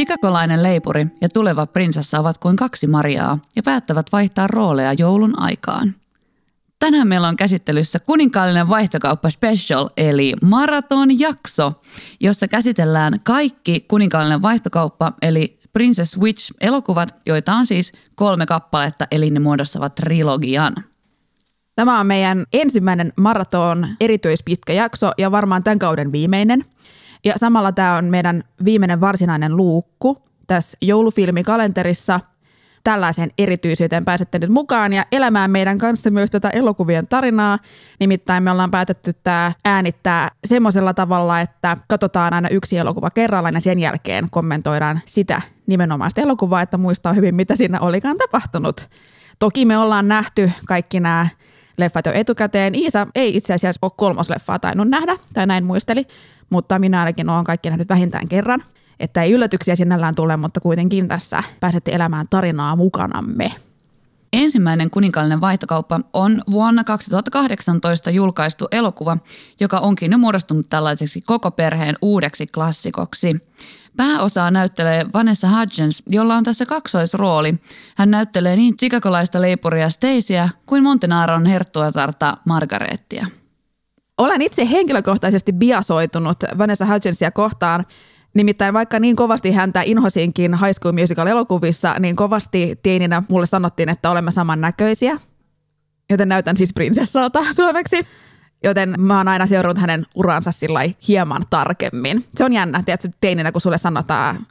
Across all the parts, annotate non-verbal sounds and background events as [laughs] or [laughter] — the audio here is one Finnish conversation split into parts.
Chicagolainen leipuri ja tuleva prinsessa ovat kuin kaksi Mariaa ja päättävät vaihtaa rooleja joulun aikaan. Tänään meillä on käsittelyssä kuninkaallinen vaihtokauppa special eli maratonjakso, jossa käsitellään kaikki kuninkaallinen vaihtokauppa eli Princess Witch elokuvat, joita on siis kolme kappaletta eli ne muodostavat trilogian. Tämä on meidän ensimmäinen maraton erityispitkä jakso ja varmaan tämän kauden viimeinen. Ja samalla tämä on meidän viimeinen varsinainen luukku tässä joulufilmikalenterissa. Tällaisen erityisyyteen pääsette nyt mukaan ja elämään meidän kanssa myös tätä elokuvien tarinaa. Nimittäin me ollaan päätetty tämä äänittää semmoisella tavalla, että katsotaan aina yksi elokuva kerrallaan ja sen jälkeen kommentoidaan sitä nimenomaista elokuvaa, että muistaa hyvin, mitä siinä olikaan tapahtunut. Toki me ollaan nähty kaikki nämä leffat jo etukäteen. Iisa ei itse asiassa ole kolmosleffaa tainnut nähdä, tai näin muisteli, mutta minä ainakin olen kaikki nähnyt vähintään kerran. Että ei yllätyksiä sinällään tule, mutta kuitenkin tässä pääsette elämään tarinaa mukanamme. Ensimmäinen kuninkaallinen vaihtokauppa on vuonna 2018 julkaistu elokuva, joka onkin jo muodostunut tällaiseksi koko perheen uudeksi klassikoksi. Pääosaa näyttelee Vanessa Hudgens, jolla on tässä kaksoisrooli. Hän näyttelee niin chicagolaista leipuria Stacyä kuin Montenaron herttuatarta Margarettia. Olen itse henkilökohtaisesti biasoitunut Vanessa Hudgensia kohtaan. Nimittäin vaikka niin kovasti häntä inhosinkin High School Musical-elokuvissa, niin kovasti teininä mulle sanottiin, että olemme samannäköisiä. Joten näytän siis prinsessalta [laughs] suomeksi. Joten mä oon aina seurannut hänen uransa sillä hieman tarkemmin. Se on jännä, tiedätkö, teininä, kun sulle sanotaan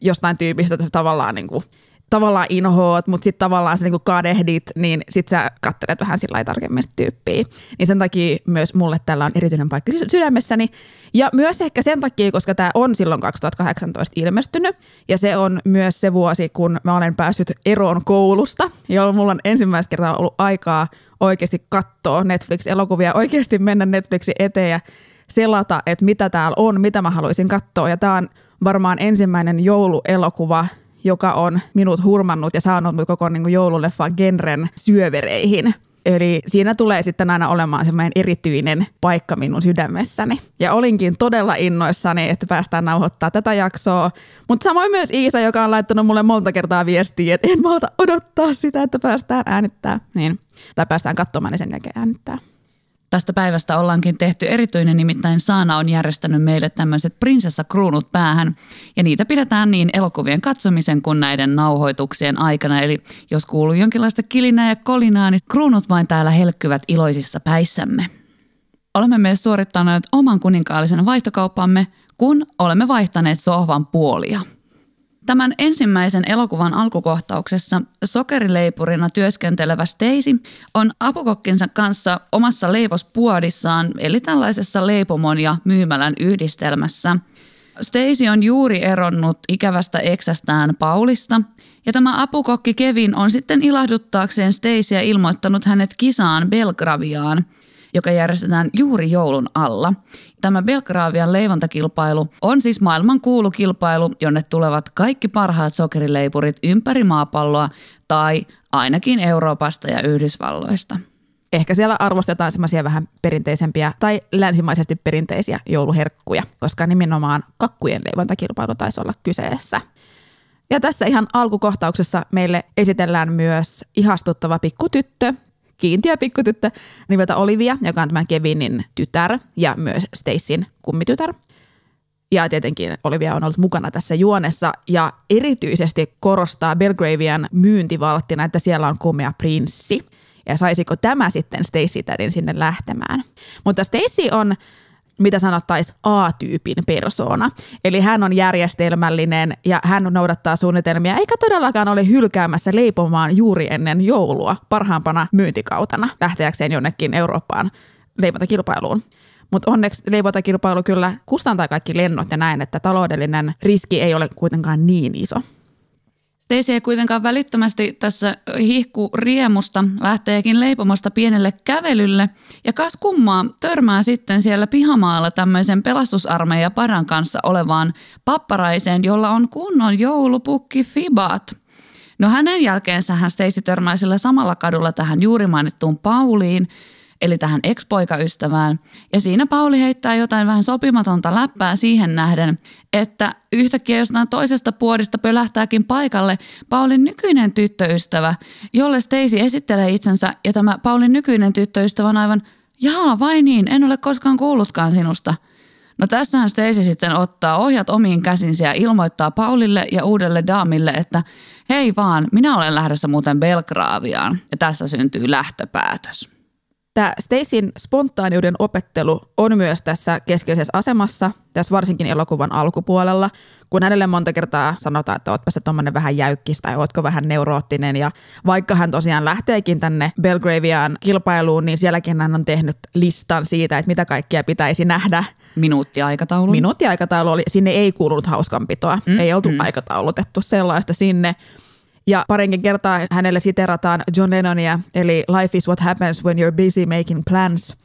jostain tyypistä, että tavallaan niin kuin, tavallaan inhoot, mutta sitten tavallaan sä niinku kadehdit, niin sitten sä katselet vähän sillä tarkemmin tyyppiä. Niin sen takia myös mulle tällä on erityinen paikka sydämessäni. Ja myös ehkä sen takia, koska tämä on silloin 2018 ilmestynyt, ja se on myös se vuosi, kun mä olen päässyt eroon koulusta, jolloin mulla on ensimmäistä kertaa ollut aikaa oikeasti katsoa Netflix-elokuvia, oikeasti mennä Netflixin eteen ja selata, että mitä täällä on, mitä mä haluaisin katsoa. Ja tämä on varmaan ensimmäinen jouluelokuva, joka on minut hurmannut ja saanut mut koko niin joululeffa genren syövereihin. Eli siinä tulee sitten aina olemaan semmoinen erityinen paikka minun sydämessäni. Ja olinkin todella innoissani, että päästään nauhoittaa tätä jaksoa. Mutta samoin myös Iisa, joka on laittanut mulle monta kertaa viestiä, että en malta odottaa sitä, että päästään äänittää. Niin. Tai päästään katsomaan ja sen jälkeen äänittää. Tästä päivästä ollaankin tehty erityinen, nimittäin Saana on järjestänyt meille tämmöiset prinsessakruunut päähän. Ja niitä pidetään niin elokuvien katsomisen kuin näiden nauhoituksien aikana. Eli jos kuuluu jonkinlaista kilinää ja kolinaa, niin kruunut vain täällä helkkyvät iloisissa päissämme. Olemme myös suorittaneet oman kuninkaallisen vaihtokauppamme, kun olemme vaihtaneet sohvan puolia – Tämän ensimmäisen elokuvan alkukohtauksessa sokerileipurina työskentelevä Stacy on apukokkinsa kanssa omassa leivospuodissaan, eli tällaisessa leipomon ja myymälän yhdistelmässä. Stacy on juuri eronnut ikävästä eksästään Paulista, ja tämä apukokki Kevin on sitten ilahduttaakseen Stacyä ilmoittanut hänet kisaan Belgraviaan – joka järjestetään juuri joulun alla. Tämä Belgravian leivontakilpailu on siis maailman kuulukilpailu, jonne tulevat kaikki parhaat sokerileipurit ympäri maapalloa tai ainakin Euroopasta ja Yhdysvalloista. Ehkä siellä arvostetaan semmoisia vähän perinteisempiä tai länsimaisesti perinteisiä jouluherkkuja, koska nimenomaan kakkujen leivontakilpailu taisi olla kyseessä. Ja tässä ihan alkukohtauksessa meille esitellään myös ihastuttava pikkutyttö, kiintiö pikkutyttö nimeltä Olivia, joka on tämän Kevinin tytär ja myös Stacyn kummitytär. Ja tietenkin Olivia on ollut mukana tässä juonessa ja erityisesti korostaa Belgravian myyntivalttina, että siellä on komea prinssi. Ja saisiko tämä sitten Stacy tädin sinne lähtemään. Mutta Stacy on mitä sanottaisiin A-tyypin persoona. Eli hän on järjestelmällinen ja hän noudattaa suunnitelmia, eikä todellakaan ole hylkäämässä leipomaan juuri ennen joulua parhaampana myyntikautena lähteäkseen jonnekin Eurooppaan leivontakilpailuun. Mutta onneksi leivontakilpailu kyllä kustantaa kaikki lennot ja näin, että taloudellinen riski ei ole kuitenkaan niin iso. Stacy ei kuitenkaan välittömästi tässä hihku riemusta lähteekin leipomosta pienelle kävelylle ja kas kummaa törmää sitten siellä pihamaalla tämmöisen pelastusarmeija paran kanssa olevaan papparaiseen, jolla on kunnon joulupukki Fibat. No hänen jälkeensä hän Stacy törmää sillä samalla kadulla tähän juuri mainittuun Pauliin, eli tähän ex-poikaystävään. Ja siinä Pauli heittää jotain vähän sopimatonta läppää siihen nähden, että yhtäkkiä jostain toisesta puodista pölähtääkin paikalle Paulin nykyinen tyttöystävä, jolle Stacy esittelee itsensä ja tämä Paulin nykyinen tyttöystävä on aivan, jaa vai niin, en ole koskaan kuullutkaan sinusta. No tässähän Stacy sitten ottaa ohjat omiin käsinsä ja ilmoittaa Paulille ja uudelle daamille, että hei vaan, minä olen lähdössä muuten Belgraaviaan ja tässä syntyy lähtöpäätös. Tämä Stacyn spontaaniuden opettelu on myös tässä keskeisessä asemassa, tässä varsinkin elokuvan alkupuolella, kun hänelle monta kertaa sanotaan, että ootpa se tuommoinen vähän jäykkis tai ootko vähän neuroottinen. Ja vaikka hän tosiaan lähteekin tänne Belgraviaan kilpailuun, niin sielläkin hän on tehnyt listan siitä, että mitä kaikkia pitäisi nähdä. Minuuttiaikataulu. Minuuttiaikataulu oli, sinne ei kuulunut hauskanpitoa, mm, ei oltu mm. aikataulutettu sellaista sinne. Ja parinkin kertaa hänelle siterataan John Lennonia, eli Life is what happens when you're busy making plans.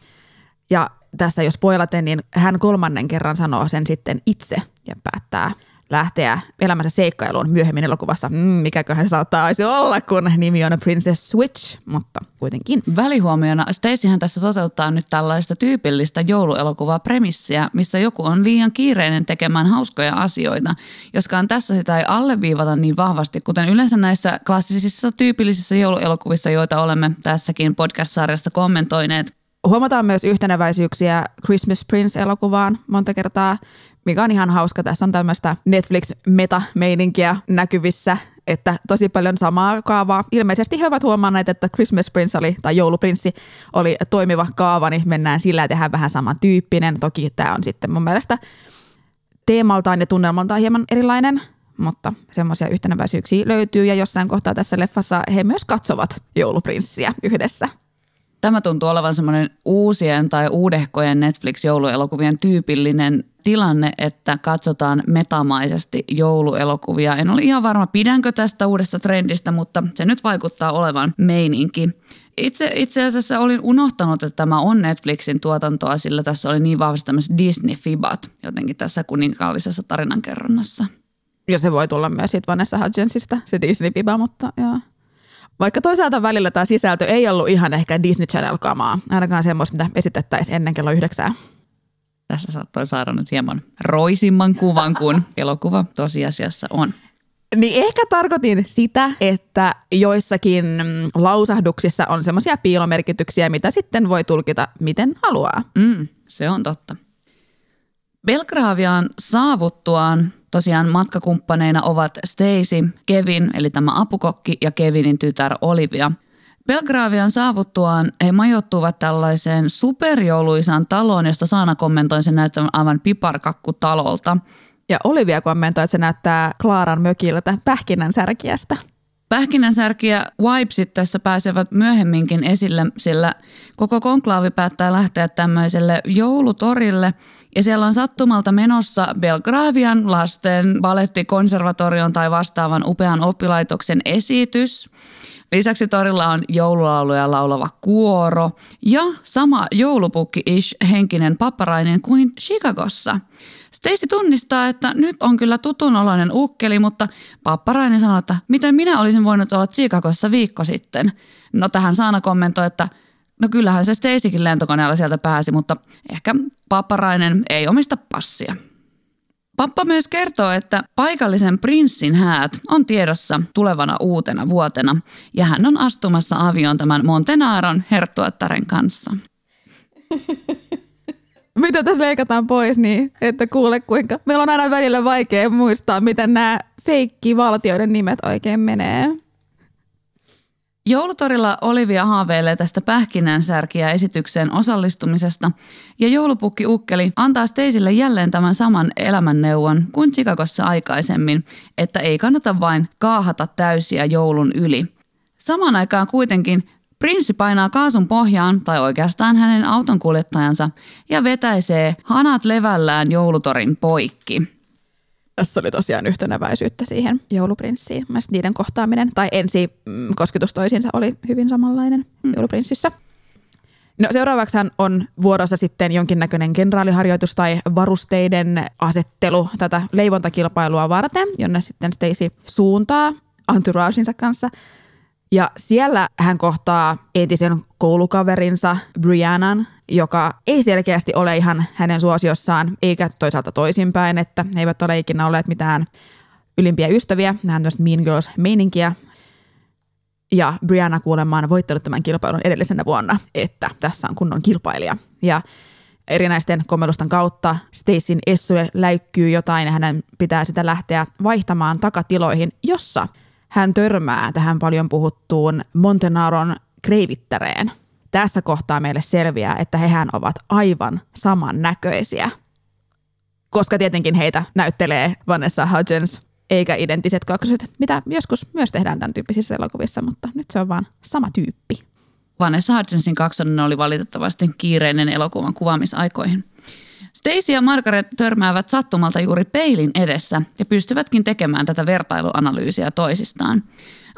Ja tässä jos spoilaten, niin hän kolmannen kerran sanoo sen sitten itse ja päättää lähteä elämänsä seikkailuun myöhemmin elokuvassa. Mm, mikäköhän saattaisi olla, kun nimi on Princess Switch, mutta kuitenkin. Välihuomiona Stacyhän tässä toteuttaa nyt tällaista tyypillistä jouluelokuvaa premissiä, missä joku on liian kiireinen tekemään hauskoja asioita, joskaan tässä sitä ei alleviivata niin vahvasti, kuten yleensä näissä klassisissa tyypillisissä jouluelokuvissa, joita olemme tässäkin podcast-sarjassa kommentoineet. Huomataan myös yhteneväisyyksiä Christmas Prince-elokuvaan monta kertaa, mikä on ihan hauska. Tässä on tämmöistä Netflix-meta-meininkiä näkyvissä, että tosi paljon samaa kaavaa. Ilmeisesti he ovat huomanneet, että Christmas Prince oli, tai Jouluprinssi oli toimiva kaava, niin mennään sillä ja tehdään vähän samantyyppinen. Toki tämä on sitten mun mielestä teemaltaan ja tunnelmaltaan hieman erilainen, mutta semmoisia yhtenäväisyyksiä löytyy ja jossain kohtaa tässä leffassa he myös katsovat jouluprinssiä yhdessä. Tämä tuntuu olevan semmoinen uusien tai uudehkojen Netflix-jouluelokuvien tyypillinen tilanne, että katsotaan metamaisesti jouluelokuvia. En ole ihan varma, pidänkö tästä uudesta trendistä, mutta se nyt vaikuttaa olevan meininki. Itse, itse asiassa olin unohtanut, että tämä on Netflixin tuotantoa, sillä tässä oli niin vahvasti tämmöiset Disney-fibat jotenkin tässä kuninkaallisessa tarinankerronnassa. Ja se voi tulla myös siitä Vanessa Hudgensista, se Disney-fiba, mutta joo. Vaikka toisaalta välillä tämä sisältö ei ollut ihan ehkä Disney Channel-kamaa, ainakaan semmoista, mitä esitettäisiin ennen kello yhdeksää. Tässä saattoi saada nyt hieman roisimman kuvan kuin [laughs] elokuva tosiasiassa on. Niin ehkä tarkoitin sitä, että joissakin lausahduksissa on semmoisia piilomerkityksiä, mitä sitten voi tulkita miten haluaa. Mm, se on totta. Belgraviaan saavuttuaan tosiaan matkakumppaneina ovat Stacy, Kevin eli tämä apukokki ja Kevinin tytär Olivia – Belgravian saavuttuaan he majoittuvat tällaiseen superjouluisaan taloon, josta Saana kommentoi sen näyttävän aivan piparkakkutalolta. Ja Olivia kommentoi, että se näyttää Klaaran mökiltä pähkinänsärkiästä. Pähkinänsärkiä Wipesit tässä pääsevät myöhemminkin esille, sillä koko konklaavi päättää lähteä tämmöiselle joulutorille. Ja siellä on sattumalta menossa Belgravian lasten balettikonservatorion tai vastaavan upean oppilaitoksen esitys – Lisäksi torilla on joululauluja laulava kuoro ja sama joulupukki-ish henkinen papparainen kuin Chicagossa. Stacy tunnistaa, että nyt on kyllä tutunoloinen ukkeli, mutta papparainen sanoo, että miten minä olisin voinut olla Chicagossa viikko sitten. No tähän Saana kommentoi, että no kyllähän se Stacykin lentokoneella sieltä pääsi, mutta ehkä papparainen ei omista passia. Pappa myös kertoo, että paikallisen prinssin häät on tiedossa tulevana uutena vuotena ja hän on astumassa avioon tämän Montenaron herttuattaren kanssa. [laughs] Mitä tässä leikataan pois, niin että kuule kuinka. Meillä on aina välillä vaikea muistaa, miten nämä feikki valtioiden nimet oikein menee. Joulutorilla Olivia haaveilee tästä pähkinänsärkiä esitykseen osallistumisesta ja joulupukki Ukkeli antaa Steisille jälleen tämän saman elämänneuvon kuin Chicagossa aikaisemmin, että ei kannata vain kaahata täysiä joulun yli. Samaan aikaan kuitenkin Prinssi painaa kaasun pohjaan, tai oikeastaan hänen autonkuljettajansa, ja vetäisee hanat levällään joulutorin poikki. Tässä oli tosiaan yhtenäväisyyttä siihen jouluprinssiin. Mä niiden kohtaaminen tai ensi mm, kosketus toisiinsa oli hyvin samanlainen mm. jouluprinssissä. No seuraavaksi on vuorossa sitten jonkinnäköinen kenraaliharjoitus tai varusteiden asettelu tätä leivontakilpailua varten, jonne sitten Stacy suuntaa entouragensa kanssa. Ja siellä hän kohtaa entisen koulukaverinsa Briannan, joka ei selkeästi ole ihan hänen suosiossaan, eikä toisaalta toisinpäin, että he eivät ole ikinä olleet mitään ylimpiä ystäviä, nämä on Mean Girls-meininkiä. Ja Brianna kuulemma on voittanut tämän kilpailun edellisenä vuonna, että tässä on kunnon kilpailija. Ja erinäisten kommelusten kautta Stacyn Essue läikkyy jotain ja hänen pitää sitä lähteä vaihtamaan takatiloihin, jossa hän törmää tähän paljon puhuttuun Montenaron kreivittäreen. Tässä kohtaa meille selviää, että hehän ovat aivan samannäköisiä. Koska tietenkin heitä näyttelee Vanessa Hudgens eikä identtiset kaksoset, mitä joskus myös tehdään tämän tyyppisissä elokuvissa, mutta nyt se on vaan sama tyyppi. Vanessa Hudgensin kaksonen oli valitettavasti kiireinen elokuvan kuvaamisaikoihin. Stacy ja Margaret törmäävät sattumalta juuri peilin edessä ja pystyvätkin tekemään tätä vertailuanalyysiä toisistaan.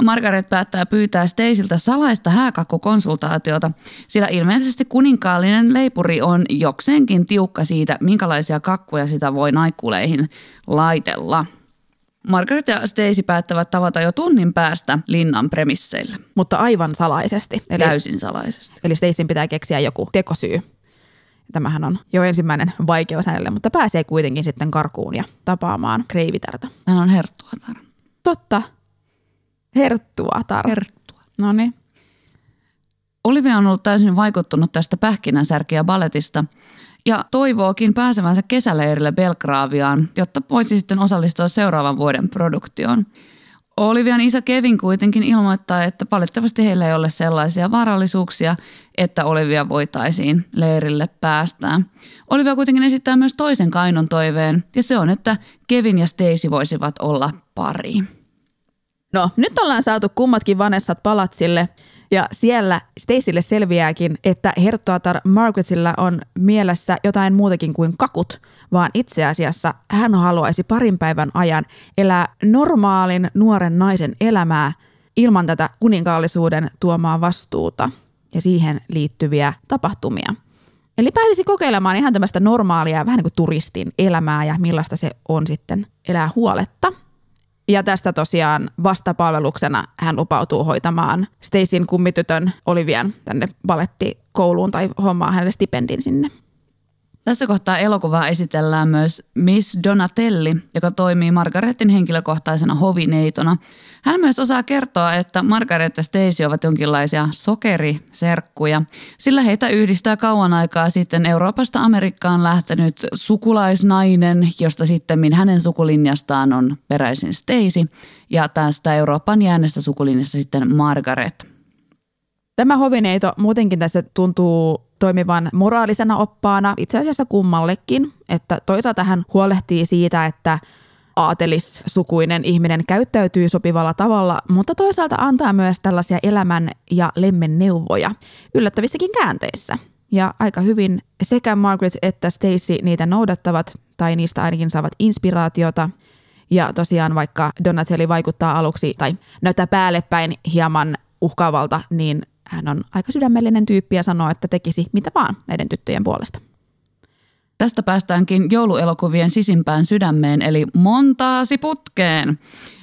Margaret päättää pyytää Stacyltä salaista hääkakkukonsultaatiota, sillä ilmeisesti kuninkaallinen leipuri on jokseenkin tiukka siitä, minkälaisia kakkuja sitä voi naikkuleihin laitella – Margaret ja Stacy päättävät tavata jo tunnin päästä linnan premisseille. Mutta aivan salaisesti. Eli, Täysin salaisesti. Eli Stacyn pitää keksiä joku tekosyy. Tämähän on jo ensimmäinen vaikeus hänelle, mutta pääsee kuitenkin sitten karkuun ja tapaamaan kreivitärtä. Hän on herttuatar. Totta. Herttua. No niin. Olivia on ollut täysin vaikuttunut tästä pähkinänsärkiä balletista – ja toivookin pääsevänsä kesäleirille Belgraaviaan, jotta voisi sitten osallistua seuraavan vuoden produktioon. Olivian isä Kevin kuitenkin ilmoittaa, että valitettavasti heillä ei ole sellaisia varallisuuksia, että Olivia voitaisiin leirille päästää. Olivia kuitenkin esittää myös toisen kainon toiveen, ja se on, että Kevin ja Stacy voisivat olla pari. No, nyt ollaan saatu kummatkin Vanessat palatsille – ja siellä Stacylle selviääkin, että herttuatar Margaretilla on mielessä jotain muutakin kuin kakut, vaan itse asiassa hän haluaisi parin päivän ajan elää normaalin nuoren naisen elämää ilman tätä kuninkaallisuuden tuomaa vastuuta ja siihen liittyviä tapahtumia. Eli pääsisi kokeilemaan ihan tämmöistä normaalia, vähän niin kuin turistin elämää ja millaista se on sitten elää huoletta – ja tästä tosiaan vastapalveluksena hän lupautuu hoitamaan Stacyn kummitytön Olivian tänne balettikouluun tai hommaa hänelle stipendin sinne. Tässä kohtaa elokuvaa esitellään myös Miss Donatelli, joka toimii Margaretin henkilökohtaisena hovineitona. Hän myös osaa kertoa, että Margaret ja Stacy ovat jonkinlaisia sokeriserkkuja, sillä heitä yhdistää kauan aikaa sitten Euroopasta Amerikkaan lähtenyt sukulaisnainen, josta sitten hänen sukulinjastaan on peräisin Stacy, ja tästä Euroopan jäänestä sukulinjasta sitten Margaret. Tämä hovineito muutenkin tässä tuntuu toimivan moraalisena oppaana itse asiassa kummallekin, että toisaalta hän huolehtii siitä, että aatelissukuinen ihminen käyttäytyy sopivalla tavalla, mutta toisaalta antaa myös tällaisia elämän ja lemmen neuvoja yllättävissäkin käänteissä. Ja aika hyvin sekä Margaret että Stacy niitä noudattavat, tai niistä ainakin saavat inspiraatiota. Ja tosiaan vaikka Donatelli vaikuttaa aluksi tai näyttää päälle päin hieman uhkaavalta, niin hän on aika sydämellinen tyyppi ja sanoo, että tekisi mitä vaan näiden tyttöjen puolesta. Tästä päästäänkin jouluelokuvien sisimpään sydämeen, eli montaasi putkeen,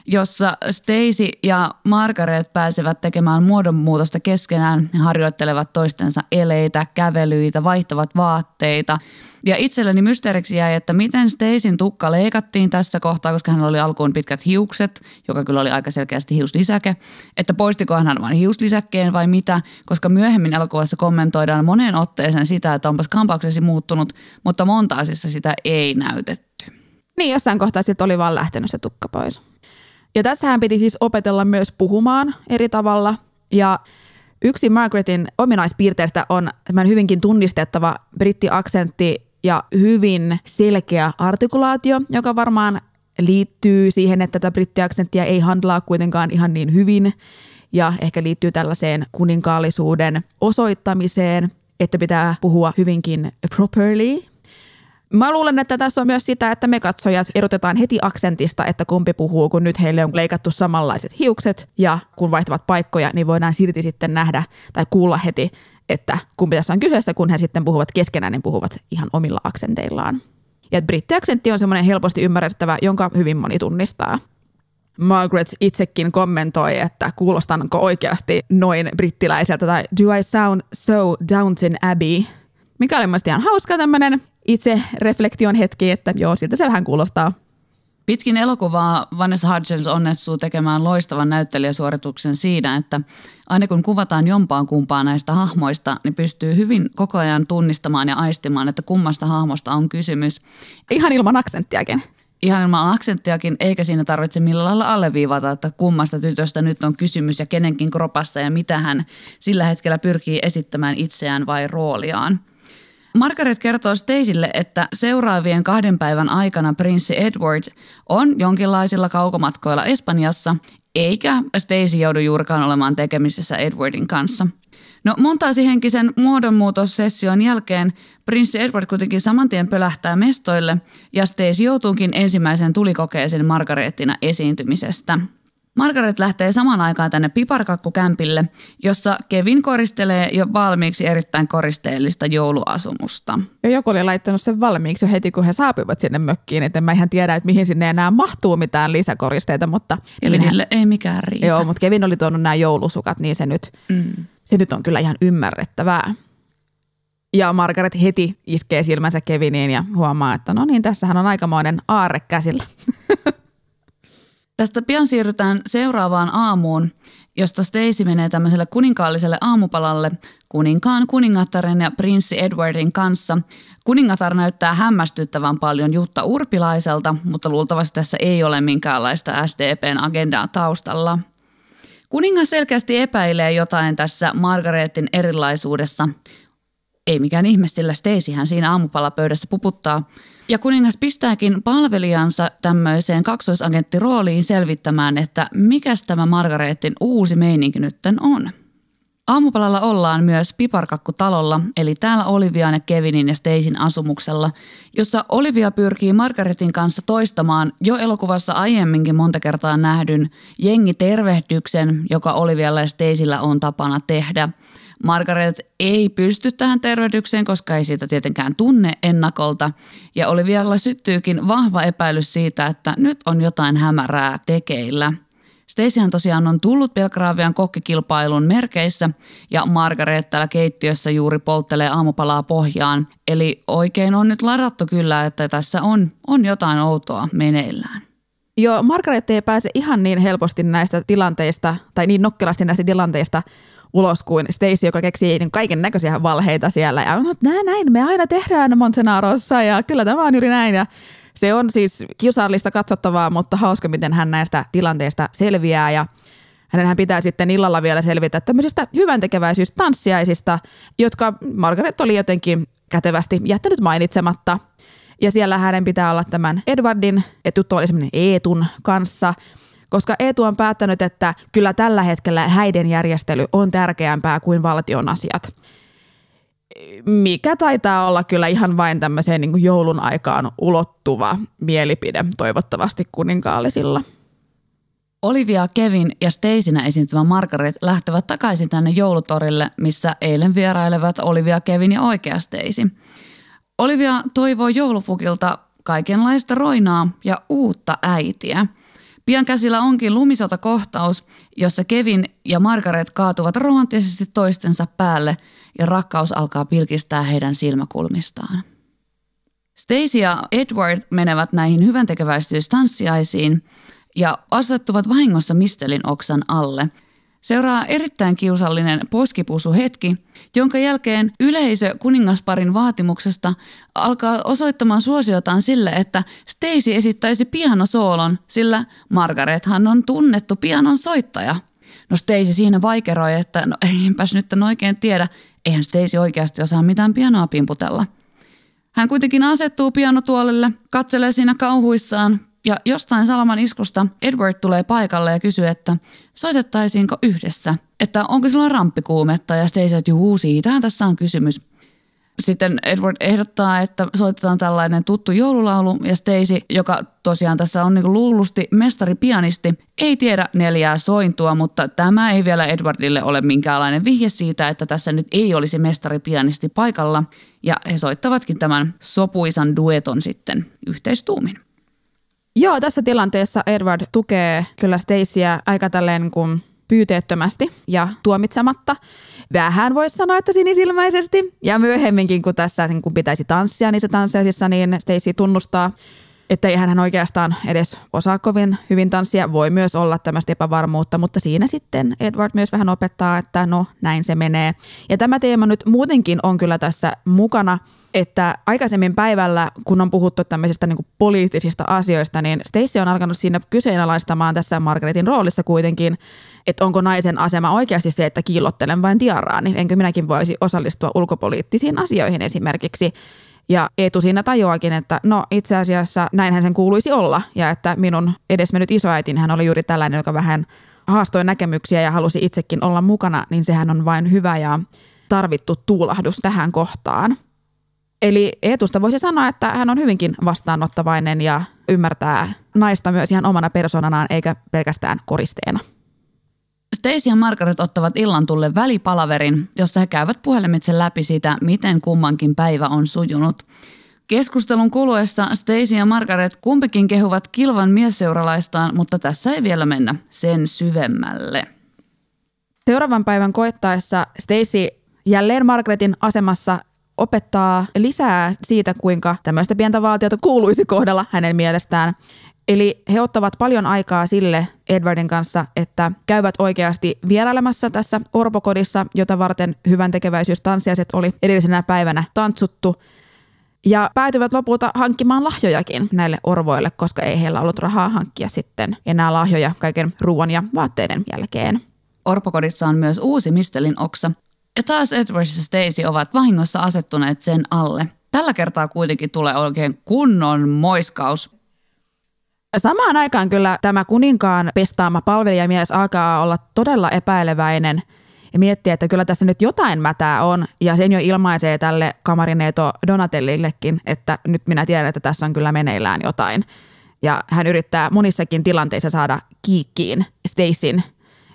jossa Stacy ja Margaret pääsevät tekemään muodonmuutosta keskenään, harjoittelevat toistensa eleitä, kävelyitä, vaihtavat vaatteita – ja itselleni mysteeriksi jäi, että miten Stacyn tukka leikattiin tässä kohtaa, koska hän oli alkuun pitkät hiukset, joka kyllä oli aika selkeästi hiuslisäke. Että poistiko hän vain hiuslisäkkeen vai mitä, koska myöhemmin elokuvassa kommentoidaan moneen otteeseen sitä, että onpas kampauksesi muuttunut, mutta montaasissa sitä ei näytetty. Niin, jossain kohtaa sitten oli vaan lähtenyt se tukka pois. Ja tässähän piti siis opetella myös puhumaan eri tavalla. Ja yksi Margaretin ominaispiirteistä on tämän hyvinkin tunnistettava brittiaksentti, ja hyvin selkeä artikulaatio, joka varmaan liittyy siihen, että tätä brittiaksenttia ei handlaa kuitenkaan ihan niin hyvin ja ehkä liittyy tällaiseen kuninkaallisuuden osoittamiseen, että pitää puhua hyvinkin properly. Mä luulen, että tässä on myös sitä, että me katsojat erotetaan heti aksentista, että kumpi puhuu, kun nyt heille on leikattu samanlaiset hiukset ja kun vaihtavat paikkoja, niin voidaan silti sitten nähdä tai kuulla heti, että kumpi tässä on kyseessä, kun he sitten puhuvat keskenään, niin puhuvat ihan omilla aksenteillaan. Ja brittiaksentti on semmoinen helposti ymmärrettävä, jonka hyvin moni tunnistaa. Margaret itsekin kommentoi, että kuulostanko oikeasti noin brittiläiseltä tai do I sound so Downton Abbey? mikä oli mielestäni ihan hauska tämmöinen itse reflektion hetki, että joo, siltä se vähän kuulostaa. Pitkin elokuvaa Vanessa Hudgens onnettuu tekemään loistavan näyttelijäsuorituksen siinä, että aina kun kuvataan jompaan kumpaa näistä hahmoista, niin pystyy hyvin koko ajan tunnistamaan ja aistimaan, että kummasta hahmosta on kysymys. Ihan ilman aksenttiakin. Ihan ilman aksenttiakin, eikä siinä tarvitse millään lailla alleviivata, että kummasta tytöstä nyt on kysymys ja kenenkin kropassa ja mitä hän sillä hetkellä pyrkii esittämään itseään vai rooliaan – Margaret kertoo Staceylle, että seuraavien kahden päivän aikana prinssi Edward on jonkinlaisilla kaukomatkoilla Espanjassa, eikä Stacey joudu juurikaan olemaan tekemisissä Edwardin kanssa. No montaasihenkisen muodonmuutossession jälkeen prinssi Edward kuitenkin saman tien pölähtää mestoille ja Stacey joutuukin ensimmäisen tulikokeeseen Margaretina esiintymisestä – Margaret lähtee samaan aikaan tänne piparkakkukämpille, jossa Kevin koristelee jo valmiiksi erittäin koristeellista jouluasumusta. Ja joku oli laittanut sen valmiiksi jo heti, kun he saapuivat sinne mökkiin, että mä ihan tiedä, että mihin sinne enää mahtuu mitään lisäkoristeita, mutta... Kevinille ei mikään riitä. Joo, mutta Kevin oli tuonut nämä joulusukat, niin se nyt, mm. se nyt on kyllä ihan ymmärrettävää. Ja Margaret heti iskee silmänsä Keviniin ja huomaa, että no niin, tässähän on aikamoinen aarre käsillä. [laughs] Tästä pian siirrytään seuraavaan aamuun, josta Stacy menee tämmöiselle kuninkaalliselle aamupalalle kuninkaan, kuningattaren ja prinssi Edwardin kanssa. Kuningatar näyttää hämmästyttävän paljon Jutta Urpilaiselta, mutta luultavasti tässä ei ole minkäänlaista SDPn agendaa taustalla. Kuningas selkeästi epäilee jotain tässä Margaretin erilaisuudessa. Ei mikään ihme, sillä Stacyhän siinä aamupalapöydässä puputtaa – ja kuningas pistääkin palvelijansa tämmöiseen kaksoisagenttirooliin selvittämään, että mikäs tämä Margaretin uusi meininki nytten on. Aamupalalla ollaan myös Piparkakku-talolla, eli täällä Olivian ja Kevinin ja Stacyn asumuksella, jossa Olivia pyrkii Margaretin kanssa toistamaan jo elokuvassa aiemminkin monta kertaa nähdyn jengitervehdyksen, joka Olivialla ja Stacyllä on tapana tehdä – Margaret ei pysty tähän tervehdykseen, koska ei siitä tietenkään tunne ennakolta. Ja Olivialla syttyykin vahva epäilys siitä, että nyt on jotain hämärää tekeillä. Staceyhan tosiaan on tullut Belgravian kokkikilpailun merkeissä ja Margaret täällä keittiössä juuri polttelee aamupalaa pohjaan. Eli oikein on nyt ladattu kyllä, että tässä on, on jotain outoa meneillään. Joo, Margaret ei pääse ihan niin helposti näistä tilanteista, tai niin nokkelasti näistä tilanteista ulos kuin Stacy, joka keksii niin kaiken näköisiä valheita siellä. Ja no, näin, näin me aina tehdään Montenarossa ja kyllä tämä on juuri näin. Ja se on siis kiusallista katsottavaa, mutta hauska, miten hän näistä tilanteista selviää ja hänenhän pitää sitten illalla vielä selvitä tämmöisistä hyvän tanssiaisista, jotka Margaret oli jotenkin kätevästi jättänyt mainitsematta. Ja siellä hänen pitää olla tämän Edwardin, että tuttu oli Eetun kanssa – koska Eetu on päättänyt, että kyllä tällä hetkellä häiden järjestely on tärkeämpää kuin valtion asiat. Mikä taitaa olla kyllä ihan vain tämmöiseen niin joulun aikaan ulottuva mielipide toivottavasti kuninkaallisilla. Olivia, Kevin ja Stacynä esiintyvä Margaret lähtevät takaisin tänne joulutorille, missä eilen vierailevat Olivia, Kevin ja oikea Stacy. Olivia toivoo joulupukilta kaikenlaista roinaa ja uutta äitiä – Pian käsillä onkin lumisota kohtaus, jossa Kevin ja Margaret kaatuvat romanttisesti toistensa päälle ja rakkaus alkaa pilkistää heidän silmäkulmistaan. Stacy ja Edward menevät näihin hyvän tekeväisyystanssiaisiin ja asettuvat vahingossa mistelin oksan alle – Seuraa erittäin kiusallinen poskipusuhetki, jonka jälkeen yleisö kuningasparin vaatimuksesta alkaa osoittamaan suosiotaan sille, että Stacy esittäisi pianosoolon, sillä Margarethan on tunnettu pianon soittaja. No Stacy siinä vaikeroi, että no enpäs nyt en oikein tiedä, eihän Stacy oikeasti osaa mitään pianoa pimputella. Hän kuitenkin asettuu pianotuolille, katselee siinä kauhuissaan, ja jostain salaman iskusta Edward tulee paikalle ja kysyy, että soitettaisiinko yhdessä, että onko sillä ramppikuumetta ja Stacy, että juu, siitähän tässä on kysymys. Sitten Edward ehdottaa, että soitetaan tällainen tuttu joululaulu ja Stacy, joka tosiaan tässä on niin luullusti mestari-pianisti, ei tiedä neljää sointua, mutta tämä ei vielä Edwardille ole minkäänlainen vihje siitä, että tässä nyt ei olisi mestari-pianisti paikalla ja he soittavatkin tämän sopuisan dueton sitten yhteistuumin. Joo, tässä tilanteessa Edward tukee kyllä Stacyä aika tälleen kuin pyyteettömästi ja tuomitsematta. Vähän voisi sanoa, että sinisilmäisesti. Ja myöhemminkin, kun tässä niin kun pitäisi tanssia niissä tanssiaisissa, niin Stacy tunnustaa, että ei hän oikeastaan edes osaa kovin hyvin tanssia. Voi myös olla tämmöistä epävarmuutta, mutta siinä sitten Edward myös vähän opettaa, että no näin se menee. Ja tämä teema nyt muutenkin on kyllä tässä mukana, että aikaisemmin päivällä, kun on puhuttu tämmöisistä niin poliittisista asioista, niin Stacey on alkanut siinä kyseenalaistamaan tässä Margaretin roolissa kuitenkin, että onko naisen asema oikeasti se, että kiillottelen vain tiaraani, enkö minäkin voisi osallistua ulkopoliittisiin asioihin esimerkiksi. Ja Eetu siinä tajuakin, että no itse asiassa näinhän sen kuuluisi olla ja että minun edesmennyt isoäitin hän oli juuri tällainen, joka vähän haastoi näkemyksiä ja halusi itsekin olla mukana, niin sehän on vain hyvä ja tarvittu tuulahdus tähän kohtaan. Eli Eetusta voisi sanoa, että hän on hyvinkin vastaanottavainen ja ymmärtää naista myös ihan omana persoonanaan eikä pelkästään koristeena. Stacy ja Margaret ottavat illan tulle välipalaverin, josta he käyvät puhelimitse läpi sitä, miten kummankin päivä on sujunut. Keskustelun kuluessa Stacy ja Margaret kumpikin kehuvat kilvan miesseuralaistaan, mutta tässä ei vielä mennä sen syvemmälle. Seuraavan päivän koettaessa Stacy jälleen Margaretin asemassa opettaa lisää siitä, kuinka tämmöistä pientä valtiota kuuluisi kohdella hänen mielestään. Eli he ottavat paljon aikaa sille Edwardin kanssa, että käyvät oikeasti vierailemassa tässä orpokodissa, jota varten hyvän tekeväisyystanssiaiset oli edellisenä päivänä tantsuttu. Ja päätyvät lopulta hankkimaan lahjojakin näille orvoille, koska ei heillä ollut rahaa hankkia sitten enää lahjoja kaiken ruoan ja vaatteiden jälkeen. Orpokodissa on myös uusi mistelin oksa. Ja taas Edward ja Stacy ovat vahingossa asettuneet sen alle. Tällä kertaa kuitenkin tulee oikein kunnon moiskaus. Samaan aikaan kyllä tämä kuninkaan pestaama palvelijamies alkaa olla todella epäileväinen ja miettiä, että kyllä tässä nyt jotain mätää on. Ja sen jo ilmaisee tälle kamarineeto Donatellillekin, että nyt minä tiedän, että tässä on kyllä meneillään jotain. Ja hän yrittää monissakin tilanteissa saada kiikkiin Stacyn,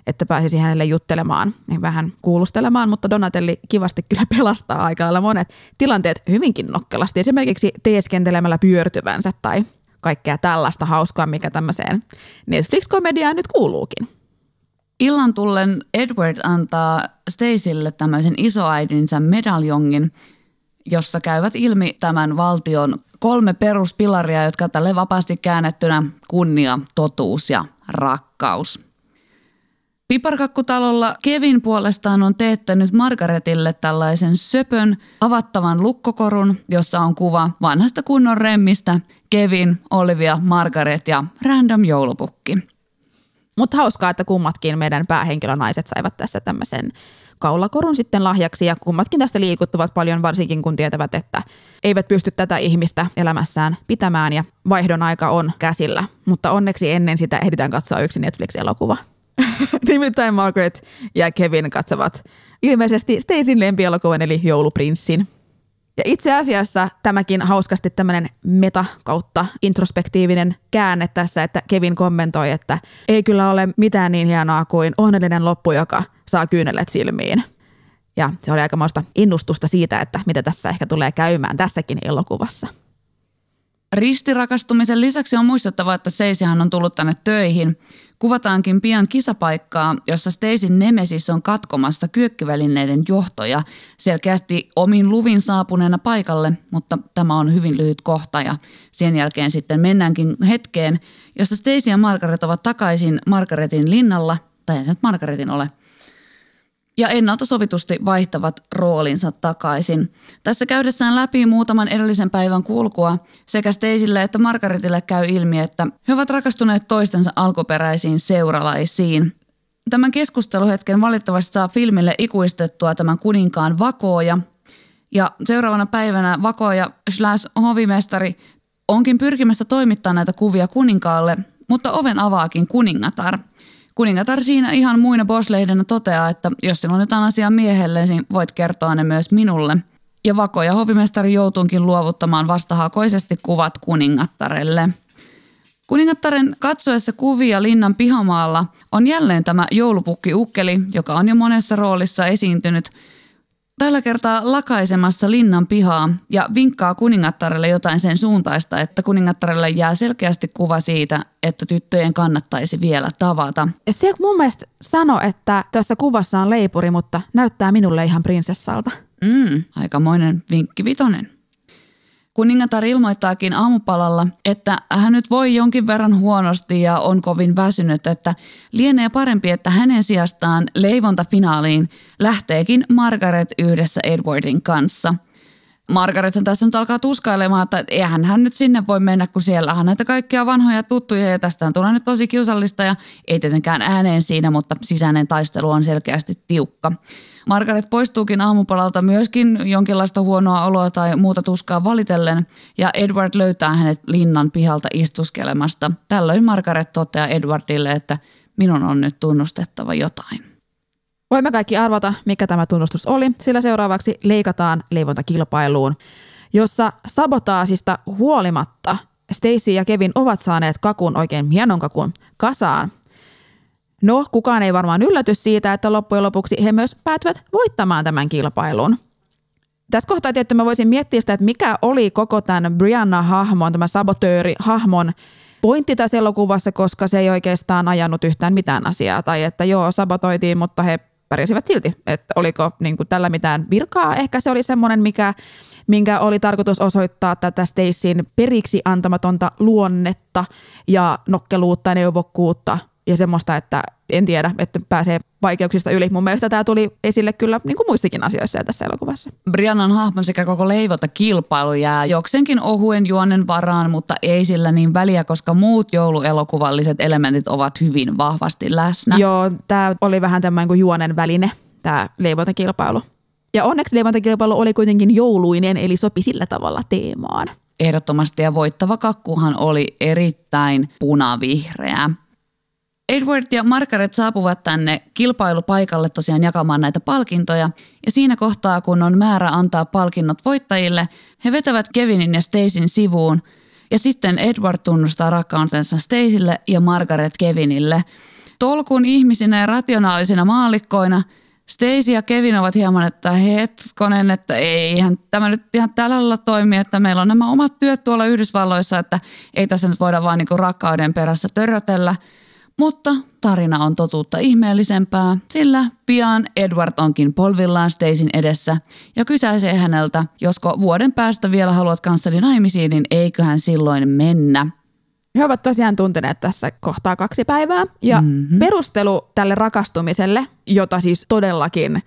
että pääsisi hänelle juttelemaan vähän kuulustelemaan, mutta Donatelli kivasti kyllä pelastaa aika lailla monet tilanteet hyvinkin nokkelasti, esimerkiksi teeskentelemällä pyörtyvänsä tai kaikkea tällaista hauskaa, mikä tämmöiseen Netflix-komediaan nyt kuuluukin. Illan tullen Edward antaa Stacylle tämmöisen isoäidinsä medaljongin, jossa käyvät ilmi tämän valtion kolme peruspilaria, jotka tälle vapaasti käännettynä kunnia, totuus ja rakkaus – Piparkakkutalolla Kevin puolestaan on teettänyt Margaretille tällaisen söpön avattavan lukkokorun, jossa on kuva vanhasta kunnon remmistä, Kevin, Olivia, Margaret ja random joulupukki. Mutta hauskaa, että kummatkin meidän päähenkilönaiset saivat tässä tämmöisen kaulakorun sitten lahjaksi ja kummatkin tästä liikuttuvat paljon, varsinkin kun tietävät, että eivät pysty tätä ihmistä elämässään pitämään ja vaihdon aika on käsillä. Mutta onneksi ennen sitä ehditään katsoa yksi Netflix-elokuva. [laughs] Nimittäin Margaret ja Kevin katsovat ilmeisesti Stacyn lempielokuvan eli Jouluprinssin. Ja itse asiassa tämäkin hauskasti tämmöinen meta kautta introspektiivinen käänne tässä, että Kevin kommentoi, että ei kyllä ole mitään niin hienoa kuin onnellinen loppu, joka saa kyynelet silmiin. Ja se oli aikamoista innustusta siitä, että mitä tässä ehkä tulee käymään tässäkin elokuvassa. Ristirakastumisen lisäksi on muistettava, että Seisihan on tullut tänne töihin. Kuvataankin pian kisapaikkaa, jossa Stacyn Nemesis on katkomassa kyökkivälineiden johtoja. Selkeästi omin luvin saapuneena paikalle, mutta tämä on hyvin lyhyt kohta ja sen jälkeen sitten mennäänkin hetkeen, jossa Stacy ja Margaret ovat takaisin Margaretin linnalla, tai ei se nyt Margaretin ole – ja ennalta sovitusti vaihtavat roolinsa takaisin. Tässä käydessään läpi muutaman edellisen päivän kulkua sekä Stacylle että Margaretille käy ilmi, että he ovat rakastuneet toistensa alkuperäisiin seuralaisiin. Tämän keskusteluhetken valitettavasti saa filmille ikuistettua tämän kuninkaan vakooja. Ja seuraavana päivänä vakooja slash hovimestari onkin pyrkimässä toimittaa näitä kuvia kuninkaalle, mutta oven avaakin kuningatar – Kuningatar siinä ihan muina bossleidenä toteaa, että jos sinulla on jotain asiaa miehelle, niin voit kertoa ne myös minulle. Ja Vako ja hovimestari joutuunkin luovuttamaan vastahakoisesti kuvat kuningattarelle. Kuningattaren katsoessa kuvia linnan pihamaalla on jälleen tämä joulupukki Ukkeli, joka on jo monessa roolissa esiintynyt. Tällä kertaa lakaisemassa linnan pihaa ja vinkkaa kuningattarelle jotain sen suuntaista, että kuningattarelle jää selkeästi kuva siitä, että tyttöjen kannattaisi vielä tavata. Se mun mielestä sano, että tässä kuvassa on leipuri, mutta näyttää minulle ihan prinsessalta. Mm, aikamoinen vinkki vitonen. Kuningatar ilmoittaakin aamupalalla, että hän nyt voi jonkin verran huonosti ja on kovin väsynyt, että lienee parempi, että hänen sijastaan leivontafinaaliin lähteekin Margaret yhdessä Edwardin kanssa. Margaret tässä nyt alkaa tuskailemaan, että eihän hän nyt sinne voi mennä, kun siellä on näitä kaikkia vanhoja tuttuja ja tästä tulee nyt tosi kiusallista ja ei tietenkään ääneen siinä, mutta sisäinen taistelu on selkeästi tiukka. Margaret poistuukin aamupalalta myöskin jonkinlaista huonoa oloa tai muuta tuskaa valitellen, ja Edward löytää hänet linnan pihalta istuskelemasta. Tällöin Margaret toteaa Edwardille, että minun on nyt tunnustettava jotain. Voimme kaikki arvata, mikä tämä tunnustus oli, sillä seuraavaksi leikataan leivontakilpailuun, jossa sabotaasista huolimatta Stacy ja Kevin ovat saaneet kakun oikein hienon kakun kasaan No, kukaan ei varmaan ylläty siitä, että loppujen lopuksi he myös päätyvät voittamaan tämän kilpailun. Tässä kohtaa tietty mä voisin miettiä sitä, että mikä oli koko tämän Brianna-hahmon, tämän sabotööri-hahmon pointti tässä elokuvassa, koska se ei oikeastaan ajanut yhtään mitään asiaa. Tai että joo, sabotoitiin, mutta he pärjäsivät silti. Että oliko niin kuin tällä mitään virkaa. Ehkä se oli semmoinen, mikä, minkä oli tarkoitus osoittaa tätä Stacyn periksi antamatonta luonnetta ja nokkeluutta ja neuvokkuutta ja semmoista, että en tiedä, että pääsee vaikeuksista yli. Mun mielestä tämä tuli esille kyllä niin kuin muissakin asioissa ja tässä elokuvassa. Briannan hahmon sekä koko leivota kilpailu jää jokseenkin ohuen juonen varaan, mutta ei sillä niin väliä, koska muut jouluelokuvalliset elementit ovat hyvin vahvasti läsnä. Joo, tämä oli vähän tämmöinen kuin juonen väline, tämä leivontakilpailu. Ja onneksi leivontakilpailu oli kuitenkin jouluinen, eli sopi sillä tavalla teemaan. Ehdottomasti ja voittava kakkuhan oli erittäin punavihreä. Edward ja Margaret saapuvat tänne kilpailupaikalle tosiaan jakamaan näitä palkintoja. Ja siinä kohtaa, kun on määrä antaa palkinnot voittajille, he vetävät Kevinin ja Stacyn sivuun. Ja sitten Edward tunnustaa rakkautensa Stacylle ja Margaret Kevinille. Tolkun ihmisinä ja rationaalisina maallikkoina Stacy ja Kevin ovat hieman, että hetkonen, että ei ihan, tämä nyt ihan tällä lailla toimi, että meillä on nämä omat työt tuolla Yhdysvalloissa, että ei tässä nyt voida vaan niin rakkauden perässä törrötellä – mutta tarina on totuutta ihmeellisempää, sillä pian Edward onkin polvillaan Stacyn edessä ja kysäisee häneltä, josko vuoden päästä vielä haluat kanssani naimisiin, niin eiköhän silloin mennä. He ovat tosiaan tunteneet tässä kohtaa kaksi päivää ja mm-hmm. perustelu tälle rakastumiselle, jota siis todellakin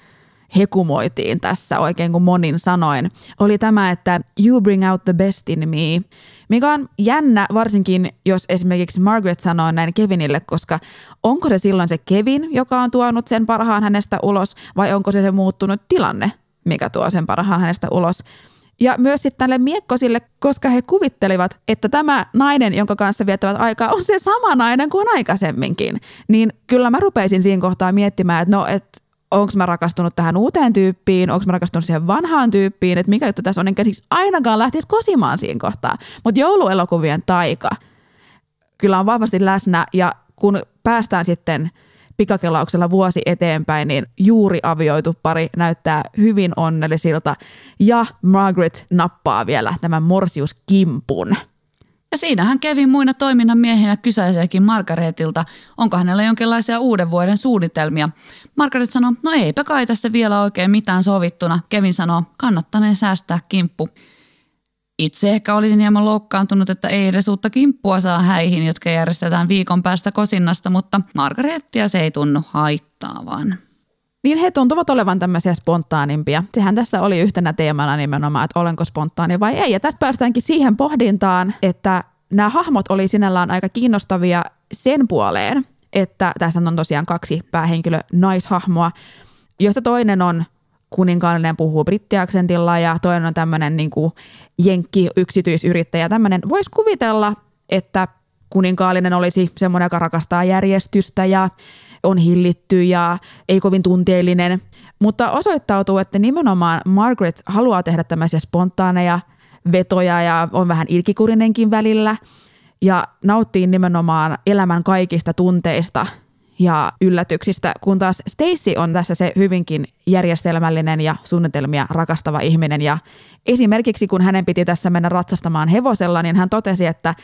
hekumoitiin tässä oikein kuin monin sanoin, oli tämä, että you bring out the best in me, mikä on jännä varsinkin, jos esimerkiksi Margaret sanoo näin Kevinille, koska onko se silloin se Kevin, joka on tuonut sen parhaan hänestä ulos, vai onko se se muuttunut tilanne, mikä tuo sen parhaan hänestä ulos. Ja myös sitten tälle miekkosille, koska he kuvittelivat, että tämä nainen, jonka kanssa viettävät aikaa, on se sama nainen kuin aikaisemminkin. Niin kyllä mä rupeisin siinä kohtaa miettimään, että no, että onko mä rakastunut tähän uuteen tyyppiin, onko mä rakastunut siihen vanhaan tyyppiin, että mikä juttu tässä on, enkä siis ainakaan lähtisi kosimaan siinä kohtaa. Mutta jouluelokuvien taika kyllä on vahvasti läsnä ja kun päästään sitten pikakelauksella vuosi eteenpäin, niin juuri avioitu pari näyttää hyvin onnellisilta ja Margaret nappaa vielä tämän morsiuskimpun. Ja siinä hän kävi muina toiminnan miehinä kysäiseekin Margaretilta, onko hänellä jonkinlaisia uuden vuoden suunnitelmia. Margaret sanoi, no eipä kai tässä vielä oikein mitään sovittuna. Kevin sanoo, kannattaneen säästää kimppu. Itse ehkä olisin hieman loukkaantunut, että ei edes uutta kimppua saa häihin, jotka järjestetään viikon päästä kosinnasta, mutta Margarettia se ei tunnu haittaavan. Niin he tuntuvat olevan tämmöisiä spontaanimpia. Sehän tässä oli yhtenä teemana nimenomaan, että olenko spontaani vai ei. Ja tästä päästäänkin siihen pohdintaan, että nämä hahmot oli sinällään aika kiinnostavia sen puoleen, että tässä on tosiaan kaksi päähenkilö naishahmoa, josta toinen on kuninkaallinen puhuu brittiaksentilla ja toinen on tämmöinen niin jenkki yksityisyrittäjä. Tämmöinen voisi kuvitella, että kuninkaallinen olisi semmoinen, joka rakastaa järjestystä ja on hillitty ja ei kovin tunteellinen. Mutta osoittautuu, että nimenomaan Margaret haluaa tehdä tämmöisiä spontaaneja vetoja ja on vähän ilkikurinenkin välillä ja nauttii nimenomaan elämän kaikista tunteista ja yllätyksistä, kun taas Stacy on tässä se hyvinkin järjestelmällinen ja suunnitelmia rakastava ihminen. Ja esimerkiksi kun hänen piti tässä mennä ratsastamaan hevosella, niin hän totesi, että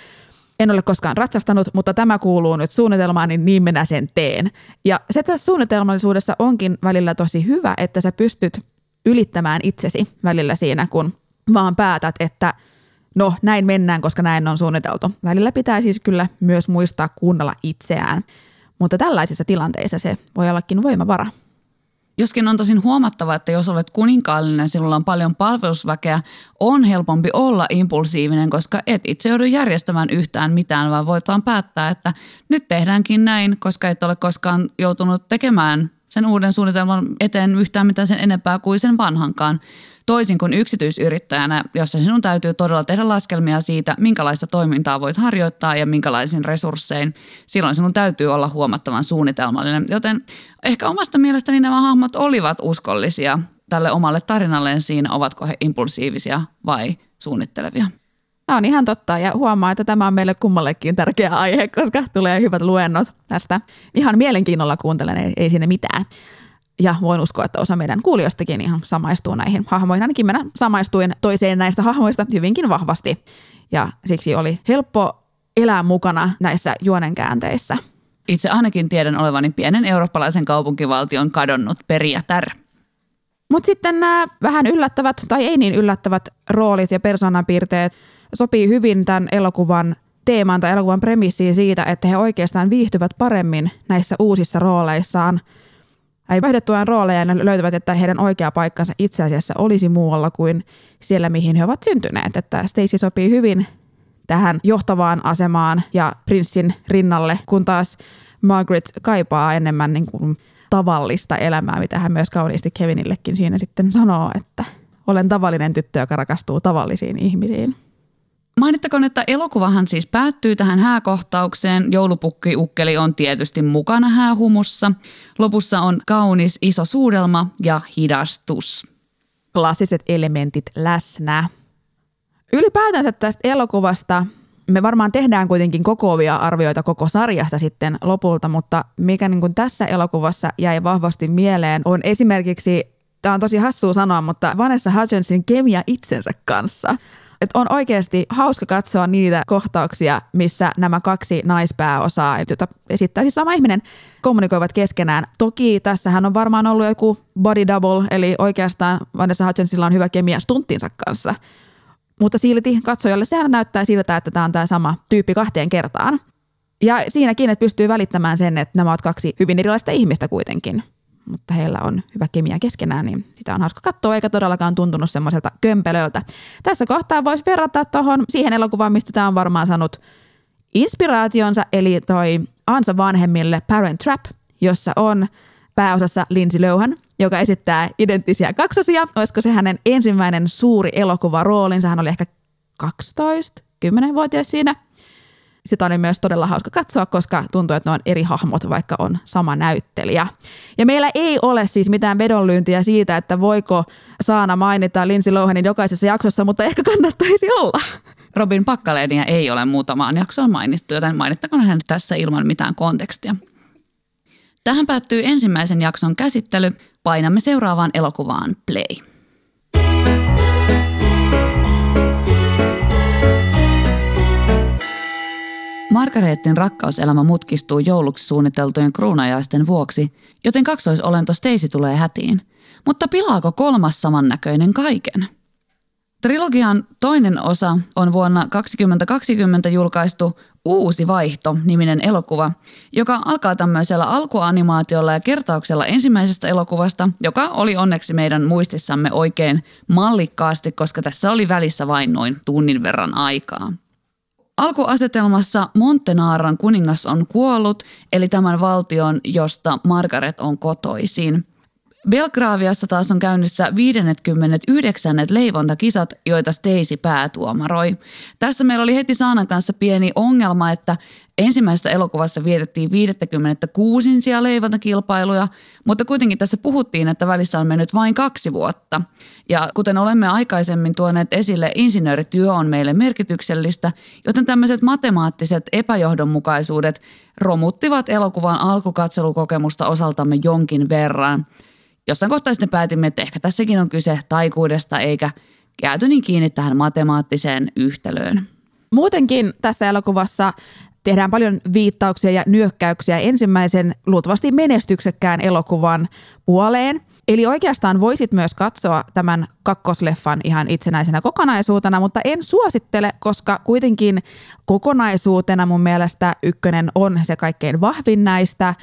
en ole koskaan ratsastanut, mutta tämä kuuluu nyt suunnitelmaan, niin niin minä sen teen. Ja se tässä suunnitelmallisuudessa onkin välillä tosi hyvä, että sä pystyt ylittämään itsesi välillä siinä, kun vaan päätät, että no näin mennään, koska näin on suunniteltu. Välillä pitää siis kyllä myös muistaa kuunnella itseään, mutta tällaisissa tilanteissa se voi ollakin voimavara. Joskin on tosin huomattava, että jos olet kuninkaallinen, sinulla on paljon palvelusväkeä, on helpompi olla impulsiivinen, koska et itse joudu järjestämään yhtään mitään, vaan voit vaan päättää, että nyt tehdäänkin näin, koska et ole koskaan joutunut tekemään sen uuden suunnitelman eteen yhtään mitään sen enempää kuin sen vanhankaan. Toisin kuin yksityisyrittäjänä, jossa sinun täytyy todella tehdä laskelmia siitä, minkälaista toimintaa voit harjoittaa ja minkälaisin resurssein. Silloin sinun täytyy olla huomattavan suunnitelmallinen. Joten ehkä omasta mielestäni nämä hahmot olivat uskollisia tälle omalle tarinalleen siinä, ovatko he impulsiivisia vai suunnittelevia. Tämä on ihan totta ja huomaa, että tämä on meille kummallekin tärkeä aihe, koska tulee hyvät luennot tästä. Ihan mielenkiinnolla kuuntelen, ei, ei sinne mitään. Ja voin uskoa, että osa meidän kuulijoistakin ihan samaistuu näihin hahmoihin. Ainakin minä samaistuin toiseen näistä hahmoista hyvinkin vahvasti. Ja siksi oli helppo elää mukana näissä juonenkäänteissä. Itse ainakin tiedän olevani pienen eurooppalaisen kaupunkivaltion kadonnut perijätär. Mutta sitten nämä vähän yllättävät tai ei niin yllättävät roolit ja persoonanpiirteet sopii hyvin tämän elokuvan teemaan tai elokuvan premissiin siitä, että he oikeastaan viihtyvät paremmin näissä uusissa rooleissaan – ei vaihdettuaan rooleja ne löytävät, että heidän oikea paikkansa itse asiassa olisi muualla kuin siellä, mihin he ovat syntyneet. Että Stacy sopii hyvin tähän johtavaan asemaan ja prinssin rinnalle, kun taas Margaret kaipaa enemmän niin kuin tavallista elämää, mitä hän myös kauniisti Kevinillekin siinä sitten sanoo, että olen tavallinen tyttö, joka rakastuu tavallisiin ihmisiin. Mainittakoon, että elokuvahan siis päättyy tähän hääkohtaukseen. Joulupukki Ukkeli on tietysti mukana häähumussa. Lopussa on kaunis iso suudelma ja hidastus. Klassiset elementit läsnä. Ylipäätänsä tästä elokuvasta me varmaan tehdään kuitenkin kokoavia arvioita koko sarjasta sitten lopulta, mutta mikä niin kuin tässä elokuvassa jäi vahvasti mieleen on esimerkiksi, tämä on tosi hassua sanoa, mutta Vanessa Hutchinsin kemia itsensä kanssa – et on oikeasti hauska katsoa niitä kohtauksia, missä nämä kaksi naispääosaa, joita esittää siis sama ihminen, kommunikoivat keskenään. Toki tässähän on varmaan ollut joku body double, eli oikeastaan Vanessa Hutchinsilla on hyvä kemia stunttinsa kanssa. Mutta silti katsojalle sehän näyttää siltä, että tämä on tämä sama tyyppi kahteen kertaan. Ja siinäkin, että pystyy välittämään sen, että nämä ovat kaksi hyvin erilaista ihmistä kuitenkin mutta heillä on hyvä kemia keskenään, niin sitä on hauska katsoa, eikä todellakaan tuntunut semmoiselta kömpelöltä. Tässä kohtaa voisi verrata tuohon siihen elokuvaan, mistä tämä on varmaan saanut inspiraationsa, eli toi Ansa vanhemmille Parent Trap, jossa on pääosassa Lindsay Lohan, joka esittää identtisiä kaksosia. Olisiko se hänen ensimmäinen suuri elokuvaroolinsa? Hän oli ehkä 12, 10-vuotias siinä – sitä oli myös todella hauska katsoa, koska tuntuu, että ne on eri hahmot, vaikka on sama näyttelijä. Ja meillä ei ole siis mitään vedonlyyntiä siitä, että voiko Saana mainita Lindsay Lohanin jokaisessa jaksossa, mutta ehkä kannattaisi olla. Robin Pakkaleenia ei ole muutamaan jaksoon mainittu, joten mainittakoon hän tässä ilman mitään kontekstia. Tähän päättyy ensimmäisen jakson käsittely. Painamme seuraavaan elokuvaan play. Margareetin rakkauselämä mutkistuu jouluksi suunniteltujen kruunajaisten vuoksi, joten kaksoisolento Stacy tulee hätiin. Mutta pilaako kolmas samannäköinen kaiken? Trilogian toinen osa on vuonna 2020 julkaistu Uusi vaihto niminen elokuva, joka alkaa tämmöisellä alkuanimaatiolla ja kertauksella ensimmäisestä elokuvasta, joka oli onneksi meidän muistissamme oikein mallikkaasti, koska tässä oli välissä vain noin tunnin verran aikaa. Alkuasetelmassa Montenaaran kuningas on kuollut, eli tämän valtion, josta Margaret on kotoisin. Belgraviassa taas on käynnissä 59. leivontakisat, joita Stacy päätuomaroi. Tässä meillä oli heti Saanan kanssa pieni ongelma, että ensimmäisessä elokuvassa vietettiin 56 leivontakilpailuja, mutta kuitenkin tässä puhuttiin, että välissä on mennyt vain kaksi vuotta. Ja kuten olemme aikaisemmin tuoneet esille, insinöörityö on meille merkityksellistä, joten tämmöiset matemaattiset epäjohdonmukaisuudet romuttivat elokuvan alkukatselukokemusta osaltamme jonkin verran – jossain kohtaa sitten päätimme, että ehkä tässäkin on kyse taikuudesta eikä jääty niin kiinni tähän matemaattiseen yhtälöön. Muutenkin tässä elokuvassa tehdään paljon viittauksia ja nyökkäyksiä ensimmäisen luultavasti menestyksekkään elokuvan puoleen. Eli oikeastaan voisit myös katsoa tämän kakkosleffan ihan itsenäisenä kokonaisuutena, mutta en suosittele, koska kuitenkin kokonaisuutena mun mielestä ykkönen on se kaikkein vahvin näistä.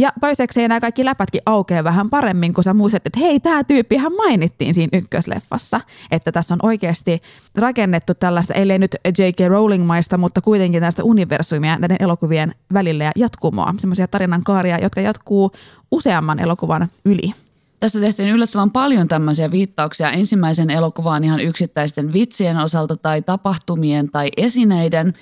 Ja toiseksi nämä kaikki läpätkin aukeaa vähän paremmin, kun sä muistat, että hei, tämä tyyppihän mainittiin siinä ykkösleffassa. Että tässä on oikeasti rakennettu tällaista, ellei nyt J.K. Rowling-maista, mutta kuitenkin tästä universumia näiden elokuvien välillä ja jatkumoa. Semmoisia tarinan kaaria, jotka jatkuu useamman elokuvan yli. Tässä tehtiin yllättävän paljon tämmöisiä viittauksia ensimmäisen elokuvaan ihan yksittäisten vitsien osalta tai tapahtumien tai esineiden.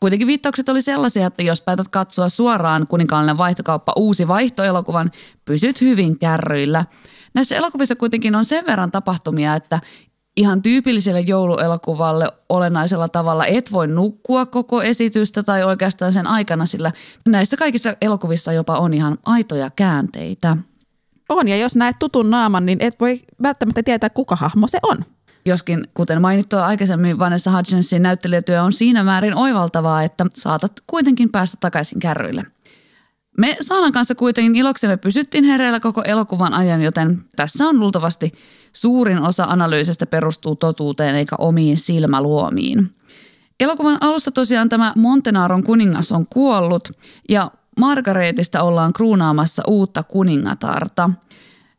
Kuitenkin viittaukset oli sellaisia, että jos päätät katsoa suoraan kuninkaallinen vaihtokauppa uusi vaihtoelokuvan, pysyt hyvin kärryillä. Näissä elokuvissa kuitenkin on sen verran tapahtumia, että ihan tyypilliselle jouluelokuvalle olennaisella tavalla et voi nukkua koko esitystä tai oikeastaan sen aikana, sillä näissä kaikissa elokuvissa jopa on ihan aitoja käänteitä. On, ja jos näet tutun naaman, niin et voi välttämättä tietää, kuka hahmo se on. Joskin, kuten mainittua aikaisemmin, Vanessa Hudgensin näyttelijätyö on siinä määrin oivaltavaa, että saatat kuitenkin päästä takaisin kärryille. Me Saanan kanssa kuitenkin iloksemme pysyttiin hereillä koko elokuvan ajan, joten tässä on luultavasti suurin osa analyysistä perustuu totuuteen eikä omiin silmäluomiin. Elokuvan alussa tosiaan tämä Montenaron kuningas on kuollut ja Margaretista ollaan kruunaamassa uutta kuningatarta –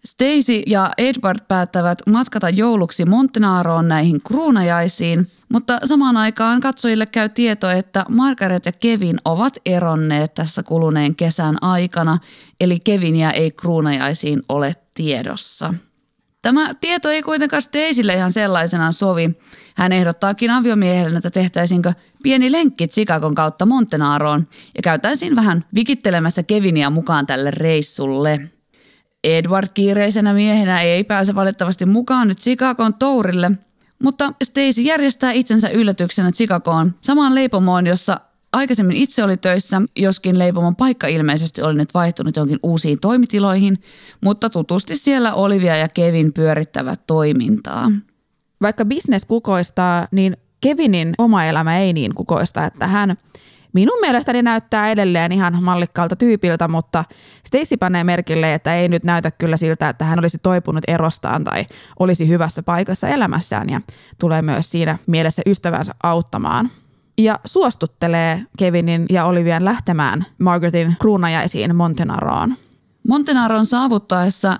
Stacy ja Edward päättävät matkata jouluksi Montenaroon näihin kruunajaisiin, mutta samaan aikaan katsojille käy tieto, että Margaret ja Kevin ovat eronneet tässä kuluneen kesän aikana, eli Kevinia ei kruunajaisiin ole tiedossa. Tämä tieto ei kuitenkaan Stacylle ihan sellaisenaan sovi. Hän ehdottaakin aviomiehelle, että tehtäisinkö pieni lenkki Chicagon kautta Montenaroon ja käytäisiin vähän vikittelemässä Kevinia mukaan tälle reissulle – Edward kiireisenä miehenä ei pääse valitettavasti mukaan nyt Chicagoon tourille, mutta Stacy järjestää itsensä yllätyksenä Chicagoon samaan leipomoon, jossa aikaisemmin itse oli töissä, joskin leipomon paikka ilmeisesti oli nyt vaihtunut jonkin uusiin toimitiloihin, mutta tutusti siellä Olivia ja Kevin pyörittävät toimintaa. Vaikka business kukoistaa, niin Kevinin oma elämä ei niin kukoista, että hän – minun mielestäni näyttää edelleen ihan mallikkaalta tyypiltä, mutta Stacy panee merkille, että ei nyt näytä kyllä siltä, että hän olisi toipunut erostaan tai olisi hyvässä paikassa elämässään ja tulee myös siinä mielessä ystävänsä auttamaan. Ja suostuttelee Kevinin ja Olivian lähtemään Margaretin kruunajaisiin Montenaroon. Montenaron saavuttaessa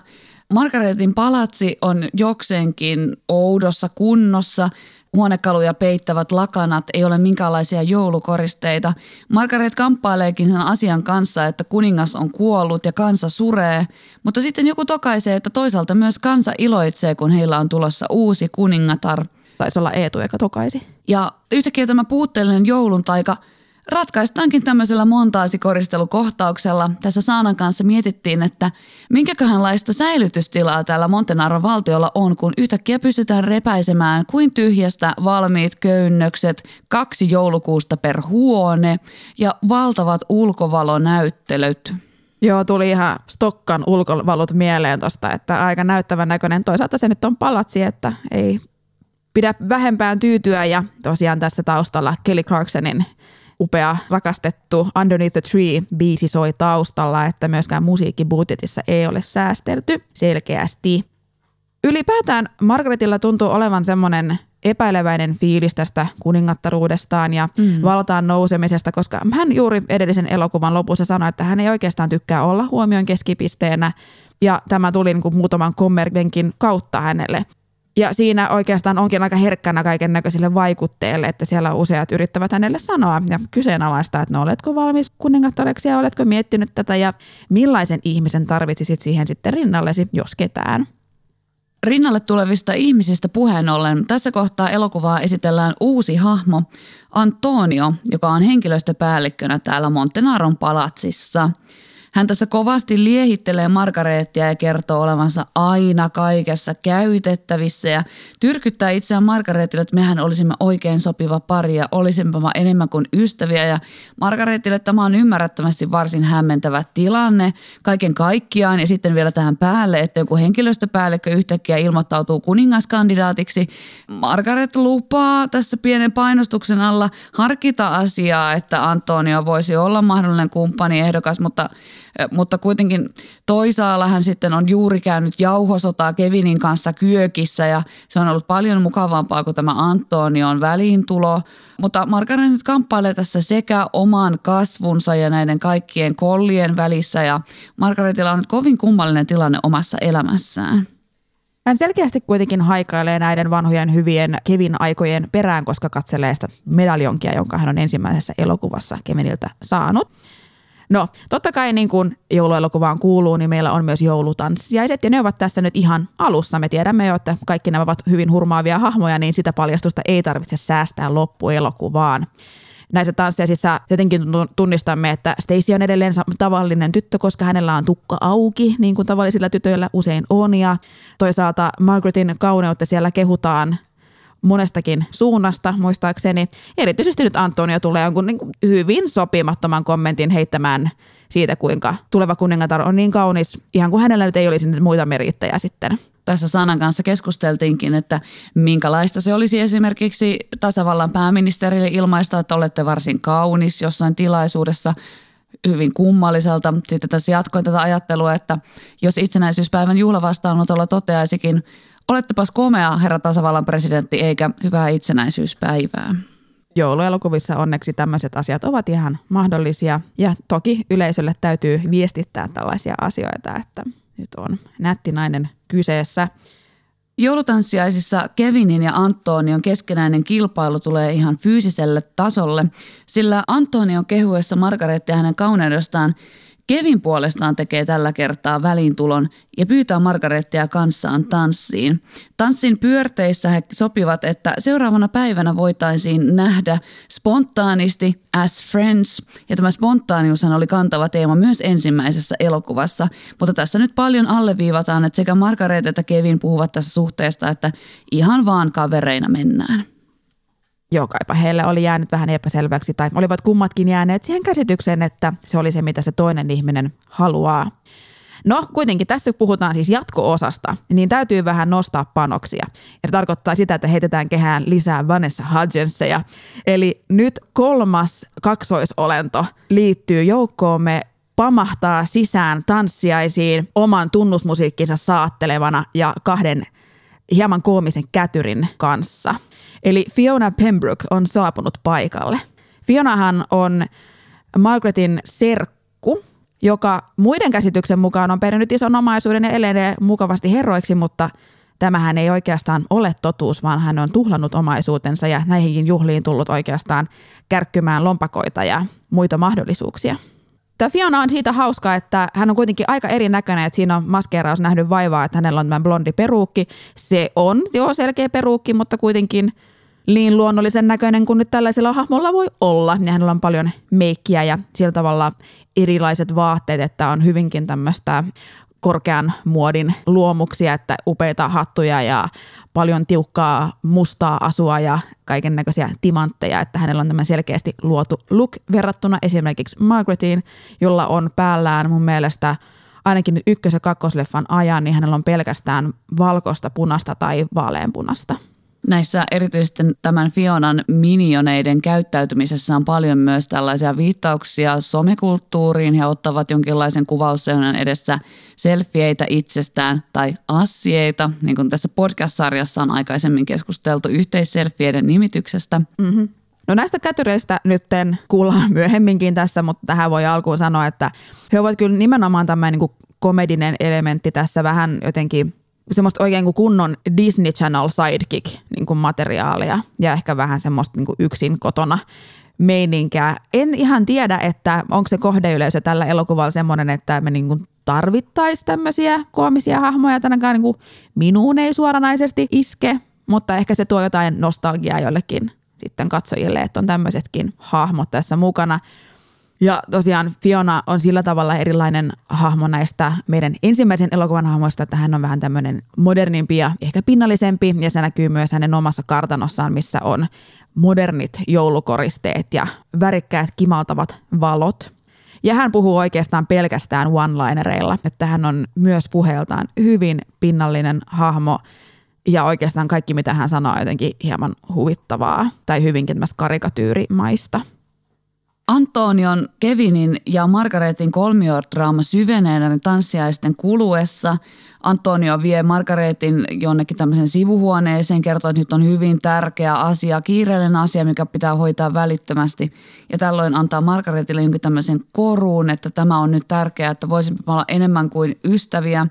Margaretin palatsi on jokseenkin oudossa kunnossa – huonekaluja peittävät lakanat, ei ole minkäänlaisia joulukoristeita. Margaret kamppaileekin sen asian kanssa, että kuningas on kuollut ja kansa suree, mutta sitten joku tokaisee, että toisaalta myös kansa iloitsee, kun heillä on tulossa uusi kuningatar. Taisi olla Eetu, joka tokaisi. Ja yhtäkkiä tämä puutteellinen joulun taika – ratkaistaankin tämmöisellä montaasi-koristelukohtauksella. Tässä Saanan kanssa mietittiin, että minkäköhänlaista säilytystilaa täällä Montenaron valtiolla on, kun yhtäkkiä pystytään repäisemään kuin tyhjästä valmiit köynnökset, kaksi joulukuusta per huone ja valtavat ulkovalonäyttelyt. Joo, tuli ihan Stokkan ulkovalut mieleen tosta, että aika näyttävän näköinen. Toisaalta se nyt on palatsi, että ei pidä vähempään tyytyä ja tosiaan tässä taustalla Kelly Clarksonin upea, rakastettu Underneath the Tree-biisi soi taustalla, että myöskään musiikkibudjetissa ei ole säästelty selkeästi. Ylipäätään Margaretilla tuntuu olevan semmoinen epäileväinen fiilis tästä kuningattaruudestaan ja mm. valtaan nousemisesta, koska hän juuri edellisen elokuvan lopussa sanoi, että hän ei oikeastaan tykkää olla huomion keskipisteenä ja tämä tuli niin kuin muutaman kommervenkin kautta hänelle. Ja siinä oikeastaan onkin aika herkkänä kaiken näköisille vaikutteille, että siellä useat yrittävät hänelle sanoa ja kyseenalaistaa, että no oletko valmis kuningattareksi ja oletko miettinyt tätä ja millaisen ihmisen tarvitsisit siihen sitten rinnallesi, jos ketään. Rinnalle tulevista ihmisistä puheen ollen tässä kohtaa elokuvaa esitellään uusi hahmo, Antonio, joka on henkilöstöpäällikkönä täällä Montenaron palatsissa – hän tässä kovasti liehittelee Margareettia ja kertoo olevansa aina kaikessa käytettävissä ja tyrkyttää itseään Margareetille, että mehän olisimme oikein sopiva pari ja olisimme enemmän kuin ystäviä. Ja Margareetille tämä on ymmärrettävästi varsin hämmentävä tilanne kaiken kaikkiaan ja sitten vielä tähän päälle, että joku henkilöstöpäällikkö yhtäkkiä ilmoittautuu kuningaskandidaatiksi. Margaret lupaa tässä pienen painostuksen alla harkita asiaa, että Antonio voisi olla mahdollinen kumppani ehdokas, mutta mutta kuitenkin toisaalla hän sitten on juuri käynyt jauhosotaa Kevinin kanssa kyökissä ja se on ollut paljon mukavampaa kuin tämä Antonion väliintulo. Mutta Margaret nyt kamppailee tässä sekä oman kasvunsa ja näiden kaikkien kollien välissä ja Margaretilla on nyt kovin kummallinen tilanne omassa elämässään. Hän selkeästi kuitenkin haikailee näiden vanhojen hyvien Kevin aikojen perään, koska katselee sitä medaljonkia, jonka hän on ensimmäisessä elokuvassa Keviniltä saanut. No, totta kai niin kuin jouluelokuvaan kuuluu, niin meillä on myös joulutanssijaiset, ja ne ovat tässä nyt ihan alussa. Me tiedämme jo, että kaikki nämä ovat hyvin hurmaavia hahmoja, niin sitä paljastusta ei tarvitse säästää loppuelokuvaan. Näissä tanssiaisissa tietenkin tunnistamme, että Stacy on edelleen tavallinen tyttö, koska hänellä on tukka auki, niin kuin tavallisilla tytöillä usein on. Ja toisaalta Margaretin kauneutta siellä kehutaan monestakin suunnasta muistaakseni. Erityisesti nyt Antonio tulee jonkun niin kuin hyvin sopimattoman kommentin heittämään siitä, kuinka tuleva kuningatar on niin kaunis, ihan kuin hänellä nyt ei olisi muita merittäjä sitten. Tässä Sanan kanssa keskusteltiinkin, että minkälaista se olisi esimerkiksi tasavallan pääministerille ilmaista, että olette varsin kaunis jossain tilaisuudessa hyvin kummalliselta. Sitten tässä jatkoin tätä ajattelua, että jos itsenäisyyspäivän juhlavastaanotolla toteaisikin Olettepas komea, herra tasavallan presidentti, eikä hyvää itsenäisyyspäivää. Jouluelokuvissa onneksi tämmöiset asiat ovat ihan mahdollisia ja toki yleisölle täytyy viestittää tällaisia asioita, että nyt on nätti nainen kyseessä. Joulutanssiaisissa Kevinin ja Antonion keskenäinen kilpailu tulee ihan fyysiselle tasolle, sillä Antonion kehuessa Margarettia hänen kauneudestaan – Kevin puolestaan tekee tällä kertaa välintulon ja pyytää Margarettia kanssaan tanssiin. Tanssin pyörteissä he sopivat, että seuraavana päivänä voitaisiin nähdä spontaanisti as friends. Ja tämä spontaaniushan oli kantava teema myös ensimmäisessä elokuvassa. Mutta tässä nyt paljon alleviivataan, että sekä Margaret että Kevin puhuvat tässä suhteesta, että ihan vaan kavereina mennään jokaipa heille oli jäänyt vähän epäselväksi tai olivat kummatkin jääneet siihen käsitykseen, että se oli se, mitä se toinen ihminen haluaa. No kuitenkin tässä puhutaan siis jatko-osasta, niin täytyy vähän nostaa panoksia. Ja se tarkoittaa sitä, että heitetään kehään lisää Vanessa Hudgenseja. Eli nyt kolmas kaksoisolento liittyy joukkoomme pamahtaa sisään tanssiaisiin oman tunnusmusiikkinsa saattelevana ja kahden hieman koomisen kätyrin kanssa – Eli Fiona Pembroke on saapunut paikalle. Fionahan on Margaretin serkku, joka muiden käsityksen mukaan on perinyt ison omaisuuden ja elenee mukavasti herroiksi, mutta tämähän ei oikeastaan ole totuus, vaan hän on tuhlannut omaisuutensa ja näihinkin juhliin tullut oikeastaan kärkkymään lompakoita ja muita mahdollisuuksia. Tämä Fiona on siitä hauska, että hän on kuitenkin aika erinäköinen, että siinä on maskeeraus nähnyt vaivaa, että hänellä on tämä blondi peruukki. Se on jo selkeä peruukki, mutta kuitenkin niin luonnollisen näköinen kuin nyt tällaisella hahmolla voi olla. Ja hänellä on paljon meikkiä ja sillä tavalla erilaiset vaatteet, että on hyvinkin tämmöistä korkean muodin luomuksia, että upeita hattuja ja paljon tiukkaa mustaa asua ja kaiken näköisiä timantteja, että hänellä on tämä selkeästi luotu look verrattuna esimerkiksi Margaretiin, jolla on päällään mun mielestä ainakin nyt ykkös- ja kakkosleffan ajan, niin hänellä on pelkästään valkoista, punasta tai vaaleanpunasta. Näissä erityisesti tämän Fionan minioneiden käyttäytymisessä on paljon myös tällaisia viittauksia somekulttuuriin. He ottavat jonkinlaisen kuvausseunan edessä selfieitä itsestään tai assieita, niin kuin tässä podcast-sarjassa on aikaisemmin keskusteltu yhteisselfieiden nimityksestä. Mm-hmm. No näistä kätyreistä nyt kuullaan [laughs] myöhemminkin tässä, mutta tähän voi alkuun sanoa, että he ovat kyllä nimenomaan tämmöinen niin komedinen elementti tässä vähän jotenkin semmoista oikein kuin kunnon Disney Channel sidekick niin kuin materiaalia ja ehkä vähän semmoista niin kuin yksin kotona meininkää. En ihan tiedä, että onko se kohdeyleisö tällä elokuvalla semmoinen, että me niin kuin tarvittaisiin tämmöisiä koomisia hahmoja. Tänäkään niin minuun ei suoranaisesti iske, mutta ehkä se tuo jotain nostalgiaa jollekin sitten katsojille, että on tämmöisetkin hahmot tässä mukana. Ja tosiaan Fiona on sillä tavalla erilainen hahmo näistä meidän ensimmäisen elokuvan hahmoista, että hän on vähän tämmöinen modernimpi ja ehkä pinnallisempi ja se näkyy myös hänen omassa kartanossaan, missä on modernit joulukoristeet ja värikkäät kimaltavat valot. Ja hän puhuu oikeastaan pelkästään one-linereilla, että hän on myös puheeltaan hyvin pinnallinen hahmo ja oikeastaan kaikki mitä hän sanoo on jotenkin hieman huvittavaa tai hyvinkin tämmöistä karikatyyrimaista. Antonion, Kevinin ja Margaretin kolmiodraama syvenee näiden tanssiaisten kuluessa. Antonio vie Margaretin jonnekin tämmöisen sivuhuoneeseen, kertoo, että nyt on hyvin tärkeä asia, kiireellinen asia, mikä pitää hoitaa välittömästi. Ja tällöin antaa Margaretille jonkin tämmöisen koruun, että tämä on nyt tärkeää, että voisimme olla enemmän kuin ystäviä.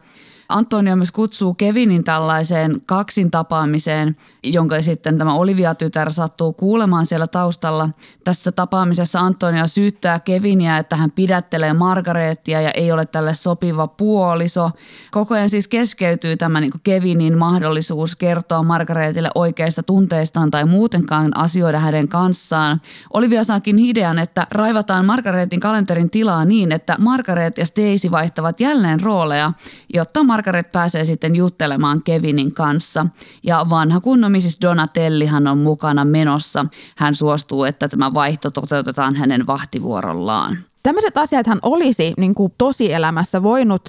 Antonio myös kutsuu Kevinin tällaiseen kaksin tapaamiseen, jonka sitten tämä Olivia-tytär sattuu kuulemaan siellä taustalla. Tässä tapaamisessa Antonio syyttää Kevinia, että hän pidättelee Margareettia ja ei ole tälle sopiva puoliso. Koko ajan siis keskeytyy tämä niin Kevinin mahdollisuus kertoa Margareetille oikeista tunteistaan tai muutenkaan asioida hänen kanssaan. Olivia saakin idean, että raivataan Margareetin kalenterin tilaa niin, että Margaret ja Stacy vaihtavat jälleen rooleja, jotta Margaret pääsee sitten juttelemaan Kevinin kanssa. Ja vanha kunnon Mrs. Donatellihan on mukana menossa. Hän suostuu, että tämä vaihto toteutetaan hänen vahtivuorollaan. Tämmöiset asiathan olisi niin kuin tosielämässä voinut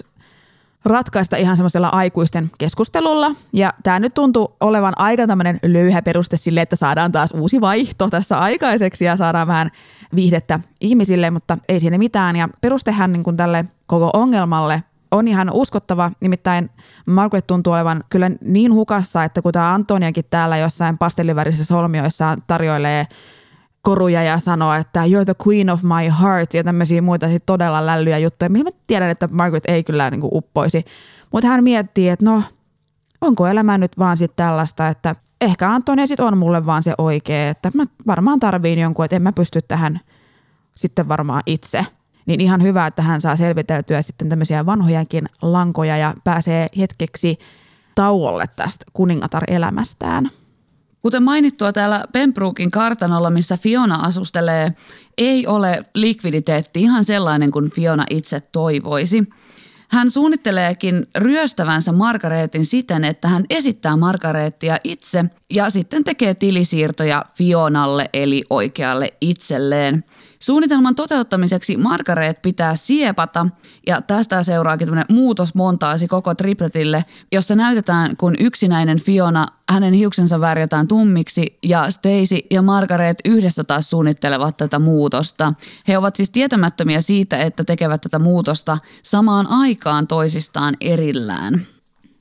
ratkaista ihan semmoisella aikuisten keskustelulla. Ja tämä nyt tuntuu olevan aika tämmöinen löyhä peruste sille, että saadaan taas uusi vaihto tässä aikaiseksi ja saadaan vähän viihdettä ihmisille, mutta ei siinä mitään. Ja perustehän niin kuin tälle koko ongelmalle on ihan uskottava, nimittäin Margaret tuntuu olevan kyllä niin hukassa, että kun tämä Antoniakin täällä jossain pastellivärisissä solmioissa tarjoilee koruja ja sanoo, että you're the queen of my heart ja tämmöisiä muita todella lällyjä juttuja, mihin mä tiedän, että Margaret ei kyllä niin kuin uppoisi. Mutta hän miettii, että no, onko elämä nyt vaan sitten tällaista, että ehkä Antonia sitten on mulle vaan se oikea, että mä varmaan tarviin jonkun, että en mä pysty tähän sitten varmaan itse – niin ihan hyvä, että hän saa selviteltyä sitten tämmöisiä vanhojakin lankoja ja pääsee hetkeksi tauolle tästä kuningatar-elämästään. Kuten mainittua täällä Pembrookin kartanolla, missä Fiona asustelee, ei ole likviditeetti ihan sellainen kuin Fiona itse toivoisi. Hän suunnitteleekin ryöstävänsä Margareetin siten, että hän esittää Margareettia itse ja sitten tekee tilisiirtoja Fionalle eli oikealle itselleen – Suunnitelman toteuttamiseksi Margaret pitää siepata ja tästä seuraakin tämmöinen muutosmontaasi koko tripletille, jossa näytetään, kun yksinäinen Fiona, hänen hiuksensa värjätään tummiksi ja Stacy ja Margaret yhdessä taas suunnittelevat tätä muutosta. He ovat siis tietämättömiä siitä, että tekevät tätä muutosta samaan aikaan toisistaan erillään.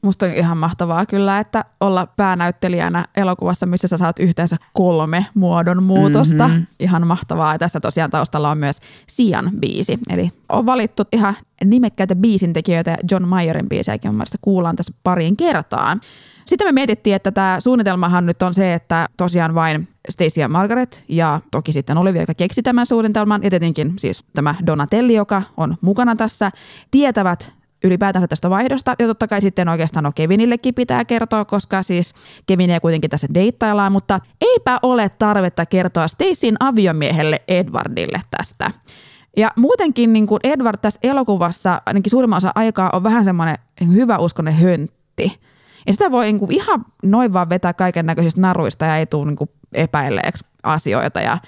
Musta on ihan mahtavaa kyllä, että olla päänäyttelijänä elokuvassa, missä sä saat yhteensä kolme muodon muutosta. Mm-hmm. Ihan mahtavaa. Ja tässä tosiaan taustalla on myös Sian biisi. Eli on valittu ihan nimekkäitä biisintekijöitä ja John Mayerin biisejäkin mun kuullaan tässä pariin kertaan. Sitten me mietittiin, että tämä suunnitelmahan nyt on se, että tosiaan vain Stacy ja Margaret ja toki sitten Olivia, joka keksi tämän suunnitelman ja tietenkin siis tämä Donatelli, joka on mukana tässä, tietävät ylipäätänsä tästä vaihdosta. Ja totta kai sitten oikeastaan no Kevinillekin pitää kertoa, koska siis Kevinia kuitenkin tässä deittaillaan, mutta eipä ole tarvetta kertoa Stacyn aviomiehelle Edwardille tästä. Ja muutenkin niin kuin Edward tässä elokuvassa ainakin suurimman osa aikaa on vähän semmoinen hyvä uskonen höntti. Ja sitä voi niin kuin ihan noin vaan vetää kaiken näköisistä naruista ja ei tule niin kuin epäilleeksi asioita. Ja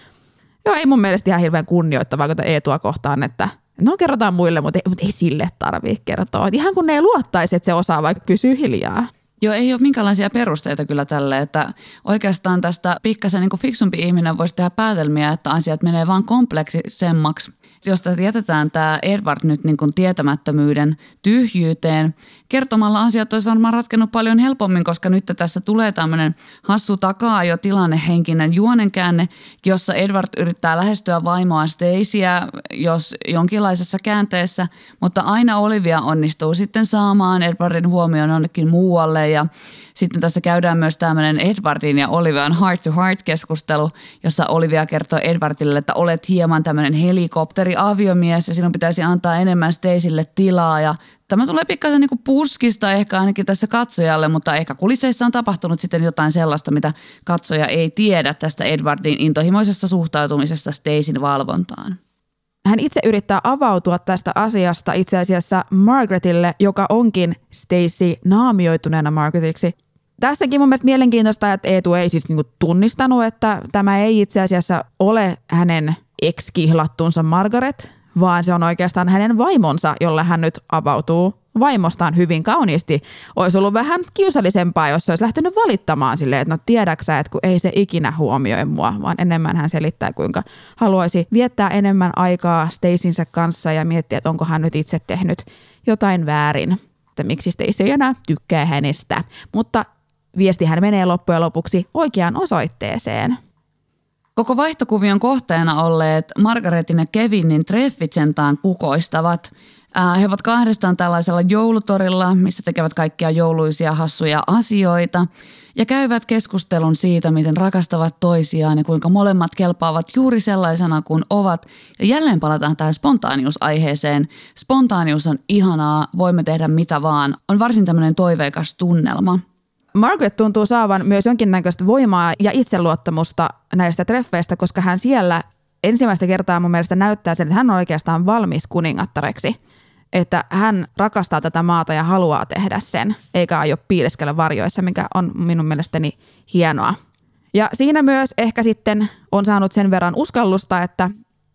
joo, ei mun mielestä ihan hirveän kunnioittavaa, kun Eetua kohtaan, että no kerrotaan muille, mutta ei, mutta ei sille tarvitse kertoa. Ihan kun ne ei luottaisi, että se osaa vaikka pysyä hiljaa. Joo, ei ole minkälaisia perusteita kyllä tälle, että oikeastaan tästä pikkasen niin fiksumpi ihminen voisi tehdä päätelmiä, että asiat menee vaan kompleksisemmaksi josta jätetään tämä Edward nyt niin kuin tietämättömyyden tyhjyyteen. Kertomalla asiat olisi varmaan ratkennut paljon helpommin, koska nyt tässä tulee tämmöinen hassu takaa jo tilannehenkinen juonenkäänne, jossa Edward yrittää lähestyä vaimoa Stacyä, jos jonkinlaisessa käänteessä, mutta aina Olivia onnistuu sitten saamaan Edwardin huomioon jonnekin muualle ja sitten tässä käydään myös tämmöinen Edwardin ja Olivian heart-to-heart-keskustelu, jossa Olivia kertoo Edwardille, että olet hieman tämmöinen helikopteriaviomies ja sinun pitäisi antaa enemmän Stacylle tilaa ja Tämä tulee pikkasen niin puskista ehkä ainakin tässä katsojalle, mutta ehkä kulisseissa on tapahtunut sitten jotain sellaista, mitä katsoja ei tiedä tästä Edwardin intohimoisesta suhtautumisesta Stacyn valvontaan. Hän itse yrittää avautua tästä asiasta itse asiassa Margaretille, joka onkin Stacy naamioituneena Margaretiksi. Tässäkin mun mielestä mielenkiintoista, että Eetu ei siis niinku tunnistanut, että tämä ei itse asiassa ole hänen ex-kihlattunsa Margaret, vaan se on oikeastaan hänen vaimonsa, jolle hän nyt avautuu vaimostaan hyvin kauniisti. Olisi ollut vähän kiusallisempaa, jos se olisi lähtenyt valittamaan silleen, että no tiedäksä, että kun ei se ikinä huomioi mua, vaan enemmän hän selittää, kuinka haluaisi viettää enemmän aikaa Staceynsä kanssa ja miettiä, että onko hän nyt itse tehnyt jotain väärin, että miksi Stacey ei enää tykkää hänestä. Mutta viestihän menee loppujen lopuksi oikeaan osoitteeseen. Koko vaihtokuvion kohteena olleet Margaretin ja Kevinin treffit sentään kukoistavat – he ovat kahdestaan tällaisella joulutorilla, missä tekevät kaikkia jouluisia hassuja asioita ja käyvät keskustelun siitä, miten rakastavat toisiaan ja kuinka molemmat kelpaavat juuri sellaisena kuin ovat. Ja jälleen palataan tähän spontaaniusaiheeseen. Spontaanius on ihanaa, voimme tehdä mitä vaan. On varsin tämmöinen toiveikas tunnelma. Margaret tuntuu saavan myös jonkinnäköistä voimaa ja itseluottamusta näistä treffeistä, koska hän siellä ensimmäistä kertaa mun mielestä näyttää sen, että hän on oikeastaan valmis kuningattareksi – että hän rakastaa tätä maata ja haluaa tehdä sen, eikä aio piileskellä varjoissa, mikä on minun mielestäni hienoa. Ja siinä myös ehkä sitten on saanut sen verran uskallusta, että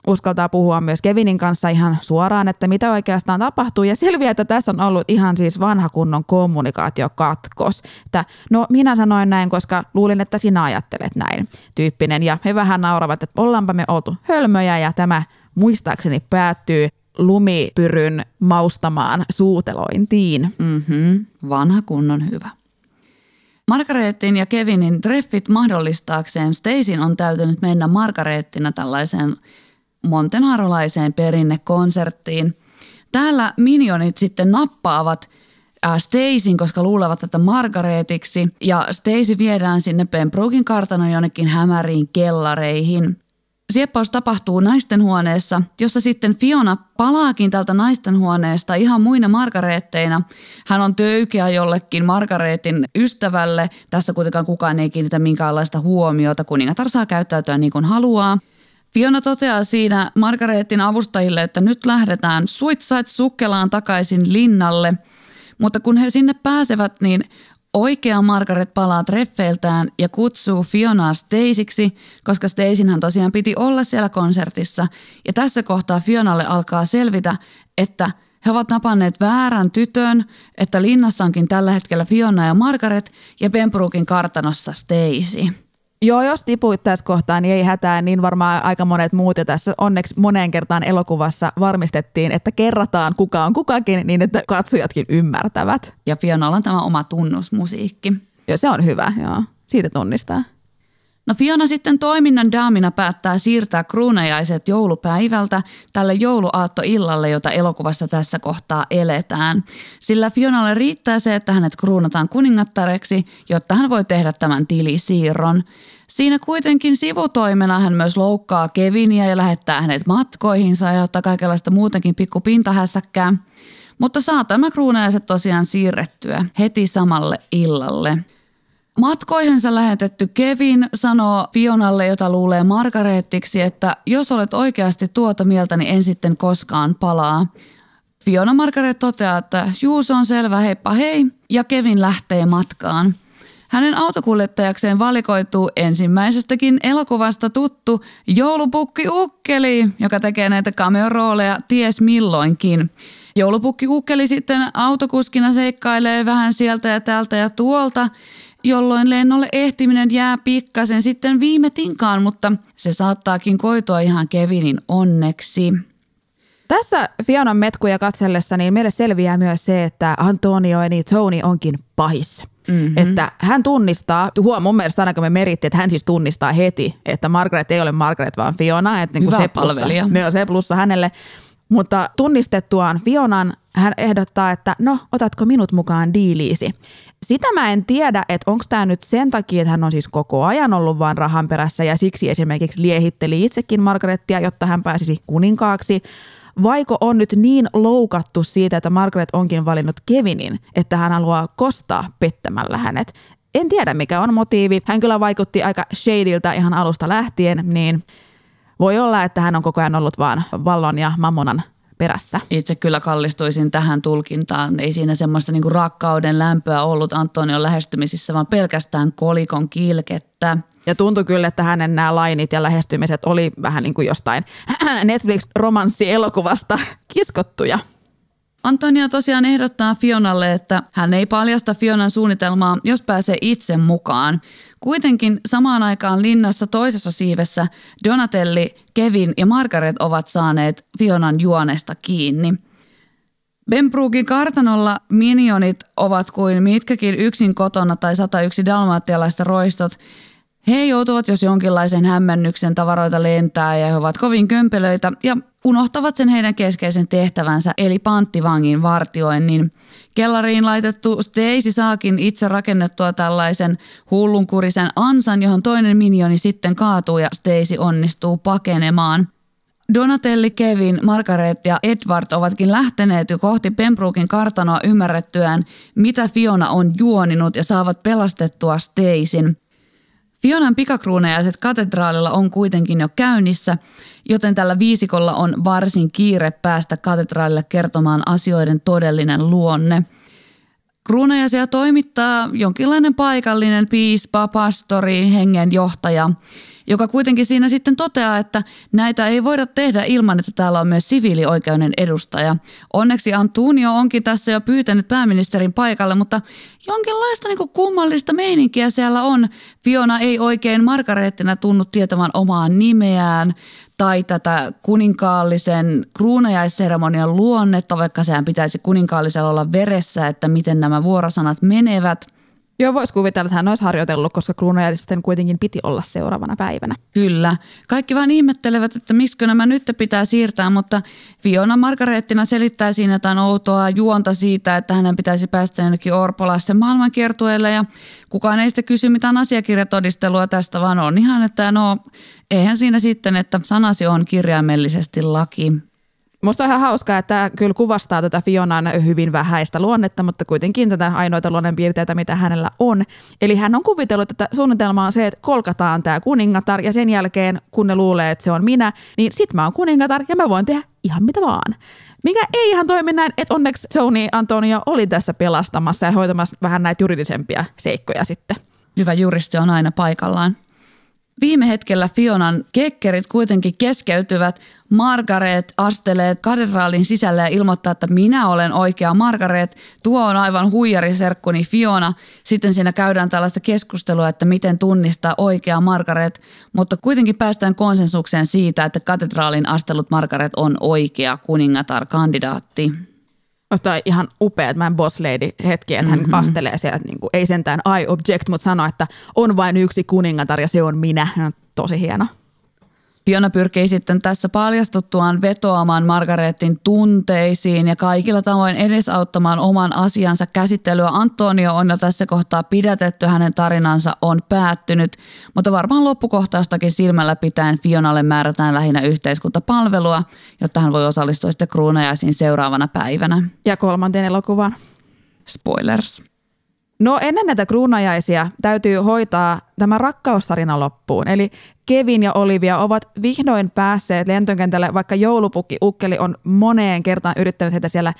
uskaltaa puhua myös Kevinin kanssa ihan suoraan, että mitä oikeastaan tapahtuu. Ja selviää, että tässä on ollut ihan siis vanha kunnon kommunikaatiokatkos. Että no minä sanoin näin, koska luulin, että sinä ajattelet näin tyyppinen. Ja he vähän nauravat, että ollaanpa me oltu hölmöjä ja tämä muistaakseni päättyy lumipyryn maustamaan suutelointiin. Mm-hmm. Vanha kunnon hyvä. Margaretin ja Kevinin treffit mahdollistaakseen Stacyn on täytynyt mennä Margarettina tällaiseen montenarolaiseen perinnekonserttiin. Täällä minionit sitten nappaavat Stacyn, koska luulevat tätä Margaretiksi, ja Stacy viedään sinne Pembrookin kartanon jonnekin hämäriin kellareihin. Sieppaus tapahtuu naisten huoneessa, jossa sitten Fiona palaakin tältä naisten huoneesta ihan muina margareetteina. Hän on töykeä jollekin Margareetin ystävälle. Tässä kuitenkaan kukaan ei kiinnitä minkäänlaista huomiota. Kuningatar saa käyttäytyä niin kuin haluaa. Fiona toteaa siinä Margareetin avustajille, että nyt lähdetään suitsait sukkelaan takaisin linnalle. Mutta kun he sinne pääsevät, niin Oikea Margaret palaa treffeiltään ja kutsuu Fionaa Staceyksi, koska Stacynhän tosiaan piti olla siellä konsertissa. Ja tässä kohtaa Fionalle alkaa selvitä, että he ovat napanneet väärän tytön, että linnassa onkin tällä hetkellä Fiona ja Margaret ja Pembrookin kartanossa Stacey. Joo, jos tipuit tässä kohtaa, niin ei hätää, niin varmaan aika monet muut. Ja tässä onneksi moneen kertaan elokuvassa varmistettiin, että kerrataan kuka on kukakin, niin että katsojatkin ymmärtävät. Ja Fionalla on tämä oma tunnusmusiikki. Ja se on hyvä, joo. Siitä tunnistaa. No Fiona sitten toiminnan daamina päättää siirtää kruunajaiset joulupäivältä tälle jouluaattoillalle, jota elokuvassa tässä kohtaa eletään. Sillä Fionalle riittää se, että hänet kruunataan kuningattareksi, jotta hän voi tehdä tämän tilisiirron. Siinä kuitenkin sivutoimena hän myös loukkaa Kevinia ja lähettää hänet matkoihinsa ja ottaa kaikenlaista muutenkin pikku pintahässäkkää. Mutta saa tämä kruunajaiset tosiaan siirrettyä heti samalle illalle. Matkoihinsa lähetetty Kevin sanoo Fionalle, jota luulee Margareettiksi, että jos olet oikeasti tuota mieltä, niin en sitten koskaan palaa. Fiona Margaret toteaa, että juu se on selvä, heippa hei, ja Kevin lähtee matkaan. Hänen autokuljettajakseen valikoituu ensimmäisestäkin elokuvasta tuttu joulupukki Ukkeli, joka tekee näitä cameo-rooleja ties milloinkin. Joulupukki Ukkeli sitten autokuskina seikkailee vähän sieltä ja täältä ja tuolta jolloin lennolle ehtiminen jää pikkasen sitten viime tinkaan, mutta se saattaakin koitua ihan Kevinin onneksi. Tässä Fionan metkuja katsellessa niin meille selviää myös se, että Antonio eli Tony onkin pahis. Mm-hmm. Että hän tunnistaa, huom mun mielestä aina kun me merittiin, että hän siis tunnistaa heti, että Margaret ei ole Margaret, vaan Fiona. Että niin Hyvä se plussa, ne on se plussa hänelle. Mutta tunnistettuaan Fionan hän ehdottaa, että no, otatko minut mukaan diiliisi. Sitä mä en tiedä, että onko tämä nyt sen takia, että hän on siis koko ajan ollut vaan rahan perässä ja siksi esimerkiksi liehitteli itsekin Margarettia, jotta hän pääsisi kuninkaaksi. Vaiko on nyt niin loukattu siitä, että Margaret onkin valinnut Kevinin, että hän haluaa kostaa pettämällä hänet. En tiedä, mikä on motiivi. Hän kyllä vaikutti aika shadiltä ihan alusta lähtien, niin voi olla, että hän on koko ajan ollut vaan vallon ja mammonan perässä. Itse kyllä kallistuisin tähän tulkintaan. Ei siinä semmoista niinku rakkauden lämpöä ollut Antonion lähestymisissä, vaan pelkästään kolikon kilkettä. Ja tuntui kyllä, että hänen nämä lainit ja lähestymiset oli vähän niin kuin jostain [clears throat] Netflix-romanssielokuvasta kiskottuja. Antonio tosiaan ehdottaa Fionalle, että hän ei paljasta Fionan suunnitelmaa, jos pääsee itse mukaan. Kuitenkin samaan aikaan linnassa toisessa siivessä Donatelli, Kevin ja Margaret ovat saaneet Fionan juonesta kiinni. Benbrookin kartanolla minionit ovat kuin mitkäkin yksin kotona tai 101 dalmaattialaista roistot. He joutuvat jos jonkinlaisen hämmennyksen tavaroita lentää ja he ovat kovin kömpelöitä ja unohtavat sen heidän keskeisen tehtävänsä eli panttivangin vartioinnin. Kellariin laitettu Stacy saakin itse rakennettua tällaisen hullunkurisen ansan, johon toinen minioni sitten kaatuu ja Stacy onnistuu pakenemaan. Donatelli, Kevin, Margaret ja Edward ovatkin lähteneet jo kohti Pembrookin kartanoa ymmärrettyään, mitä Fiona on juoninut ja saavat pelastettua Stacyn. Fionan pikakruunajaiset katedraalilla on kuitenkin jo käynnissä, joten tällä viisikolla on varsin kiire päästä katedraalille kertomaan asioiden todellinen luonne. Kruunajaisia toimittaa jonkinlainen paikallinen piispa, pastori, hengenjohtaja, joka kuitenkin siinä sitten toteaa, että näitä ei voida tehdä ilman, että täällä on myös siviilioikeuden edustaja. Onneksi Antonio onkin tässä jo pyytänyt pääministerin paikalle, mutta jonkinlaista niin kummallista meininkiä siellä on. Fiona ei oikein Margarettina tunnu tietämään omaa nimeään tai tätä kuninkaallisen kruunajaisseremonian luonnetta, vaikka sehän pitäisi kuninkaallisella olla veressä, että miten nämä vuorosanat menevät – Joo, voisi kuvitella, että hän olisi harjoitellut, koska kruunajaisten kuitenkin piti olla seuraavana päivänä. Kyllä. Kaikki vain ihmettelevät, että miksi nämä nyt pitää siirtää, mutta Fiona Margarettina selittää siinä jotain outoa juonta siitä, että hänen pitäisi päästä jonnekin orpolaisten maailmankiertueelle ja kukaan ei sitten kysy mitään asiakirjatodistelua tästä, vaan on ihan, että no eihän siinä sitten, että sanasi on kirjaimellisesti laki. Musta on ihan hauskaa, että tämä kyllä kuvastaa tätä Fionan hyvin vähäistä luonnetta, mutta kuitenkin tätä ainoita luonnonpiirteitä, mitä hänellä on. Eli hän on kuvitellut, että suunnitelma on se, että kolkataan tämä kuningatar ja sen jälkeen, kun ne luulee, että se on minä, niin sit mä oon kuningatar ja mä voin tehdä ihan mitä vaan. Mikä ei ihan toimi näin, että onneksi Tony Antonio oli tässä pelastamassa ja hoitamassa vähän näitä juridisempia seikkoja sitten. Hyvä juristi on aina paikallaan. Viime hetkellä Fionan kekkerit kuitenkin keskeytyvät. Margaret astelee katedraalin sisälle ja ilmoittaa, että minä olen oikea Margaret. Tuo on aivan huijariserkkuni Fiona. Sitten siinä käydään tällaista keskustelua, että miten tunnistaa oikea Margaret. Mutta kuitenkin päästään konsensukseen siitä, että katedraalin astellut Margaret on oikea kuningatar-kandidaatti. Musta on ihan upea, että mä en boss lady hetki, että hän mm-hmm. astelee sieltä, niin kuin, ei sentään I object, mutta sanoo, että on vain yksi kuningatar ja se on minä. No, tosi hieno. Fiona pyrkii sitten tässä paljastuttuaan vetoamaan Margaretin tunteisiin ja kaikilla tavoin edesauttamaan oman asiansa käsittelyä. Antonio on jo tässä kohtaa pidätetty, hänen tarinansa on päättynyt, mutta varmaan loppukohtaustakin silmällä pitäen Fionalle määrätään lähinnä yhteiskuntapalvelua, jotta hän voi osallistua sitten kruunajaisiin seuraavana päivänä. Ja kolmanteen elokuvan. Spoilers. No ennen näitä kruunajaisia täytyy hoitaa tämä rakkaustarina loppuun. Eli Kevin ja Olivia ovat vihdoin päässeet lentokentälle, vaikka joulupukki Ukkeli on moneen kertaan yrittänyt heitä siellä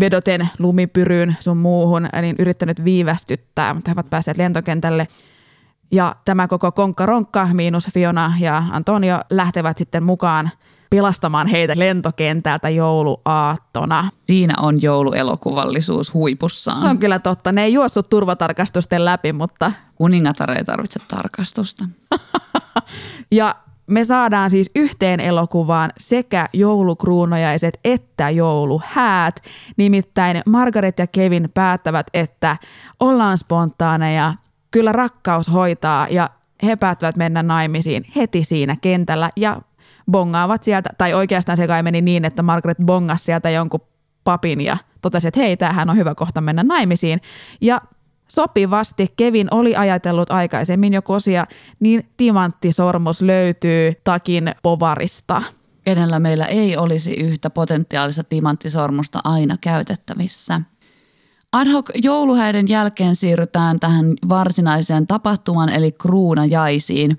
vedoten lumipyryyn sun muuhun, niin yrittänyt viivästyttää, mutta he ovat päässeet lentokentälle. Ja tämä koko konkka-ronkka, miinus Fiona ja Antonio, lähtevät sitten mukaan – pelastamaan heitä lentokentältä jouluaattona. Siinä on jouluelokuvallisuus huipussaan. On kyllä totta. Ne ei juossut turvatarkastusten läpi, mutta... Kuningatar ei tarvitse tarkastusta. [laughs] [laughs] ja me saadaan siis yhteen elokuvaan sekä joulukruunajaiset että jouluhäät. Nimittäin Margaret ja Kevin päättävät, että ollaan spontaaneja, kyllä rakkaus hoitaa ja he päättävät mennä naimisiin heti siinä kentällä ja bongaavat sieltä, tai oikeastaan se kai meni niin, että Margaret bongasi sieltä jonkun papin ja totesi, että hei, tämähän on hyvä kohta mennä naimisiin. Ja Sopivasti Kevin oli ajatellut aikaisemmin jo kosia, niin timanttisormus löytyy takin povarista. Kenellä meillä ei olisi yhtä potentiaalista timanttisormusta aina käytettävissä. Ad hoc jouluhäiden jälkeen siirrytään tähän varsinaiseen tapahtumaan eli kruunajaisiin.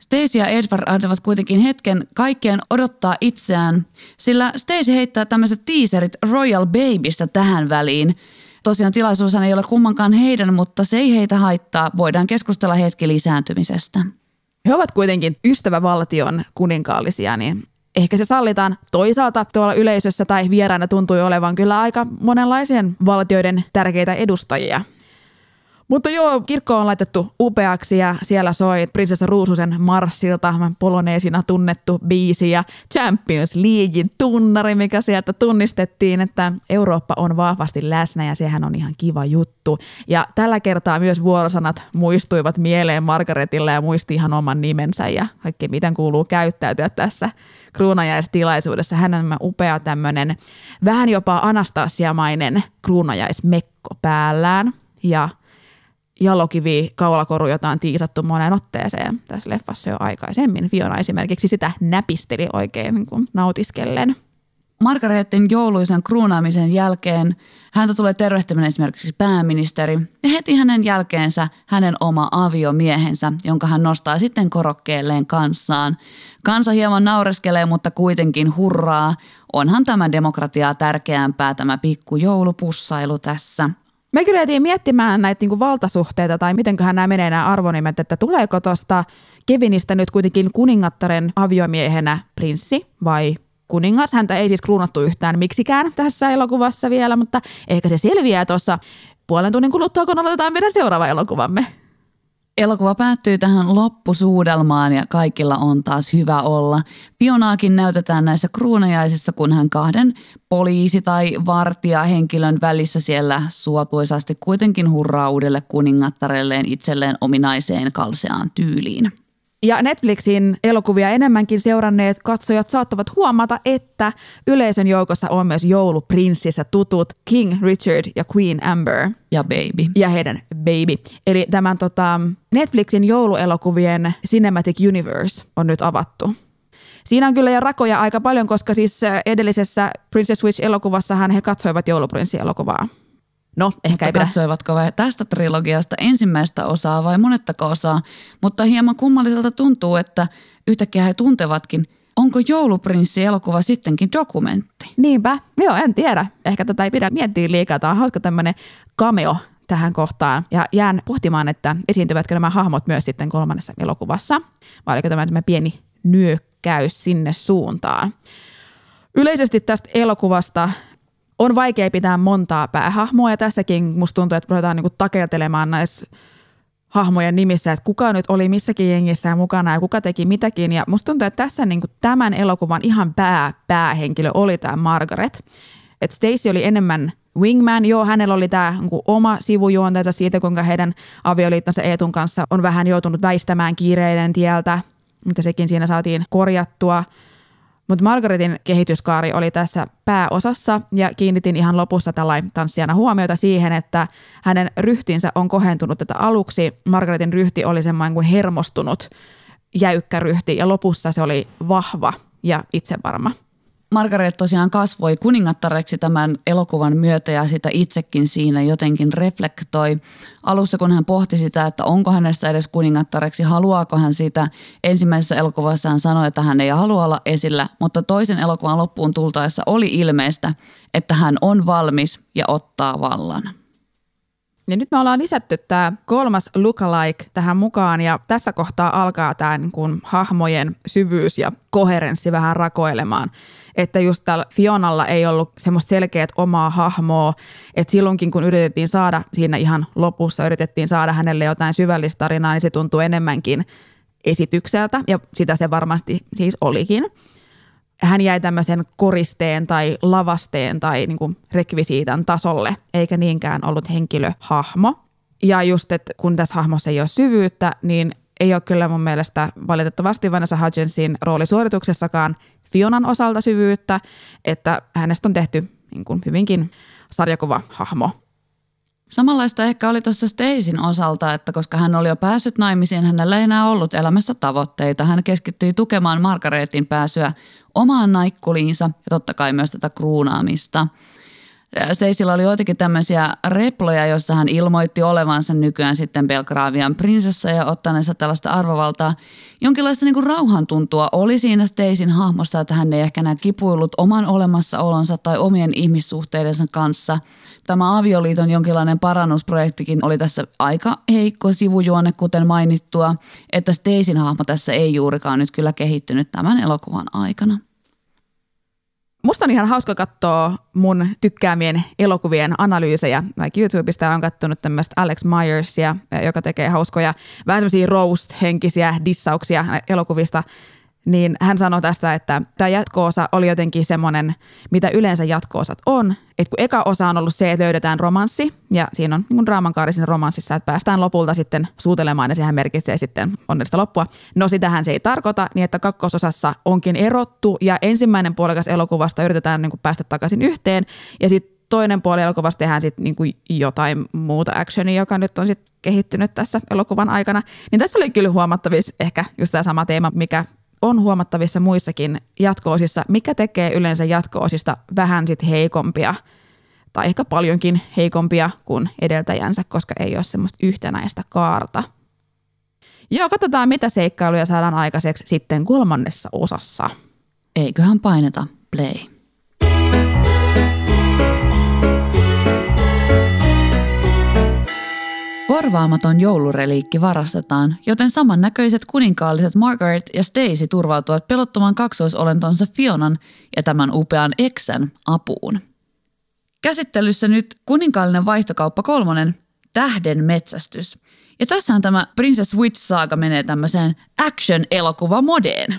Stacey ja Edward antavat kuitenkin hetken kaikkien odottaa itseään, sillä Stacey heittää tämmöiset teaserit Royal Babystä tähän väliin – Tosiaan tilaisuus ei ole kummankaan heidän, mutta se ei heitä haittaa. Voidaan keskustella hetki lisääntymisestä. He ovat kuitenkin ystävävaltion kuninkaallisia, niin ehkä se sallitaan. Toisaalta tuolla yleisössä tai vieraana tuntui olevan kyllä aika monenlaisen valtioiden tärkeitä edustajia – mutta joo, kirkko on laitettu upeaksi ja siellä soi prinsessa Ruususen marssilta poloneesina tunnettu biisi ja Champions Leaguein tunnari, mikä sieltä tunnistettiin, että Eurooppa on vahvasti läsnä ja sehän on ihan kiva juttu. Ja tällä kertaa myös vuorosanat muistuivat mieleen Margaretille ja muisti ihan oman nimensä ja kaikki miten kuuluu käyttäytyä tässä kruunajaistilaisuudessa. Hän on upea tämmöinen vähän jopa anastasiamainen kruunajaismekko päällään ja – jalokivi kaulakoru, jota on tiisattu moneen otteeseen tässä leffassa jo aikaisemmin. Fiona esimerkiksi sitä näpisteli oikein niin kuin nautiskellen. Margaretin jouluisen kruunaamisen jälkeen häntä tulee tervehtimään esimerkiksi pääministeri ja heti hänen jälkeensä hänen oma aviomiehensä, jonka hän nostaa sitten korokkeelleen kanssaan. Kansa hieman naureskelee, mutta kuitenkin hurraa. Onhan tämä demokratiaa tärkeämpää tämä pikku joulupussailu tässä – me kyllä jätiin miettimään näitä niin kuin valtasuhteita tai mitenköhän nämä menee nämä arvonimet, että tuleeko tuosta Kevinistä nyt kuitenkin kuningattaren aviomiehenä prinssi vai kuningas. Häntä ei siis kruunattu yhtään miksikään tässä elokuvassa vielä, mutta ehkä se selviää tuossa puolen tunnin kuluttua, kun aloitetaan meidän seuraava elokuvamme. Elokuva päättyy tähän loppusuudelmaan ja kaikilla on taas hyvä olla. Fionaakin näytetään näissä kruunajaisissa, kun hän kahden poliisi- tai vartijahenkilön välissä siellä suotuisasti kuitenkin hurraa uudelle kuningattarelleen itselleen ominaiseen kalseaan tyyliin. Ja Netflixin elokuvia enemmänkin seuranneet katsojat saattavat huomata, että yleisön joukossa on myös jouluprinssissä tutut King Richard ja Queen Amber. Ja Baby. Ja heidän Baby. Eli tämän tota, Netflixin jouluelokuvien Cinematic Universe on nyt avattu. Siinä on kyllä jo rakoja aika paljon, koska siis edellisessä Princess Switch-elokuvassahan he katsoivat jouluprinssi-elokuvaa. No, ehkä ei pidä. Katsoivatko vai tästä trilogiasta ensimmäistä osaa vai monettako osaa, mutta hieman kummalliselta tuntuu, että yhtäkkiä he tuntevatkin, onko jouluprinssi-elokuva sittenkin dokumentti? Niinpä, joo en tiedä. Ehkä tätä ei pidä miettiä liikaa. Tämä on hauska tämmöinen cameo tähän kohtaan. Ja jään pohtimaan, että esiintyvätkö nämä hahmot myös sitten kolmannessa elokuvassa, vai oliko tämä, tämä pieni nyökkäys sinne suuntaan. Yleisesti tästä elokuvasta on vaikea pitää montaa päähahmoa ja tässäkin musta tuntuu, että ruvetaan niinku takeltelemaan näissä hahmojen nimissä, että kuka nyt oli missäkin jengissä mukana ja kuka teki mitäkin. Ja musta tuntuu, että tässä niin tämän elokuvan ihan pää, päähenkilö oli tämä Margaret. Että Stacy oli enemmän wingman, joo, hänellä oli tämä niin oma sivujuonteensa siitä, kuinka heidän avioliittonsa Eetun kanssa on vähän joutunut väistämään kiireiden tieltä, mutta sekin siinä saatiin korjattua – mutta Margaretin kehityskaari oli tässä pääosassa ja kiinnitin ihan lopussa tällainen tanssijana huomiota siihen, että hänen ryhtinsä on kohentunut tätä aluksi. Margaretin ryhti oli semmoinen kuin hermostunut jäykkä ryhti ja lopussa se oli vahva ja itsevarma. Margaret tosiaan kasvoi kuningattareksi tämän elokuvan myötä ja sitä itsekin siinä jotenkin reflektoi. Alussa kun hän pohti sitä, että onko hänestä edes kuningattareksi, haluaako hän sitä. Ensimmäisessä elokuvassa hän sanoi, että hän ei halua olla esillä, mutta toisen elokuvan loppuun tultaessa oli ilmeistä, että hän on valmis ja ottaa vallan. Ja nyt me ollaan lisätty tämä kolmas lookalike tähän mukaan ja tässä kohtaa alkaa tämä niin kuin hahmojen syvyys ja koherenssi vähän rakoilemaan että just täällä Fionalla ei ollut semmoista selkeät omaa hahmoa, että silloinkin kun yritettiin saada siinä ihan lopussa, yritettiin saada hänelle jotain syvällistä tarinaa, niin se tuntuu enemmänkin esitykseltä, ja sitä se varmasti siis olikin. Hän jäi tämmöisen koristeen tai lavasteen tai niin kuin rekvisiitan tasolle, eikä niinkään ollut henkilöhahmo. Ja just, että kun tässä hahmossa ei ole syvyyttä, niin ei ole kyllä mun mielestä valitettavasti Vanessa Hudgensin roolisuorituksessakaan Fionan osalta syvyyttä, että hänestä on tehty niin kuin hyvinkin sarjakuva hahmo. Samanlaista ehkä oli tuosta Stacyn osalta, että koska hän oli jo päässyt naimisiin, hänellä ei enää ollut elämässä tavoitteita. Hän keskittyi tukemaan Margaretin pääsyä omaan naikkuliinsa ja totta kai myös tätä kruunaamista – Stacylla oli joitakin tämmöisiä reploja, joissa hän ilmoitti olevansa nykyään sitten Belgravian prinsessa ja ottaneensa tällaista arvovaltaa. Jonkinlaista niin kuin rauhantuntua oli siinä Stacyn hahmossa, että hän ei ehkä enää kipuillut oman olemassaolonsa tai omien ihmissuhteidensa kanssa. Tämä avioliiton jonkinlainen parannusprojektikin oli tässä aika heikko sivujuone, kuten mainittua, että Stacyn hahmo tässä ei juurikaan nyt kyllä kehittynyt tämän elokuvan aikana. Musta on ihan hauska katsoa mun tykkäämien elokuvien analyysejä. Vaikka YouTubesta on katsonut tämmöistä Alex Myersia, joka tekee hauskoja, vähän semmoisia roast-henkisiä dissauksia elokuvista niin hän sanoi tästä, että tämä jatkoosa oli jotenkin semmoinen, mitä yleensä jatkoosat on. Että kun eka osa on ollut se, että löydetään romanssi, ja siinä on niin draamankaari siinä romanssissa, että päästään lopulta sitten suutelemaan, ja sehän merkitsee sitten onnellista loppua. No sitähän se ei tarkoita, niin että kakkososassa onkin erottu, ja ensimmäinen puolikas elokuvasta yritetään niin päästä takaisin yhteen, ja sitten toinen puoli elokuvasta tehdään sitten niinku jotain muuta actionia, joka nyt on sitten kehittynyt tässä elokuvan aikana. Niin tässä oli kyllä huomattavissa ehkä just tämä sama teema, mikä on huomattavissa muissakin jatkoosissa, mikä tekee yleensä jatkoosista vähän sit heikompia tai ehkä paljonkin heikompia kuin edeltäjänsä, koska ei ole semmoista yhtenäistä kaarta. Joo, katsotaan mitä seikkailuja saadaan aikaiseksi sitten kolmannessa osassa. Eiköhän paineta play. Korvaamaton joulureliikki varastetaan, joten samannäköiset kuninkaalliset Margaret ja Stacy turvautuvat pelottoman kaksoisolentonsa Fionan ja tämän upean eksän apuun. Käsittelyssä nyt kuninkaallinen vaihtokauppa kolmonen, tähden metsästys. Ja tässähän tämä Princess Witch-saaga menee tämmöiseen action-elokuva-modeen.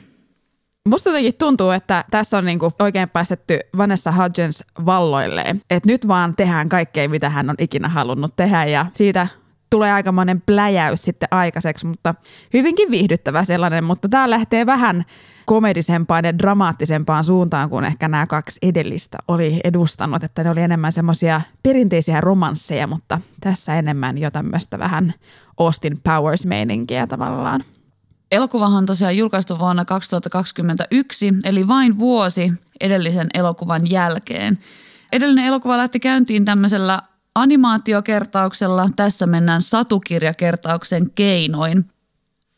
Musta jotenkin tuntuu, että tässä on niinku oikein päästetty Vanessa Hudgens valloilleen. Että nyt vaan tehdään kaikkea, mitä hän on ikinä halunnut tehdä ja siitä tulee aikamoinen pläjäys sitten aikaiseksi, mutta hyvinkin viihdyttävä sellainen, mutta tämä lähtee vähän komedisempaan ja dramaattisempaan suuntaan kuin ehkä nämä kaksi edellistä oli edustanut, että ne oli enemmän semmoisia perinteisiä romansseja, mutta tässä enemmän jo tämmöistä vähän Austin Powers-meininkiä tavallaan. Elokuvahan on tosiaan julkaistu vuonna 2021, eli vain vuosi edellisen elokuvan jälkeen. Edellinen elokuva lähti käyntiin tämmöisellä animaatiokertauksella. Tässä mennään satukirjakertauksen keinoin.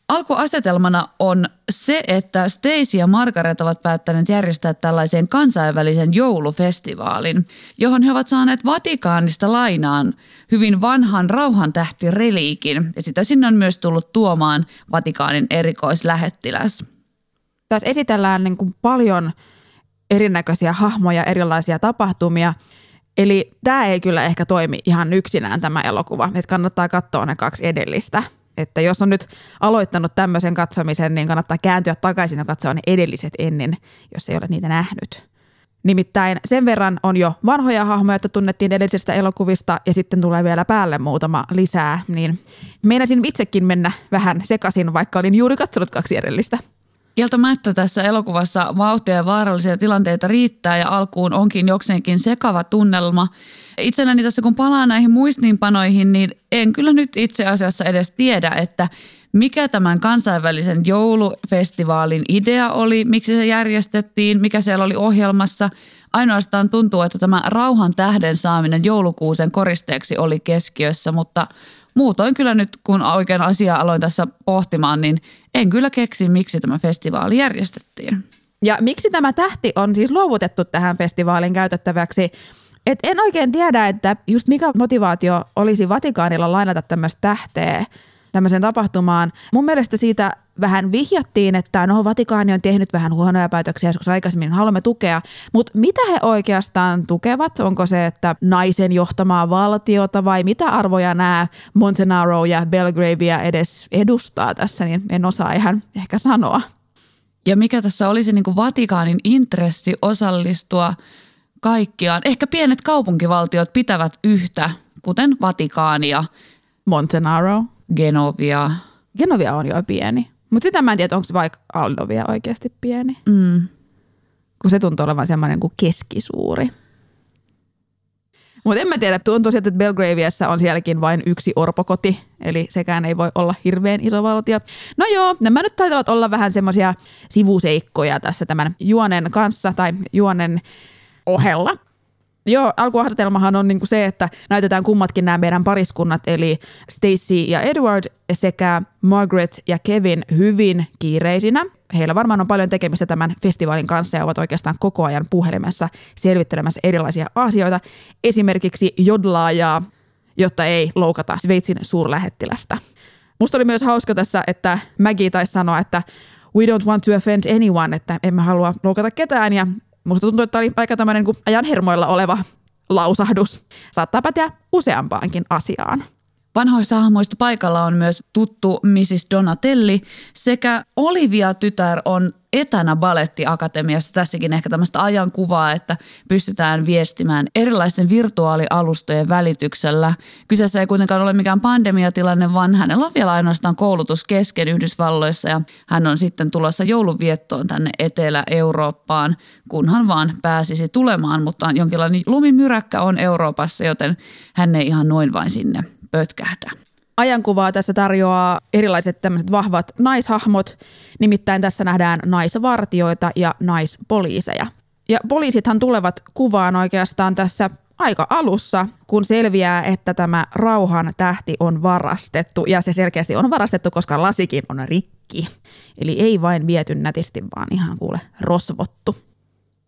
Alkuasetelmana on se, että Stacy ja Margaret ovat päättäneet järjestää tällaisen kansainvälisen joulufestivaalin, johon he ovat saaneet Vatikaanista lainaan hyvin vanhan rauhantähtireliikin, ja sitä sinne on myös tullut tuomaan Vatikaanin erikoislähettiläs. Tässä esitellään niin kuin paljon erinäköisiä hahmoja, erilaisia tapahtumia – Eli tämä ei kyllä ehkä toimi ihan yksinään tämä elokuva, että kannattaa katsoa ne kaksi edellistä. Että jos on nyt aloittanut tämmöisen katsomisen, niin kannattaa kääntyä takaisin ja katsoa ne edelliset ennen, jos ei ole niitä nähnyt. Nimittäin sen verran on jo vanhoja hahmoja, että tunnettiin edellisestä elokuvista ja sitten tulee vielä päälle muutama lisää, niin meinasin itsekin mennä vähän sekaisin, vaikka olin juuri katsonut kaksi edellistä. Kieltämättä tässä elokuvassa vauhtia ja vaarallisia tilanteita riittää ja alkuun onkin jokseenkin sekava tunnelma. Itselläni tässä kun palaan näihin muistiinpanoihin, niin en kyllä nyt itse asiassa edes tiedä, että mikä tämän kansainvälisen joulufestivaalin idea oli, miksi se järjestettiin, mikä siellä oli ohjelmassa. Ainoastaan tuntuu, että tämä rauhan tähden saaminen joulukuusen koristeeksi oli keskiössä, mutta – muutoin kyllä nyt, kun oikein asiaa aloin tässä pohtimaan, niin en kyllä keksi, miksi tämä festivaali järjestettiin. Ja miksi tämä tähti on siis luovutettu tähän festivaalin käytettäväksi? Et en oikein tiedä, että just mikä motivaatio olisi Vatikaanilla lainata tämmöistä tähteä tämmöiseen tapahtumaan. Mun mielestä siitä vähän vihjattiin, että no Vatikaani on tehnyt vähän huonoja päätöksiä joskus aikaisemmin, haluamme tukea. Mutta mitä he oikeastaan tukevat? Onko se, että naisen johtamaa valtiota vai mitä arvoja nämä Montenaro ja Belgravia edes edustaa tässä, niin en osaa ihan ehkä sanoa. Ja mikä tässä olisi niin kuin Vatikaanin intressi osallistua kaikkiaan? Ehkä pienet kaupunkivaltiot pitävät yhtä, kuten Vatikaania. Montenaro. Genovia. Genovia on jo pieni. Mutta sitä mä en tiedä, onko se vaikka Aldovia oikeasti pieni. Mm. Kun se tuntuu olevan semmoinen kuin keskisuuri. Mutta en mä tiedä, tuntuu siltä, että Belgraviassa on sielläkin vain yksi orpokoti, eli sekään ei voi olla hirveän iso valtio. No joo, nämä nyt taitavat olla vähän semmoisia sivuseikkoja tässä tämän juonen kanssa tai juonen ohella. Joo, alkuasetelmahan on niinku se, että näytetään kummatkin nämä meidän pariskunnat, eli Stacy ja Edward sekä Margaret ja Kevin hyvin kiireisinä. Heillä varmaan on paljon tekemistä tämän festivaalin kanssa ja ovat oikeastaan koko ajan puhelimessa selvittelemässä erilaisia asioita. Esimerkiksi jodlaajaa, jotta ei loukata Sveitsin suurlähettilästä. Musta oli myös hauska tässä, että Maggie taisi sanoa, että we don't want to offend anyone, että emme halua loukata ketään ja musta tuntuu, että oli aika tämmöinen niin ajan hermoilla oleva lausahdus. Saattaa päteä useampaankin asiaan. Vanhoissa hahmoista paikalla on myös tuttu Mrs. Donatelli sekä Olivia-tytär on etänä balettiakatemiassa. Tässäkin ehkä tämmöistä ajankuvaa, että pystytään viestimään erilaisten virtuaalialustojen välityksellä. Kyseessä ei kuitenkaan ole mikään pandemiatilanne, vaan hänellä on vielä ainoastaan koulutus kesken Yhdysvalloissa ja hän on sitten tulossa joulunviettoon tänne Etelä-Eurooppaan, kunhan vaan pääsisi tulemaan, mutta jonkinlainen lumimyräkkä on Euroopassa, joten hän ei ihan noin vain sinne pötkähdä ajankuvaa tässä tarjoaa erilaiset tämmöiset vahvat naishahmot. Nimittäin tässä nähdään naisvartioita ja naispoliiseja. Ja poliisithan tulevat kuvaan oikeastaan tässä aika alussa, kun selviää, että tämä rauhan tähti on varastettu. Ja se selkeästi on varastettu, koska lasikin on rikki. Eli ei vain viety nätisti, vaan ihan kuule rosvottu.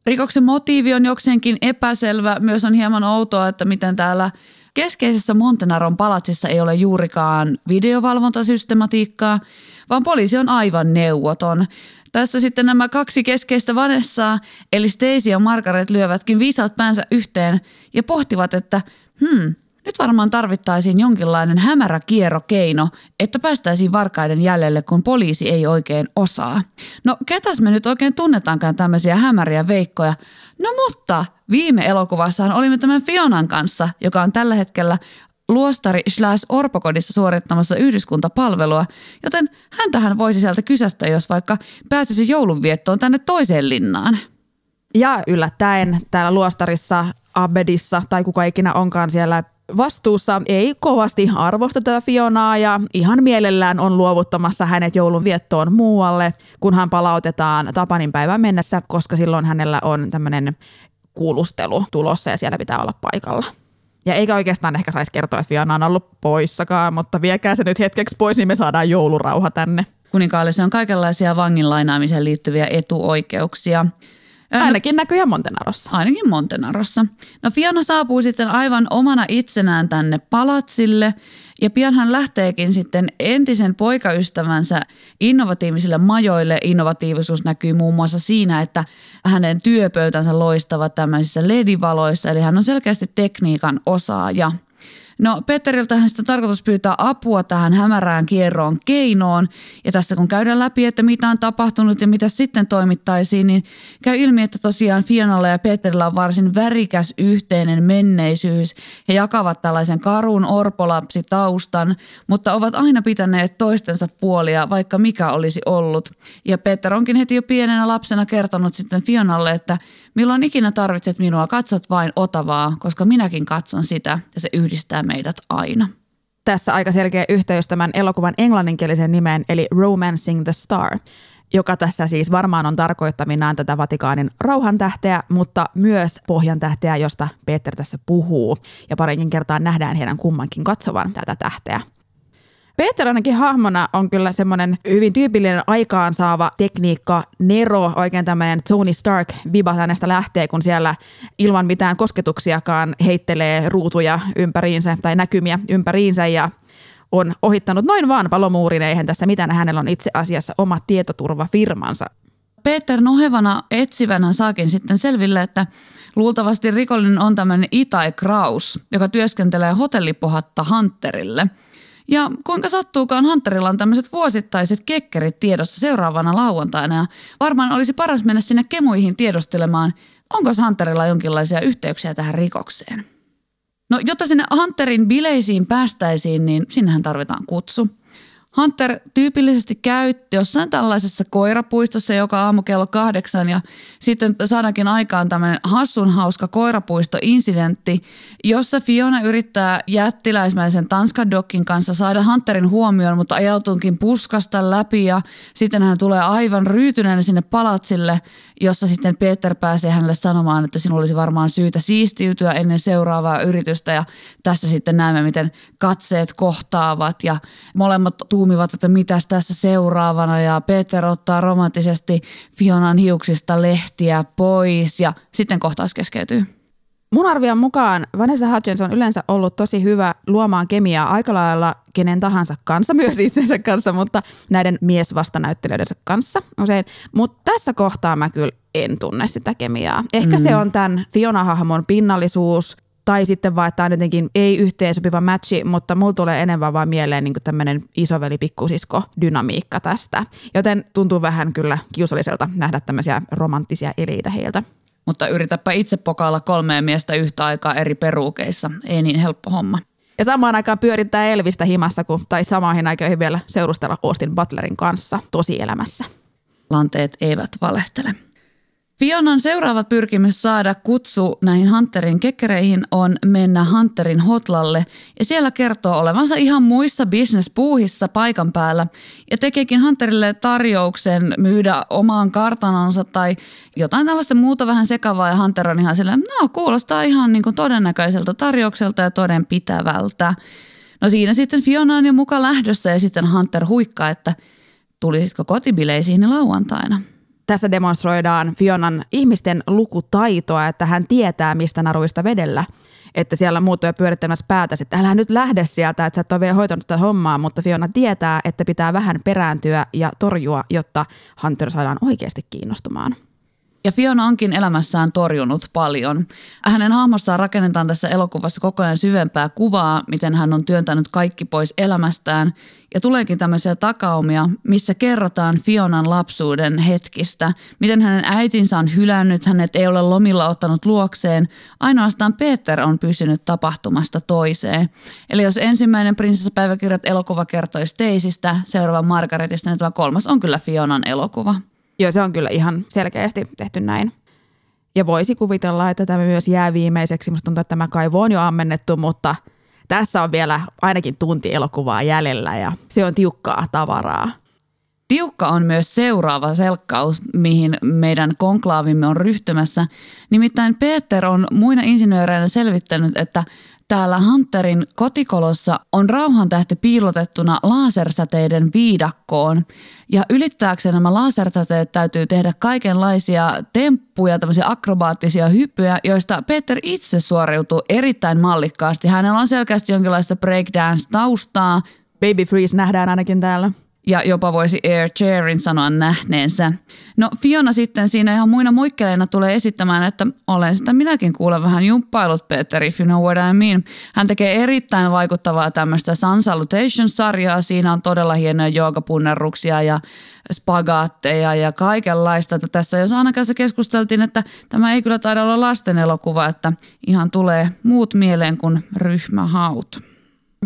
Rikoksen motiivi on jokseenkin epäselvä. Myös on hieman outoa, että miten täällä Keskeisessä Montenaron palatsissa ei ole juurikaan videovalvontasystematiikkaa, vaan poliisi on aivan neuvoton. Tässä sitten nämä kaksi keskeistä Vanessaa, eli Stacy ja Margaret lyövätkin viisaat päänsä yhteen ja pohtivat, että hmm, nyt varmaan tarvittaisiin jonkinlainen hämärä kierrokeino, että päästäisiin varkaiden jäljelle, kun poliisi ei oikein osaa. No ketäs me nyt oikein tunnetaankaan tämmöisiä hämäriä veikkoja? No mutta viime elokuvassahan olimme tämän Fionan kanssa, joka on tällä hetkellä luostari slash orpokodissa suorittamassa yhdyskuntapalvelua, joten häntähän voisi sieltä kysästä, jos vaikka pääsisi joulunviettoon tänne toiseen linnaan. Ja yllättäen täällä luostarissa Abedissa tai kuka ikinä onkaan siellä vastuussa ei kovasti arvosteta Fionaa ja ihan mielellään on luovuttamassa hänet joulun viettoon muualle, kun hän palautetaan Tapanin päivän mennessä, koska silloin hänellä on tämmöinen kuulustelu tulossa ja siellä pitää olla paikalla. Ja eikä oikeastaan ehkä saisi kertoa, että Fiona on ollut poissakaan, mutta viekää se nyt hetkeksi pois, niin me saadaan joulurauha tänne. Kuninkaalle se on kaikenlaisia vangin lainaamiseen liittyviä etuoikeuksia. Ainakin näkyy Montenarossa. Ainakin Montenarossa. No Fiona saapuu sitten aivan omana itsenään tänne palatsille ja pian hän lähteekin sitten entisen poikaystävänsä innovatiivisille majoille. Innovatiivisuus näkyy muun muassa siinä, että hänen työpöytänsä loistavat tämmöisissä ledivaloissa, eli hän on selkeästi tekniikan osaaja – No Petteriltä sitten tarkoitus pyytää apua tähän hämärään kierroon keinoon. Ja tässä kun käydään läpi, että mitä on tapahtunut ja mitä sitten toimittaisiin, niin käy ilmi, että tosiaan Fionalla ja Petterillä on varsin värikäs yhteinen menneisyys. He jakavat tällaisen karun orpolapsi taustan, mutta ovat aina pitäneet toistensa puolia, vaikka mikä olisi ollut. Ja Peter onkin heti jo pienenä lapsena kertonut sitten Fionalle, että milloin ikinä tarvitset minua, katsot vain Otavaa, koska minäkin katson sitä ja se yhdistää meidät aina. Tässä aika selkeä yhteys tämän elokuvan englanninkielisen nimeen eli Romancing the Star, joka tässä siis varmaan on tarkoittaminaan tätä Vatikaanin rauhantähteä, mutta myös pohjantähteä, josta Peter tässä puhuu. Ja parinkin kertaan nähdään heidän kummankin katsovan tätä tähteä. Peter ainakin hahmona on kyllä semmoinen hyvin tyypillinen aikaansaava tekniikka, Nero, oikein tämmöinen Tony Stark viba hänestä lähtee, kun siellä ilman mitään kosketuksiakaan heittelee ruutuja ympäriinsä tai näkymiä ympäriinsä ja on ohittanut noin vaan palomuurin, eihän tässä mitään, hänellä on itse asiassa oma tietoturvafirmansa. Peter nohevana etsivänä saakin sitten selville, että luultavasti rikollinen on tämmöinen Itai Kraus, joka työskentelee hotellipohatta Hunterille. Ja kuinka sattuukaan Hunterilla on tämmöiset vuosittaiset kekkerit tiedossa seuraavana lauantaina ja varmaan olisi paras mennä sinne kemuihin tiedostelemaan, onko Hunterilla jonkinlaisia yhteyksiä tähän rikokseen. No jotta sinne Hunterin bileisiin päästäisiin, niin sinnehän tarvitaan kutsu – Hunter tyypillisesti käy jossain tällaisessa koirapuistossa joka aamu kello kahdeksan ja sitten saadaankin aikaan tämmöinen hassun hauska koirapuistoincidentti, jossa Fiona yrittää jättiläismäisen Tanskadokkin kanssa saada Hunterin huomioon, mutta ajautuukin puskasta läpi ja sitten hän tulee aivan ryytyneenä sinne palatsille, jossa sitten Peter pääsee hänelle sanomaan, että sinulla olisi varmaan syytä siistiytyä ennen seuraavaa yritystä ja tässä sitten näemme, miten katseet kohtaavat ja molemmat tuumivat, että mitäs tässä seuraavana ja Peter ottaa romanttisesti Fionan hiuksista lehtiä pois ja sitten kohtaus keskeytyy. Mun arvion mukaan Vanessa Hudgens on yleensä ollut tosi hyvä luomaan kemiaa aika lailla kenen tahansa kanssa, [laughs] myös itsensä kanssa, mutta näiden miesvastanäyttelijöidensä kanssa usein. Mutta tässä kohtaa mä kyllä en tunne sitä kemiaa. Ehkä mm. se on tämän Fiona-hahmon pinnallisuus, tai sitten vaan, että tämä on jotenkin ei yhteensopiva matchi, mutta mulla tulee enemmän vaan mieleen niin tämmöinen isoveli-pikkusisko dynamiikka tästä. Joten tuntuu vähän kyllä kiusalliselta nähdä tämmöisiä romanttisia eliitä heiltä. Mutta yritäpä itse pokailla kolmea miestä yhtä aikaa eri peruukeissa. Ei niin helppo homma. Ja samaan aikaan pyörittää Elvistä himassa, kun, tai samoihin aikoihin vielä seurustella Austin Butlerin kanssa tosielämässä. Lanteet eivät valehtele. Fionan seuraava pyrkimys saada kutsu näihin Hunterin kekkereihin on mennä Hunterin hotlalle. Ja siellä kertoo olevansa ihan muissa bisnespuuhissa paikan päällä. Ja tekeekin Hunterille tarjouksen myydä omaan kartanonsa tai jotain tällaista muuta vähän sekavaa. Ja Hunter on ihan silleen, no kuulostaa ihan niin kuin todennäköiseltä tarjoukselta ja todenpitävältä. No siinä sitten Fiona on jo mukaan lähdössä ja sitten Hunter huikkaa, että tulisitko kotibileisiin lauantaina – tässä demonstroidaan Fionan ihmisten lukutaitoa, että hän tietää, mistä naruista vedellä. Että siellä on muuttuja pyörittämässä päätä, että älä nyt lähde sieltä, että sä et ole vielä hoitanut tätä hommaa, mutta Fiona tietää, että pitää vähän perääntyä ja torjua, jotta Hunter saadaan oikeasti kiinnostumaan. Ja Fiona onkin elämässään torjunut paljon. Hänen hahmossaan rakennetaan tässä elokuvassa koko ajan syvempää kuvaa, miten hän on työntänyt kaikki pois elämästään. Ja tuleekin tämmöisiä takaumia, missä kerrotaan Fionan lapsuuden hetkistä, miten hänen äitinsä on hylännyt, hänet ei ole lomilla ottanut luokseen. Ainoastaan Peter on pysynyt tapahtumasta toiseen. Eli jos ensimmäinen prinsessapäiväkirjat elokuva kertoi Steisistä, seuraava Margaretista, niin tämä kolmas on kyllä Fionan elokuva. Joo, se on kyllä ihan selkeästi tehty näin. Ja voisi kuvitella, että tämä myös jää viimeiseksi. Musta tuntuu, että tämä kaivo on jo ammennettu, mutta tässä on vielä ainakin tunti elokuvaa jäljellä ja se on tiukkaa tavaraa. Tiukka on myös seuraava selkkaus, mihin meidän konklaavimme on ryhtymässä. Nimittäin Peter on muina insinööreinä selvittänyt, että Täällä Hunterin kotikolossa on rauhantähti piilotettuna lasersäteiden viidakkoon. Ja ylittääkseen nämä lasersäteet täytyy tehdä kaikenlaisia temppuja, tämmöisiä akrobaattisia hyppyjä, joista Peter itse suoriutuu erittäin mallikkaasti. Hänellä on selkeästi jonkinlaista breakdance-taustaa. Baby Freeze nähdään ainakin täällä ja jopa voisi Air Chairin sanoa nähneensä. No Fiona sitten siinä ihan muina muikkeleina tulee esittämään, että olen sitä minäkin kuulen vähän jumppailut Peter, if you know what I mean. Hän tekee erittäin vaikuttavaa tämmöistä Sun Salutation-sarjaa. Siinä on todella hienoja joogapunnerruksia ja spagaatteja ja kaikenlaista. Että tässä jos Anna kanssa keskusteltiin, että tämä ei kyllä taida olla lasten elokuva, että ihan tulee muut mieleen kuin ryhmähaut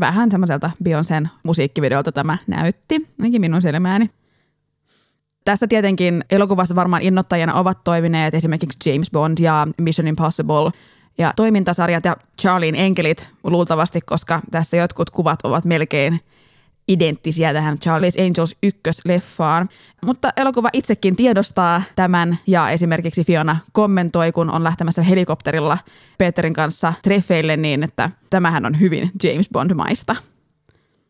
vähän semmoiselta Beyoncén musiikkivideolta tämä näytti, ainakin minun silmääni. Tässä tietenkin elokuvassa varmaan innottajana ovat toimineet esimerkiksi James Bond ja Mission Impossible ja toimintasarjat ja Charlien enkelit luultavasti, koska tässä jotkut kuvat ovat melkein – identtisiä tähän Charlie's Angels ykkösleffaan. Mutta elokuva itsekin tiedostaa tämän ja esimerkiksi Fiona kommentoi, kun on lähtemässä helikopterilla Peterin kanssa treffeille niin, että tämähän on hyvin James Bond-maista.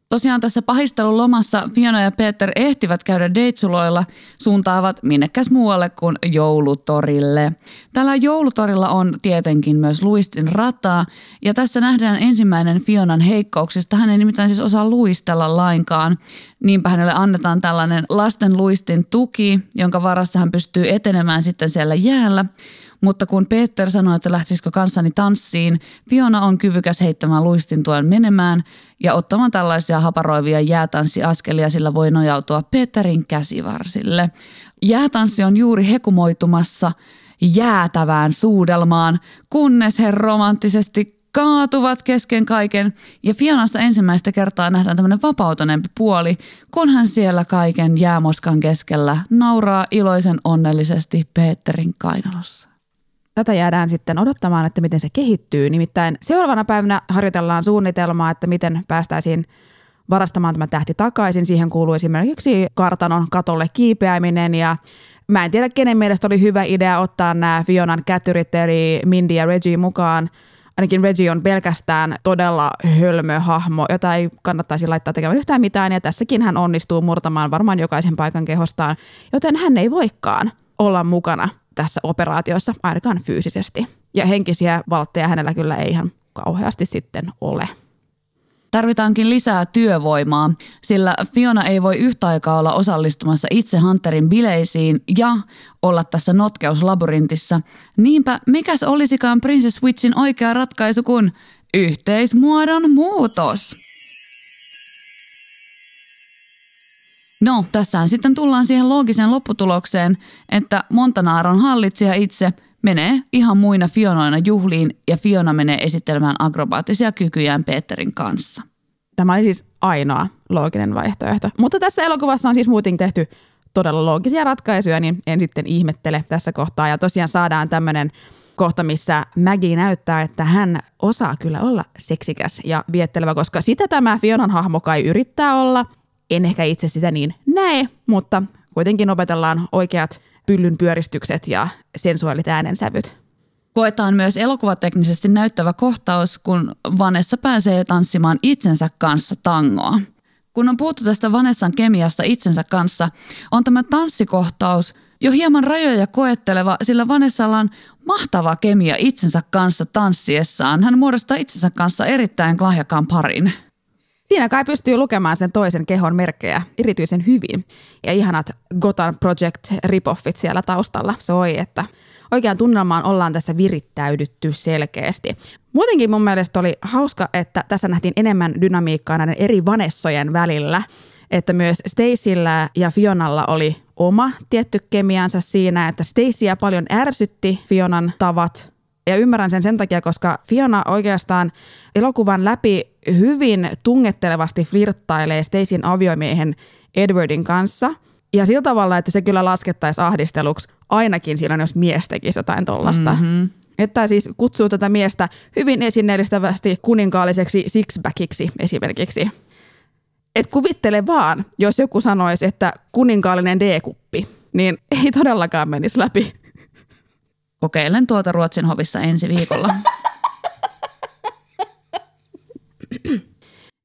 Tosiaan tässä pahistelun lomassa Fiona ja Peter ehtivät käydä deitsuloilla, suuntaavat minnekäs muualle kuin joulutorille. Tällä joulutorilla on tietenkin myös luistin rataa, ja tässä nähdään ensimmäinen Fionan heikkouksista. Hän ei nimittäin siis osaa luistella lainkaan. Niinpä hänelle annetaan tällainen lasten luistin tuki, jonka varassa hän pystyy etenemään sitten siellä jäällä. Mutta kun Peter sanoi, että lähtisikö kanssani tanssiin, Fiona on kyvykäs heittämään luistin tuen menemään ja ottamaan tällaisia haparoivia jäätanssiaskelia, sillä voi nojautua Peterin käsivarsille. Jäätanssi on juuri hekumoitumassa jäätävään suudelmaan, kunnes he romanttisesti kaatuvat kesken kaiken ja Fionasta ensimmäistä kertaa nähdään tämmöinen vapautuneempi puoli, kun hän siellä kaiken jäämoskan keskellä nauraa iloisen onnellisesti Peterin kainalossa tätä jäädään sitten odottamaan, että miten se kehittyy. Nimittäin seuraavana päivänä harjoitellaan suunnitelmaa, että miten päästäisiin varastamaan tämä tähti takaisin. Siihen kuuluu esimerkiksi kartanon katolle kiipeäminen ja mä en tiedä kenen mielestä oli hyvä idea ottaa nämä Fionan kätyrit eli Mindy ja Reggie mukaan. Ainakin Reggie on pelkästään todella hölmö hahmo, jota ei kannattaisi laittaa tekemään yhtään mitään ja tässäkin hän onnistuu murtamaan varmaan jokaisen paikan kehostaan, joten hän ei voikaan olla mukana tässä operaatiossa, ainakaan fyysisesti. Ja henkisiä valtteja hänellä kyllä ei ihan kauheasti sitten ole. Tarvitaankin lisää työvoimaa, sillä Fiona ei voi yhtä aikaa olla osallistumassa itse Hunterin bileisiin ja olla tässä notkeuslabyrintissa. Niinpä mikäs olisikaan Princess Witchin oikea ratkaisu kuin yhteismuodon muutos? No, tässähän sitten tullaan siihen loogiseen lopputulokseen, että Montanaaron hallitsija itse menee ihan muina Fionoina juhliin ja Fiona menee esittelemään akrobaattisia kykyjään Peterin kanssa. Tämä oli siis ainoa looginen vaihtoehto. Mutta tässä elokuvassa on siis muuten tehty todella loogisia ratkaisuja, niin en sitten ihmettele tässä kohtaa. Ja tosiaan saadaan tämmöinen kohta, missä Maggie näyttää, että hän osaa kyllä olla seksikäs ja viettelevä, koska sitä tämä Fionan hahmo kai yrittää olla – en ehkä itse sitä niin näe, mutta kuitenkin opetellaan oikeat pyllyn pyöristykset ja sensuaalit äänensävyt. Koetaan myös elokuvateknisesti näyttävä kohtaus, kun Vanessa pääsee tanssimaan itsensä kanssa tangoa. Kun on puhuttu tästä Vanessan kemiasta itsensä kanssa, on tämä tanssikohtaus jo hieman rajoja koetteleva, sillä Vanessalla on mahtava kemia itsensä kanssa tanssiessaan. Hän muodostaa itsensä kanssa erittäin lahjakkaan parin. Siinä kai pystyy lukemaan sen toisen kehon merkkejä erityisen hyvin. Ja ihanat Gotham Project ripoffit siellä taustalla soi, että oikean tunnelmaan ollaan tässä virittäydytty selkeästi. Muutenkin mun mielestä oli hauska, että tässä nähtiin enemmän dynamiikkaa näiden eri vanessojen välillä. Että myös Stacyllä ja Fionalla oli oma tietty kemiansa siinä, että Stacyä paljon ärsytti Fionan tavat ja ymmärrän sen sen takia, koska Fiona oikeastaan elokuvan läpi hyvin tungettelevasti flirttailee Stacyn aviomiehen Edwardin kanssa. Ja sillä tavalla, että se kyllä laskettaisiin ahdisteluksi ainakin silloin, jos mies tekisi jotain tollasta. Mm-hmm. Että siis kutsuu tätä miestä hyvin esineellistävästi kuninkaalliseksi sixpackiksi esimerkiksi. Et kuvittele vaan, jos joku sanoisi, että kuninkaallinen D-kuppi, niin ei todellakaan menisi läpi. Kokeilen tuota Ruotsin hovissa ensi viikolla. [laughs]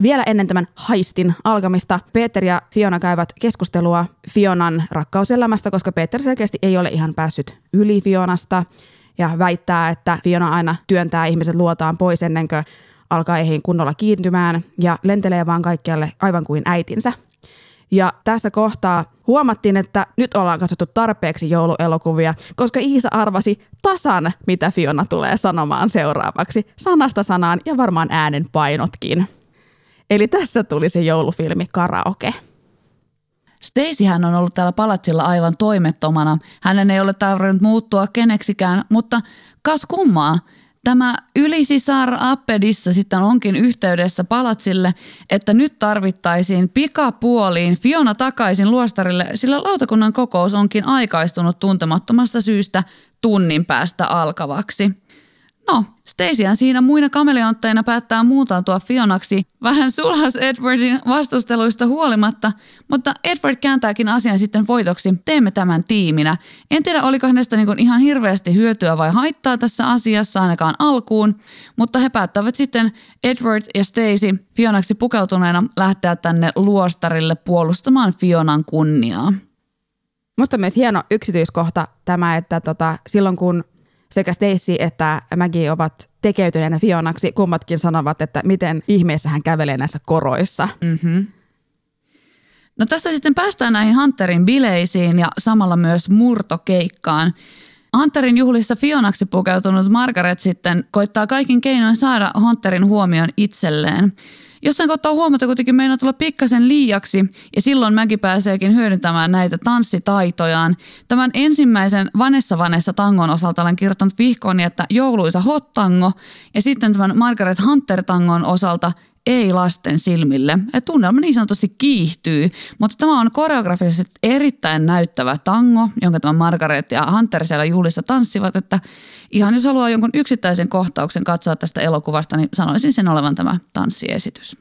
Vielä ennen tämän haistin alkamista Peter ja Fiona käyvät keskustelua Fionan rakkauselämästä, koska Peter selkeästi ei ole ihan päässyt yli Fionasta ja väittää, että Fiona aina työntää ihmiset luotaan pois ennen kuin alkaa heihin kunnolla kiintymään ja lentelee vaan kaikkialle aivan kuin äitinsä. Ja tässä kohtaa huomattiin, että nyt ollaan katsottu tarpeeksi jouluelokuvia, koska Iisa arvasi tasan, mitä Fiona tulee sanomaan seuraavaksi. Sanasta sanaan ja varmaan äänen painotkin. Eli tässä tuli se joulufilmi Karaoke. Stacyhän on ollut täällä palatsilla aivan toimettomana. Hänen ei ole tarvinnut muuttua keneksikään, mutta kas kummaa – Tämä ylisisar Appedissa sitten onkin yhteydessä palatsille, että nyt tarvittaisiin pikapuoliin Fiona takaisin luostarille, sillä lautakunnan kokous onkin aikaistunut tuntemattomasta syystä tunnin päästä alkavaksi. No, Stacyhan siinä muina kameleontteina päättää muutautua Fionaksi vähän sulhas Edwardin vastusteluista huolimatta, mutta Edward kääntääkin asian sitten voitoksi. Teemme tämän tiiminä. En tiedä, oliko hänestä niin ihan hirveästi hyötyä vai haittaa tässä asiassa ainakaan alkuun, mutta he päättävät sitten Edward ja Stacy Fionaksi pukeutuneena lähteä tänne luostarille puolustamaan Fionan kunniaa. Musta myös hieno yksityiskohta tämä, että tota, silloin kun sekä Stacy että Maggie ovat tekeytyneenä Fionaksi, kummatkin sanovat, että miten ihmeessä hän kävelee näissä koroissa. Mm-hmm. No tässä sitten päästään näihin Hunterin bileisiin ja samalla myös murtokeikkaan. Hunterin juhlissa Fionaksi pukeutunut Margaret sitten koittaa kaikin keinoin saada Hunterin huomion itselleen. Jossain kohtaa huomata kuitenkin meinaa tulla pikkasen liiaksi ja silloin Mäki pääseekin hyödyntämään näitä tanssitaitojaan. Tämän ensimmäisen Vanessa Vanessa tangon osalta olen kirjoittanut vihkooni, että jouluisa hot tango ja sitten tämän Margaret Hunter tangon osalta ei lasten silmille. Et tunnelma niin sanotusti kiihtyy, mutta tämä on koreografisesti erittäin näyttävä tango, jonka tämä Margaret ja Hunter siellä juhlissa tanssivat, että ihan jos haluaa jonkun yksittäisen kohtauksen katsoa tästä elokuvasta, niin sanoisin sen olevan tämä tanssiesitys.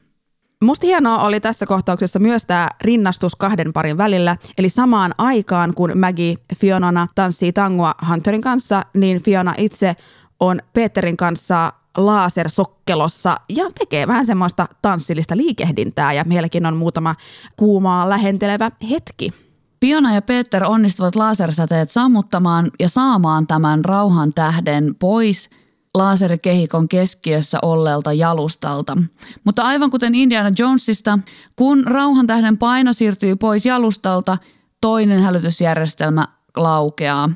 Musta hienoa oli tässä kohtauksessa myös tämä rinnastus kahden parin välillä. Eli samaan aikaan, kun Maggie Fionana tanssii tangoa Hunterin kanssa, niin Fiona itse on Peterin kanssa lasersokkelossa ja tekee vähän semmoista tanssillista liikehdintää ja meilläkin on muutama kuumaa lähentelevä hetki. Piona ja Peter onnistuvat lasersäteet sammuttamaan ja saamaan tämän rauhan tähden pois laserikehikon keskiössä olleelta jalustalta. Mutta aivan kuten Indiana Jonesista, kun rauhan tähden paino siirtyy pois jalustalta, toinen hälytysjärjestelmä laukeaa.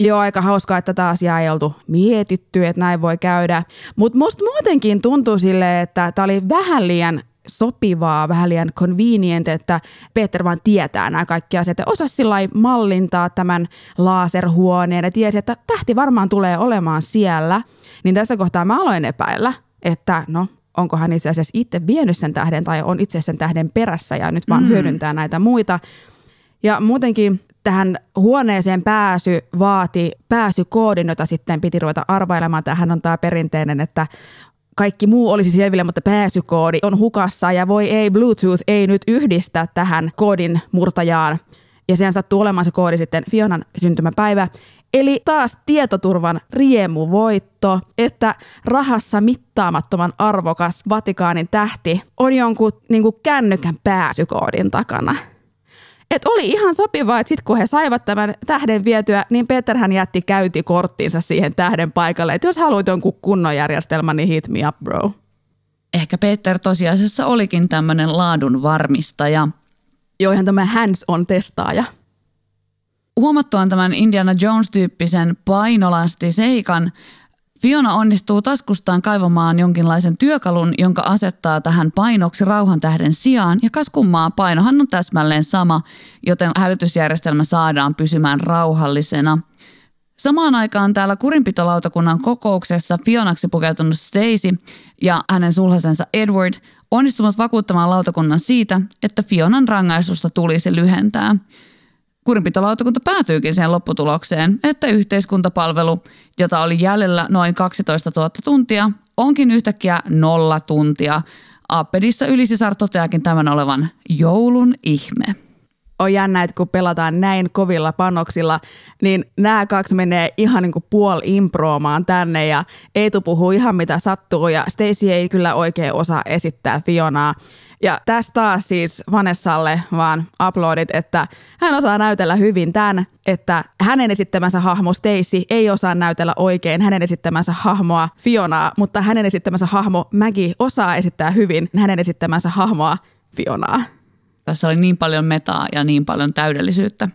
Joo, aika hauskaa, että tätä asiaa ei oltu mietitty, että näin voi käydä. Mutta musta muutenkin tuntuu sille, että tämä oli vähän liian sopivaa, vähän liian convenient, että Peter vaan tietää nämä kaikki asiat ja osasi sillä mallintaa tämän laserhuoneen ja tiesi, että tähti varmaan tulee olemaan siellä. Niin tässä kohtaa mä aloin epäillä, että no onko hän itse asiassa itse vienyt sen tähden tai on itse sen tähden perässä ja nyt vaan mm. hyödyntää näitä muita. Ja muutenkin tähän huoneeseen pääsy vaati pääsykoodin, jota sitten piti ruveta arvailemaan. Tähän on tämä perinteinen, että kaikki muu olisi selville, mutta pääsykoodi on hukassa ja voi ei, Bluetooth ei nyt yhdistä tähän koodin murtajaan. Ja sehän sattuu olemaan se koodi sitten Fionan syntymäpäivä. Eli taas tietoturvan riemuvoitto, että rahassa mittaamattoman arvokas Vatikaanin tähti on jonkun niin kännykän pääsykoodin takana. Et oli ihan sopivaa, että sitten kun he saivat tämän tähden vietyä, niin Peterhän jätti käytikorttinsa siihen tähden paikalle. Että jos haluat jonkun kunnon järjestelmän, niin hit me up, bro. Ehkä Peter tosiasiassa olikin tämmöinen laadun varmistaja. Joo, ihan tämä hands-on testaaja. Huomattuaan tämän Indiana Jones-tyyppisen painolasti seikan, Fiona onnistuu taskustaan kaivamaan jonkinlaisen työkalun, jonka asettaa tähän painoksi rauhan tähden sijaan, ja kas kummaa painohan on täsmälleen sama, joten hälytysjärjestelmä saadaan pysymään rauhallisena. Samaan aikaan täällä kurinpitolautakunnan kokouksessa Fionaksi pukeutunut Stacy ja hänen sulhasensa Edward onnistuvat vakuuttamaan lautakunnan siitä, että Fionan rangaistusta tulisi lyhentää – Kurinpitolautakunta päätyykin siihen lopputulokseen, että yhteiskuntapalvelu, jota oli jäljellä noin 12 000 tuntia, onkin yhtäkkiä nolla tuntia. Appedissa Ylisisar toteakin tämän olevan joulun ihme. On jännä, että kun pelataan näin kovilla panoksilla, niin nämä kaksi menee ihan niin kuin puol improomaan tänne ja Eetu puhuu ihan mitä sattuu ja Stacy ei kyllä oikein osaa esittää Fionaa. Ja tästä taas siis Vanessalle vaan uploadit, että hän osaa näytellä hyvin tämän, että hänen esittämänsä hahmo Stacy ei osaa näytellä oikein hänen esittämänsä hahmoa Fionaa, mutta hänen esittämänsä hahmo Maggie osaa esittää hyvin hänen esittämänsä hahmoa Fionaa. Tässä oli niin paljon metaa ja niin paljon täydellisyyttä.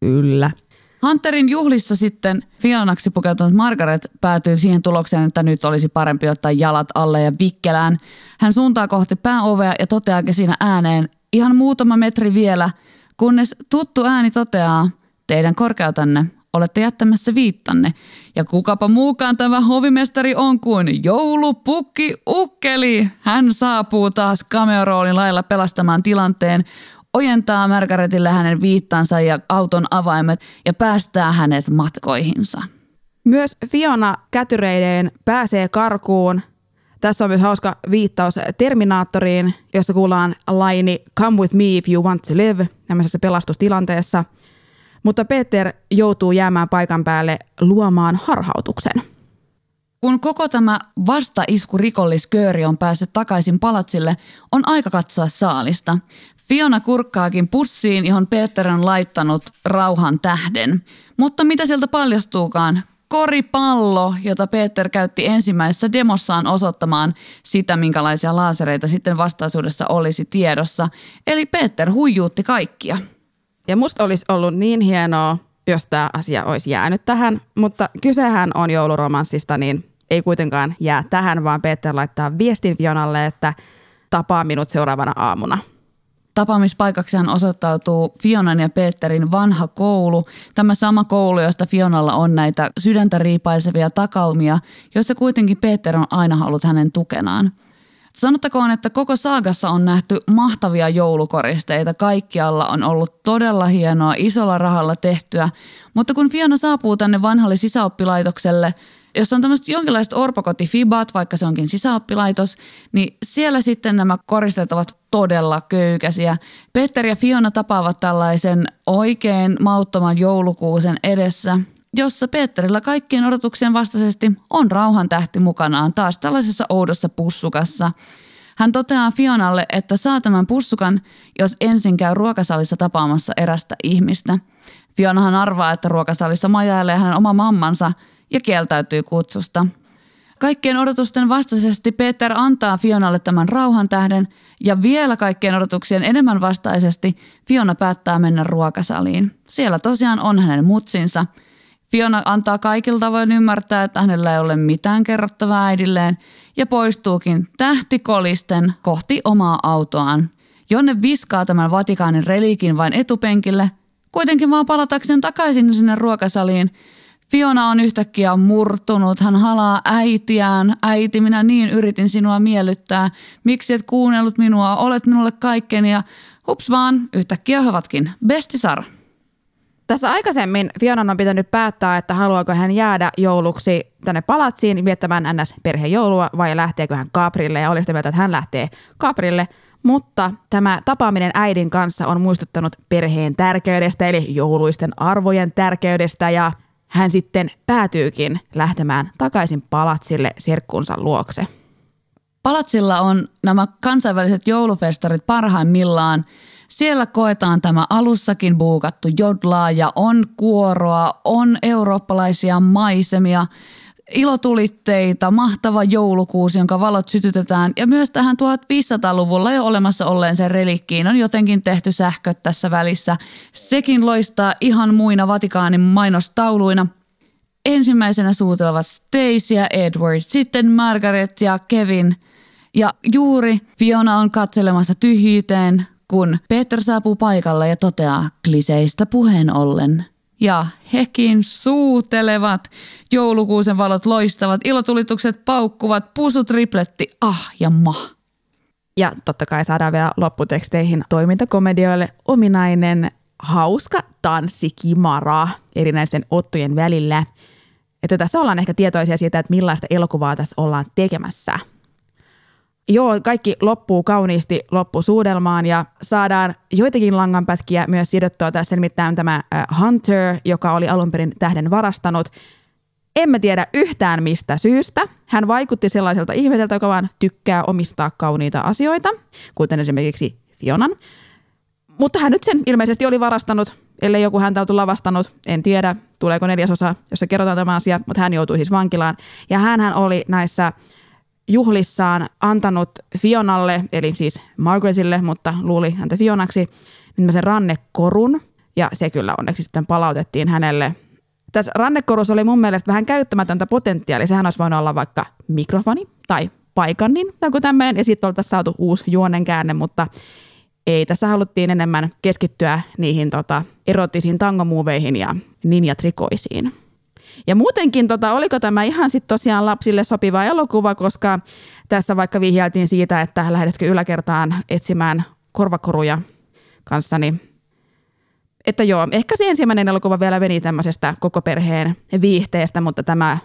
Kyllä. Hunterin juhlissa sitten Fionaksi pukeutunut Margaret päätyy siihen tulokseen, että nyt olisi parempi ottaa jalat alle ja vikkelään. Hän suuntaa kohti pääovea ja toteaakin siinä ääneen ihan muutama metri vielä, kunnes tuttu ääni toteaa, teidän korkeutanne olette jättämässä viittanne. Ja kukapa muukaan tämä hovimestari on kuin joulupukki ukkeli. Hän saapuu taas cameo lailla pelastamaan tilanteen ojentaa Margaretille hänen viittansa ja auton avaimet ja päästää hänet matkoihinsa. Myös Fiona kätyreideen pääsee karkuun. Tässä on myös hauska viittaus Terminaattoriin, jossa kuullaan laini Come with me if you want to live, tämmöisessä pelastustilanteessa. Mutta Peter joutuu jäämään paikan päälle luomaan harhautuksen. Kun koko tämä vastaisku rikolliskööri on päässyt takaisin palatsille, on aika katsoa saalista. Fiona kurkkaakin pussiin, johon Peter on laittanut rauhan tähden. Mutta mitä sieltä paljastuukaan? Koripallo, jota Peter käytti ensimmäisessä demossaan osoittamaan sitä, minkälaisia laasereita sitten vastaisuudessa olisi tiedossa. Eli Peter huijuutti kaikkia. Ja musta olisi ollut niin hienoa, jos tämä asia olisi jäänyt tähän, mutta kysehän on jouluromanssista, niin ei kuitenkaan jää tähän, vaan Peter laittaa viestin Fionalle, että tapaa minut seuraavana aamuna. Tapaamispaikaksihan osoittautuu Fionan ja Peterin vanha koulu. Tämä sama koulu, josta Fionalla on näitä sydäntä riipaisevia takaumia, joissa kuitenkin Peter on aina ollut hänen tukenaan. Sanottakoon, että koko saagassa on nähty mahtavia joulukoristeita. Kaikkialla on ollut todella hienoa, isolla rahalla tehtyä. Mutta kun Fiona saapuu tänne vanhalle sisäoppilaitokselle, jos on tämmöiset jonkinlaiset orpokotifibat, vaikka se onkin sisäoppilaitos, niin siellä sitten nämä koristeet ovat todella köykäisiä. Peter ja Fiona tapaavat tällaisen oikein mauttoman joulukuusen edessä, jossa Peterillä kaikkien odotuksien vastaisesti on rauhan tähti mukanaan taas tällaisessa oudossa pussukassa. Hän toteaa Fionalle, että saa tämän pussukan, jos ensin käy ruokasalissa tapaamassa erästä ihmistä. Fionahan arvaa, että ruokasalissa majailee hänen oma mammansa – ja kieltäytyy kutsusta. Kaikkien odotusten vastaisesti Peter antaa Fionalle tämän rauhan tähden ja vielä kaikkien odotuksien enemmän vastaisesti Fiona päättää mennä ruokasaliin. Siellä tosiaan on hänen mutsinsa. Fiona antaa kaikilta tavoin ymmärtää, että hänellä ei ole mitään kerrottavaa äidilleen ja poistuukin tähtikolisten kohti omaa autoaan, jonne viskaa tämän Vatikaanin reliikin vain etupenkille, kuitenkin vaan palatakseen takaisin sinne ruokasaliin – Fiona on yhtäkkiä murtunut, hän halaa äitiään. Äiti, minä niin yritin sinua miellyttää. Miksi et kuunnellut minua, olet minulle kaikkeni ja hups vaan, yhtäkkiä he ovatkin bestisar. Tässä aikaisemmin Fiona on pitänyt päättää, että haluaako hän jäädä jouluksi tänne palatsiin viettämään ns. perhejoulua vai lähteekö hän Kaaprille ja oli sitä mieltä, että hän lähtee Kaaprille. Mutta tämä tapaaminen äidin kanssa on muistuttanut perheen tärkeydestä eli jouluisten arvojen tärkeydestä ja hän sitten päätyykin lähtemään takaisin palatsille serkkunsa luokse. Palatsilla on nämä kansainväliset joulufestarit parhaimmillaan. Siellä koetaan tämä alussakin buukattu jodlaa ja on kuoroa, on eurooppalaisia maisemia – ilotulitteita, mahtava joulukuusi, jonka valot sytytetään ja myös tähän 1500-luvulla jo olemassa olleen sen relikkiin on jotenkin tehty sähköt tässä välissä. Sekin loistaa ihan muina Vatikaanin mainostauluina. Ensimmäisenä suutelevat Stacy ja Edward, sitten Margaret ja Kevin. Ja juuri Fiona on katselemassa tyhjyyteen, kun Peter saapuu paikalle ja toteaa kliseistä puheen ollen – ja hekin suutelevat. Joulukuusen valot loistavat, ilotulitukset paukkuvat, pusut ripletti, ah ja ma. Ja totta kai saadaan vielä lopputeksteihin toimintakomedioille ominainen hauska tanssikimara erinäisten ottojen välillä. Että tässä ollaan ehkä tietoisia siitä, että millaista elokuvaa tässä ollaan tekemässä – Joo, kaikki loppuu kauniisti loppusuudelmaan ja saadaan joitakin langanpätkiä myös sidottua tässä, nimittäin tämä Hunter, joka oli alun perin tähden varastanut. Emme tiedä yhtään mistä syystä. Hän vaikutti sellaiselta ihmiseltä, joka vaan tykkää omistaa kauniita asioita, kuten esimerkiksi Fionan. Mutta hän nyt sen ilmeisesti oli varastanut, ellei joku häntä ollut lavastanut. En tiedä, tuleeko neljäsosa, jossa kerrotaan tämä asia, mutta hän joutui siis vankilaan. Ja hän oli näissä juhlissaan antanut Fionalle, eli siis Margaretille, mutta luuli häntä Fionaksi, sen rannekorun, ja se kyllä onneksi sitten palautettiin hänelle. Tässä rannekorussa oli mun mielestä vähän käyttämätöntä potentiaalia. Sehän olisi voinut olla vaikka mikrofoni tai paikannin tai joku tämmöinen, ja sitten oltaisiin saatu uusi juonen käänne, mutta ei. Tässä haluttiin enemmän keskittyä niihin tota, erottisiin tangomuuveihin ja ninjatrikoisiin. Ja muutenkin, tota, oliko tämä ihan sitten tosiaan lapsille sopiva elokuva, koska tässä vaikka vihjailtiin siitä, että lähdetkö yläkertaan etsimään korvakoruja kanssani. Että joo, ehkä se ensimmäinen elokuva vielä veni tämmöisestä koko perheen viihteestä, mutta tämä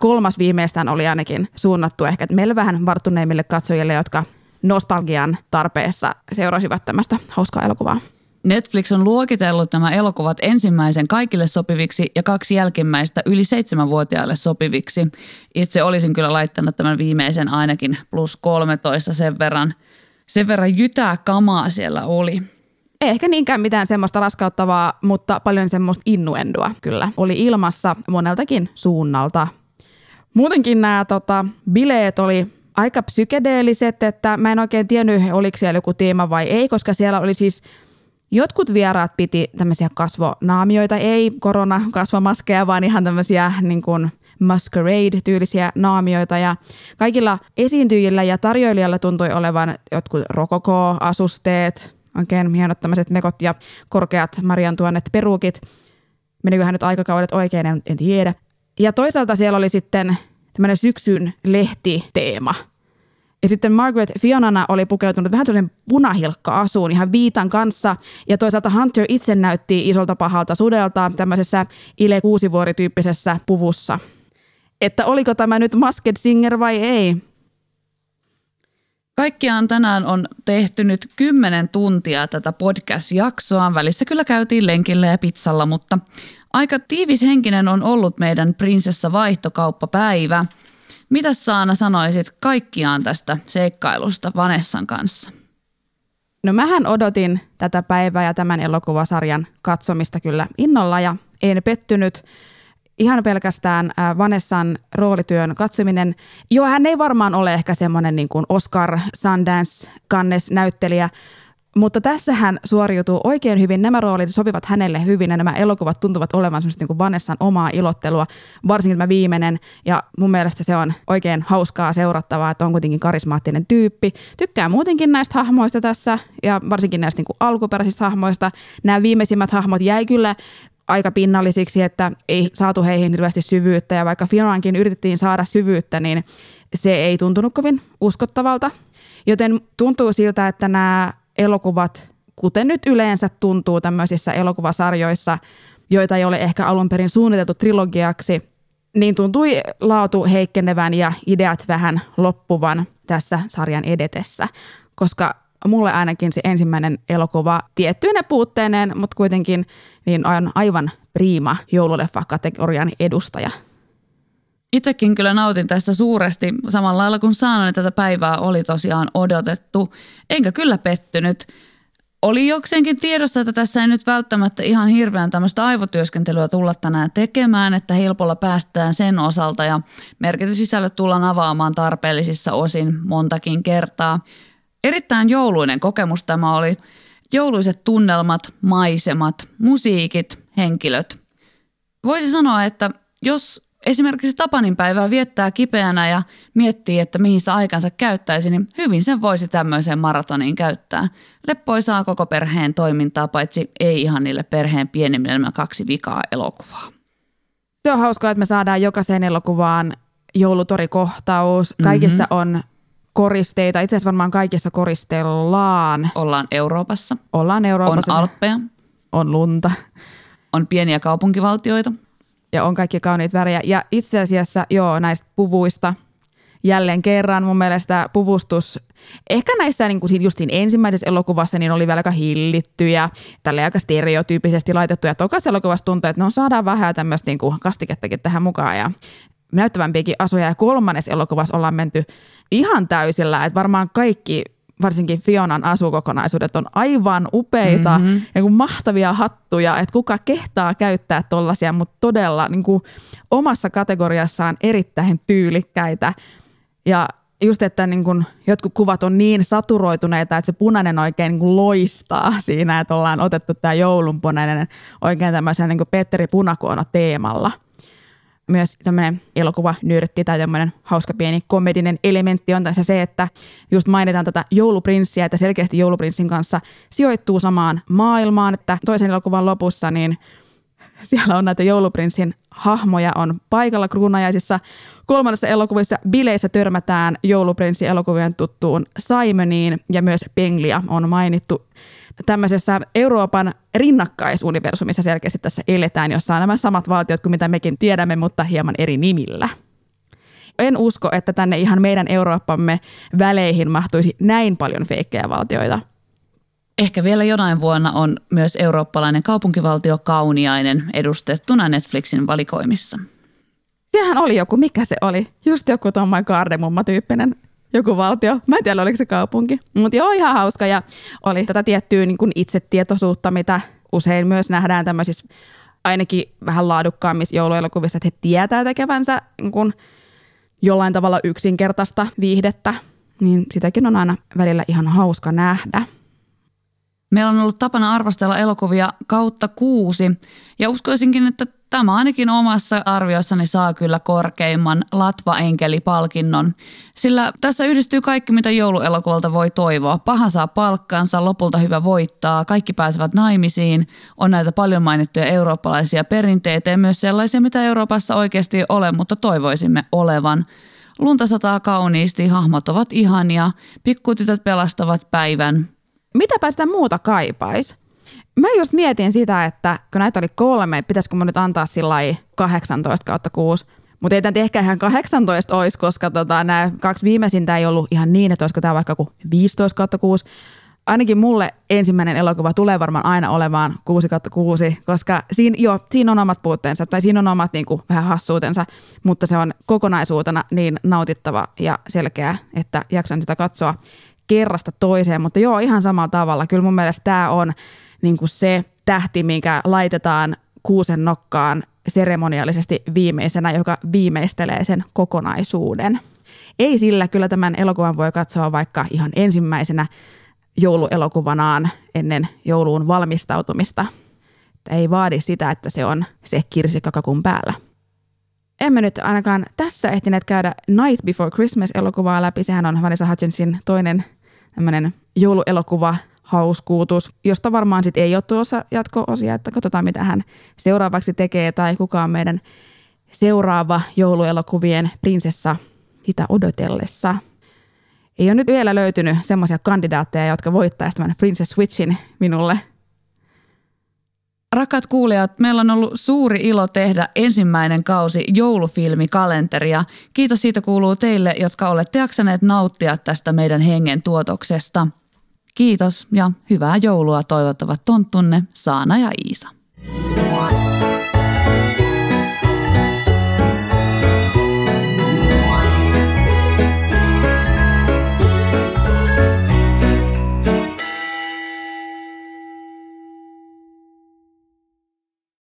kolmas viimeistään oli ainakin suunnattu ehkä meille vähän varttuneimmille katsojille, jotka nostalgian tarpeessa seurasivat tämmöistä hauskaa elokuvaa. Netflix on luokitellut nämä elokuvat ensimmäisen kaikille sopiviksi ja kaksi jälkimmäistä yli seitsemänvuotiaille sopiviksi. Itse olisin kyllä laittanut tämän viimeisen ainakin plus 13 sen verran. Sen verran jytää kamaa siellä oli. Ei ehkä niinkään mitään semmoista raskauttavaa, mutta paljon semmoista innuendoa kyllä oli ilmassa moneltakin suunnalta. Muutenkin nämä tota, bileet oli aika psykedeelliset, että mä en oikein tiennyt, oliko siellä joku teema vai ei, koska siellä oli siis Jotkut vieraat piti tämmöisiä kasvonaamioita, ei koronakasvomaskeja, vaan ihan tämmöisiä niin kuin masquerade-tyylisiä naamioita ja kaikilla esiintyjillä ja tarjoilijalla tuntui olevan jotkut rokoko-asusteet, oikein hienot tämmöiset mekot ja korkeat Marian tuonnet perukit. Meniköhän nyt aikakaudet oikein, en, en tiedä. Ja toisaalta siellä oli sitten tämmöinen syksyn lehtiteema. Ja sitten Margaret Fionana oli pukeutunut vähän tämmöisen punahilkka-asuun ihan viitan kanssa. Ja toisaalta Hunter itse näytti isolta pahalta sudelta tämmöisessä Ile Kuusivuori-tyyppisessä puvussa. Että oliko tämä nyt Masked Singer vai ei? Kaikkiaan tänään on tehty nyt 10 tuntia tätä podcast-jaksoa. Välissä kyllä käytiin lenkillä ja pizzalla, mutta aika tiivis henkinen on ollut meidän prinsessa vaihtokauppapäivä. Mitä Saana sanoisit kaikkiaan tästä seikkailusta Vanessan kanssa? No mähän odotin tätä päivää ja tämän elokuvasarjan katsomista kyllä innolla ja en pettynyt ihan pelkästään äh, Vanessan roolityön katsominen. Joo, hän ei varmaan ole ehkä semmoinen niin kuin Oscar Sundance kannes näyttelijä, mutta tässä hän suoriutuu oikein hyvin. Nämä roolit sopivat hänelle hyvin ja nämä elokuvat tuntuvat olevan semmoista niin Vanessan omaa ilottelua, varsinkin tämä viimeinen. Ja mun mielestä se on oikein hauskaa seurattavaa, että on kuitenkin karismaattinen tyyppi. Tykkää muutenkin näistä hahmoista tässä ja varsinkin näistä niin kuin alkuperäisistä hahmoista. Nämä viimeisimmät hahmot jäi kyllä aika pinnallisiksi, että ei saatu heihin hirveästi syvyyttä ja vaikka Fionankin yritettiin saada syvyyttä, niin se ei tuntunut kovin uskottavalta. Joten tuntuu siltä, että nämä elokuvat, kuten nyt yleensä tuntuu tämmöisissä elokuvasarjoissa, joita ei ole ehkä alun perin suunniteltu trilogiaksi, niin tuntui laatu heikkenevän ja ideat vähän loppuvan tässä sarjan edetessä, koska mulle ainakin se ensimmäinen elokuva tiettyinen puutteineen, mutta kuitenkin niin on aivan priima joululeffa-kategorian edustaja. Itsekin kyllä nautin tästä suuresti. Samalla lailla kuin sanoin, että tätä päivää oli tosiaan odotettu. Enkä kyllä pettynyt. Oli jokseenkin tiedossa, että tässä ei nyt välttämättä ihan hirveän tämmöistä aivotyöskentelyä tulla tänään tekemään, että helpolla päästään sen osalta ja merkitysisällöt tullaan avaamaan tarpeellisissa osin montakin kertaa. Erittäin jouluinen kokemus tämä oli. Jouluiset tunnelmat, maisemat, musiikit, henkilöt. Voisi sanoa, että jos esimerkiksi Tapanin päivää viettää kipeänä ja miettii, että mihin sitä aikansa käyttäisi, niin hyvin sen voisi tämmöiseen maratoniin käyttää. Leppoisaa koko perheen toimintaa, paitsi ei ihan niille perheen pienimmille kaksi vikaa elokuvaa. Se on hauskaa, että me saadaan jokaiseen elokuvaan joulutorikohtaus. Kaikissa mm-hmm. on koristeita. Itse asiassa varmaan kaikissa koristellaan. Ollaan Euroopassa. Ollaan Euroopassa. On Alppeja. On lunta. On pieniä kaupunkivaltioita. Ja on kaikki kauniit värejä. Ja itse asiassa, joo, näistä puvuista jälleen kerran mun mielestä puvustus, ehkä näissä niin kuin justiin ensimmäisessä elokuvassa niin oli vielä aika hillitty ja tälle aika stereotyyppisesti laitettu. Ja tokas elokuvassa tuntuu, että no saadaan vähän tämmöistä niin kuin kastikettakin tähän mukaan. Ja näyttävämpiäkin asuja ja kolmannes elokuvassa ollaan menty ihan täysillä, että varmaan kaikki varsinkin Fionan asukokonaisuudet on aivan upeita mm-hmm. ja kuin mahtavia hattuja, että kuka kehtaa käyttää tollaisia, mutta todella niin kuin omassa kategoriassaan erittäin tyylikkäitä. Ja just, että niin kuin jotkut kuvat on niin saturoituneita, että se punainen oikein niin kuin loistaa siinä, että ollaan otettu tämä joulunpunainen oikein tämmöisen niin kuin Petteri Punakuono teemalla – myös tämmöinen elokuva nyrtti tai tämmöinen hauska pieni komedinen elementti on tässä se, että just mainitaan tätä jouluprinssiä, että selkeästi jouluprinssin kanssa sijoittuu samaan maailmaan, että toisen elokuvan lopussa niin siellä on näitä jouluprinssin hahmoja on paikalla kruunajaisissa. Kolmannessa elokuvissa bileissä törmätään jouluprinssin elokuvien tuttuun Simoniin ja myös Penglia on mainittu. tämmöisessä Euroopan rinnakkaisuniversumissa selkeästi tässä eletään, jossa on nämä samat valtiot kuin mitä mekin tiedämme, mutta hieman eri nimillä. En usko, että tänne ihan meidän Eurooppamme väleihin mahtuisi näin paljon feikkejä valtioita. Ehkä vielä jonain vuonna on myös eurooppalainen kaupunkivaltio Kauniainen edustettuna Netflixin valikoimissa. Sehän oli joku, mikä se oli? Just joku tuommoinen kardemumma-tyyppinen joku valtio. Mä en tiedä, oliko se kaupunki. Mutta joo, ihan hauska ja oli tätä tiettyä niin kuin itsetietoisuutta, mitä usein myös nähdään tämmöisissä ainakin vähän laadukkaammissa jouluelokuvissa, että he tietää tekevänsä niin kuin jollain tavalla yksinkertaista viihdettä, niin sitäkin on aina välillä ihan hauska nähdä. Meillä on ollut tapana arvostella elokuvia kautta kuusi ja uskoisinkin, että Tämä ainakin omassa arviossani saa kyllä korkeimman Latva-enkeli-palkinnon, sillä tässä yhdistyy kaikki, mitä jouluelokuvalta voi toivoa. Paha saa palkkansa, lopulta hyvä voittaa, kaikki pääsevät naimisiin, on näitä paljon mainittuja eurooppalaisia perinteitä ja myös sellaisia, mitä Euroopassa oikeasti ei ole, mutta toivoisimme olevan. Lunta sataa kauniisti, hahmot ovat ihania, pikkutytöt pelastavat päivän. Mitäpä sitä muuta kaipais? Mä just mietin sitä, että kun näitä oli kolme, pitäisikö mun nyt antaa sillä 18 kautta 6. Mutta ei tämä ehkä ihan 18 olisi, koska tota, nämä kaksi viimeisintä ei ollut ihan niin, että olisiko tämä vaikka kuin 15 kautta 6. Ainakin mulle ensimmäinen elokuva tulee varmaan aina olemaan 6 kautta 6, koska siinä, jo, siinä on omat puutteensa tai siinä on omat niin kuin, vähän hassuutensa, mutta se on kokonaisuutena niin nautittava ja selkeä, että jaksan sitä katsoa kerrasta toiseen. Mutta joo, ihan samalla tavalla. Kyllä mun mielestä tämä on niin kuin se tähti, mikä laitetaan kuusen nokkaan seremoniallisesti viimeisenä, joka viimeistelee sen kokonaisuuden. Ei sillä, kyllä tämän elokuvan voi katsoa vaikka ihan ensimmäisenä jouluelokuvanaan ennen jouluun valmistautumista. Ei vaadi sitä, että se on se kirsikkakakun päällä. Emme nyt ainakaan tässä ehtineet käydä Night Before Christmas-elokuvaa läpi. Sehän on Vanessa Hutchinsin toinen tämmöinen jouluelokuva hauskuutus, josta varmaan sitten ei ole tulossa jatko-osia, että katsotaan mitä hän seuraavaksi tekee tai kuka on meidän seuraava jouluelokuvien prinsessa sitä odotellessa. Ei ole nyt vielä löytynyt semmoisia kandidaatteja, jotka voittaisivat tämän Princess Switchin minulle. Rakat kuulijat, meillä on ollut suuri ilo tehdä ensimmäinen kausi joulufilmikalenteria. Kiitos siitä kuuluu teille, jotka olette jaksaneet nauttia tästä meidän hengen tuotoksesta – Kiitos ja hyvää joulua toivottavat tonttunne Saana ja Iisa.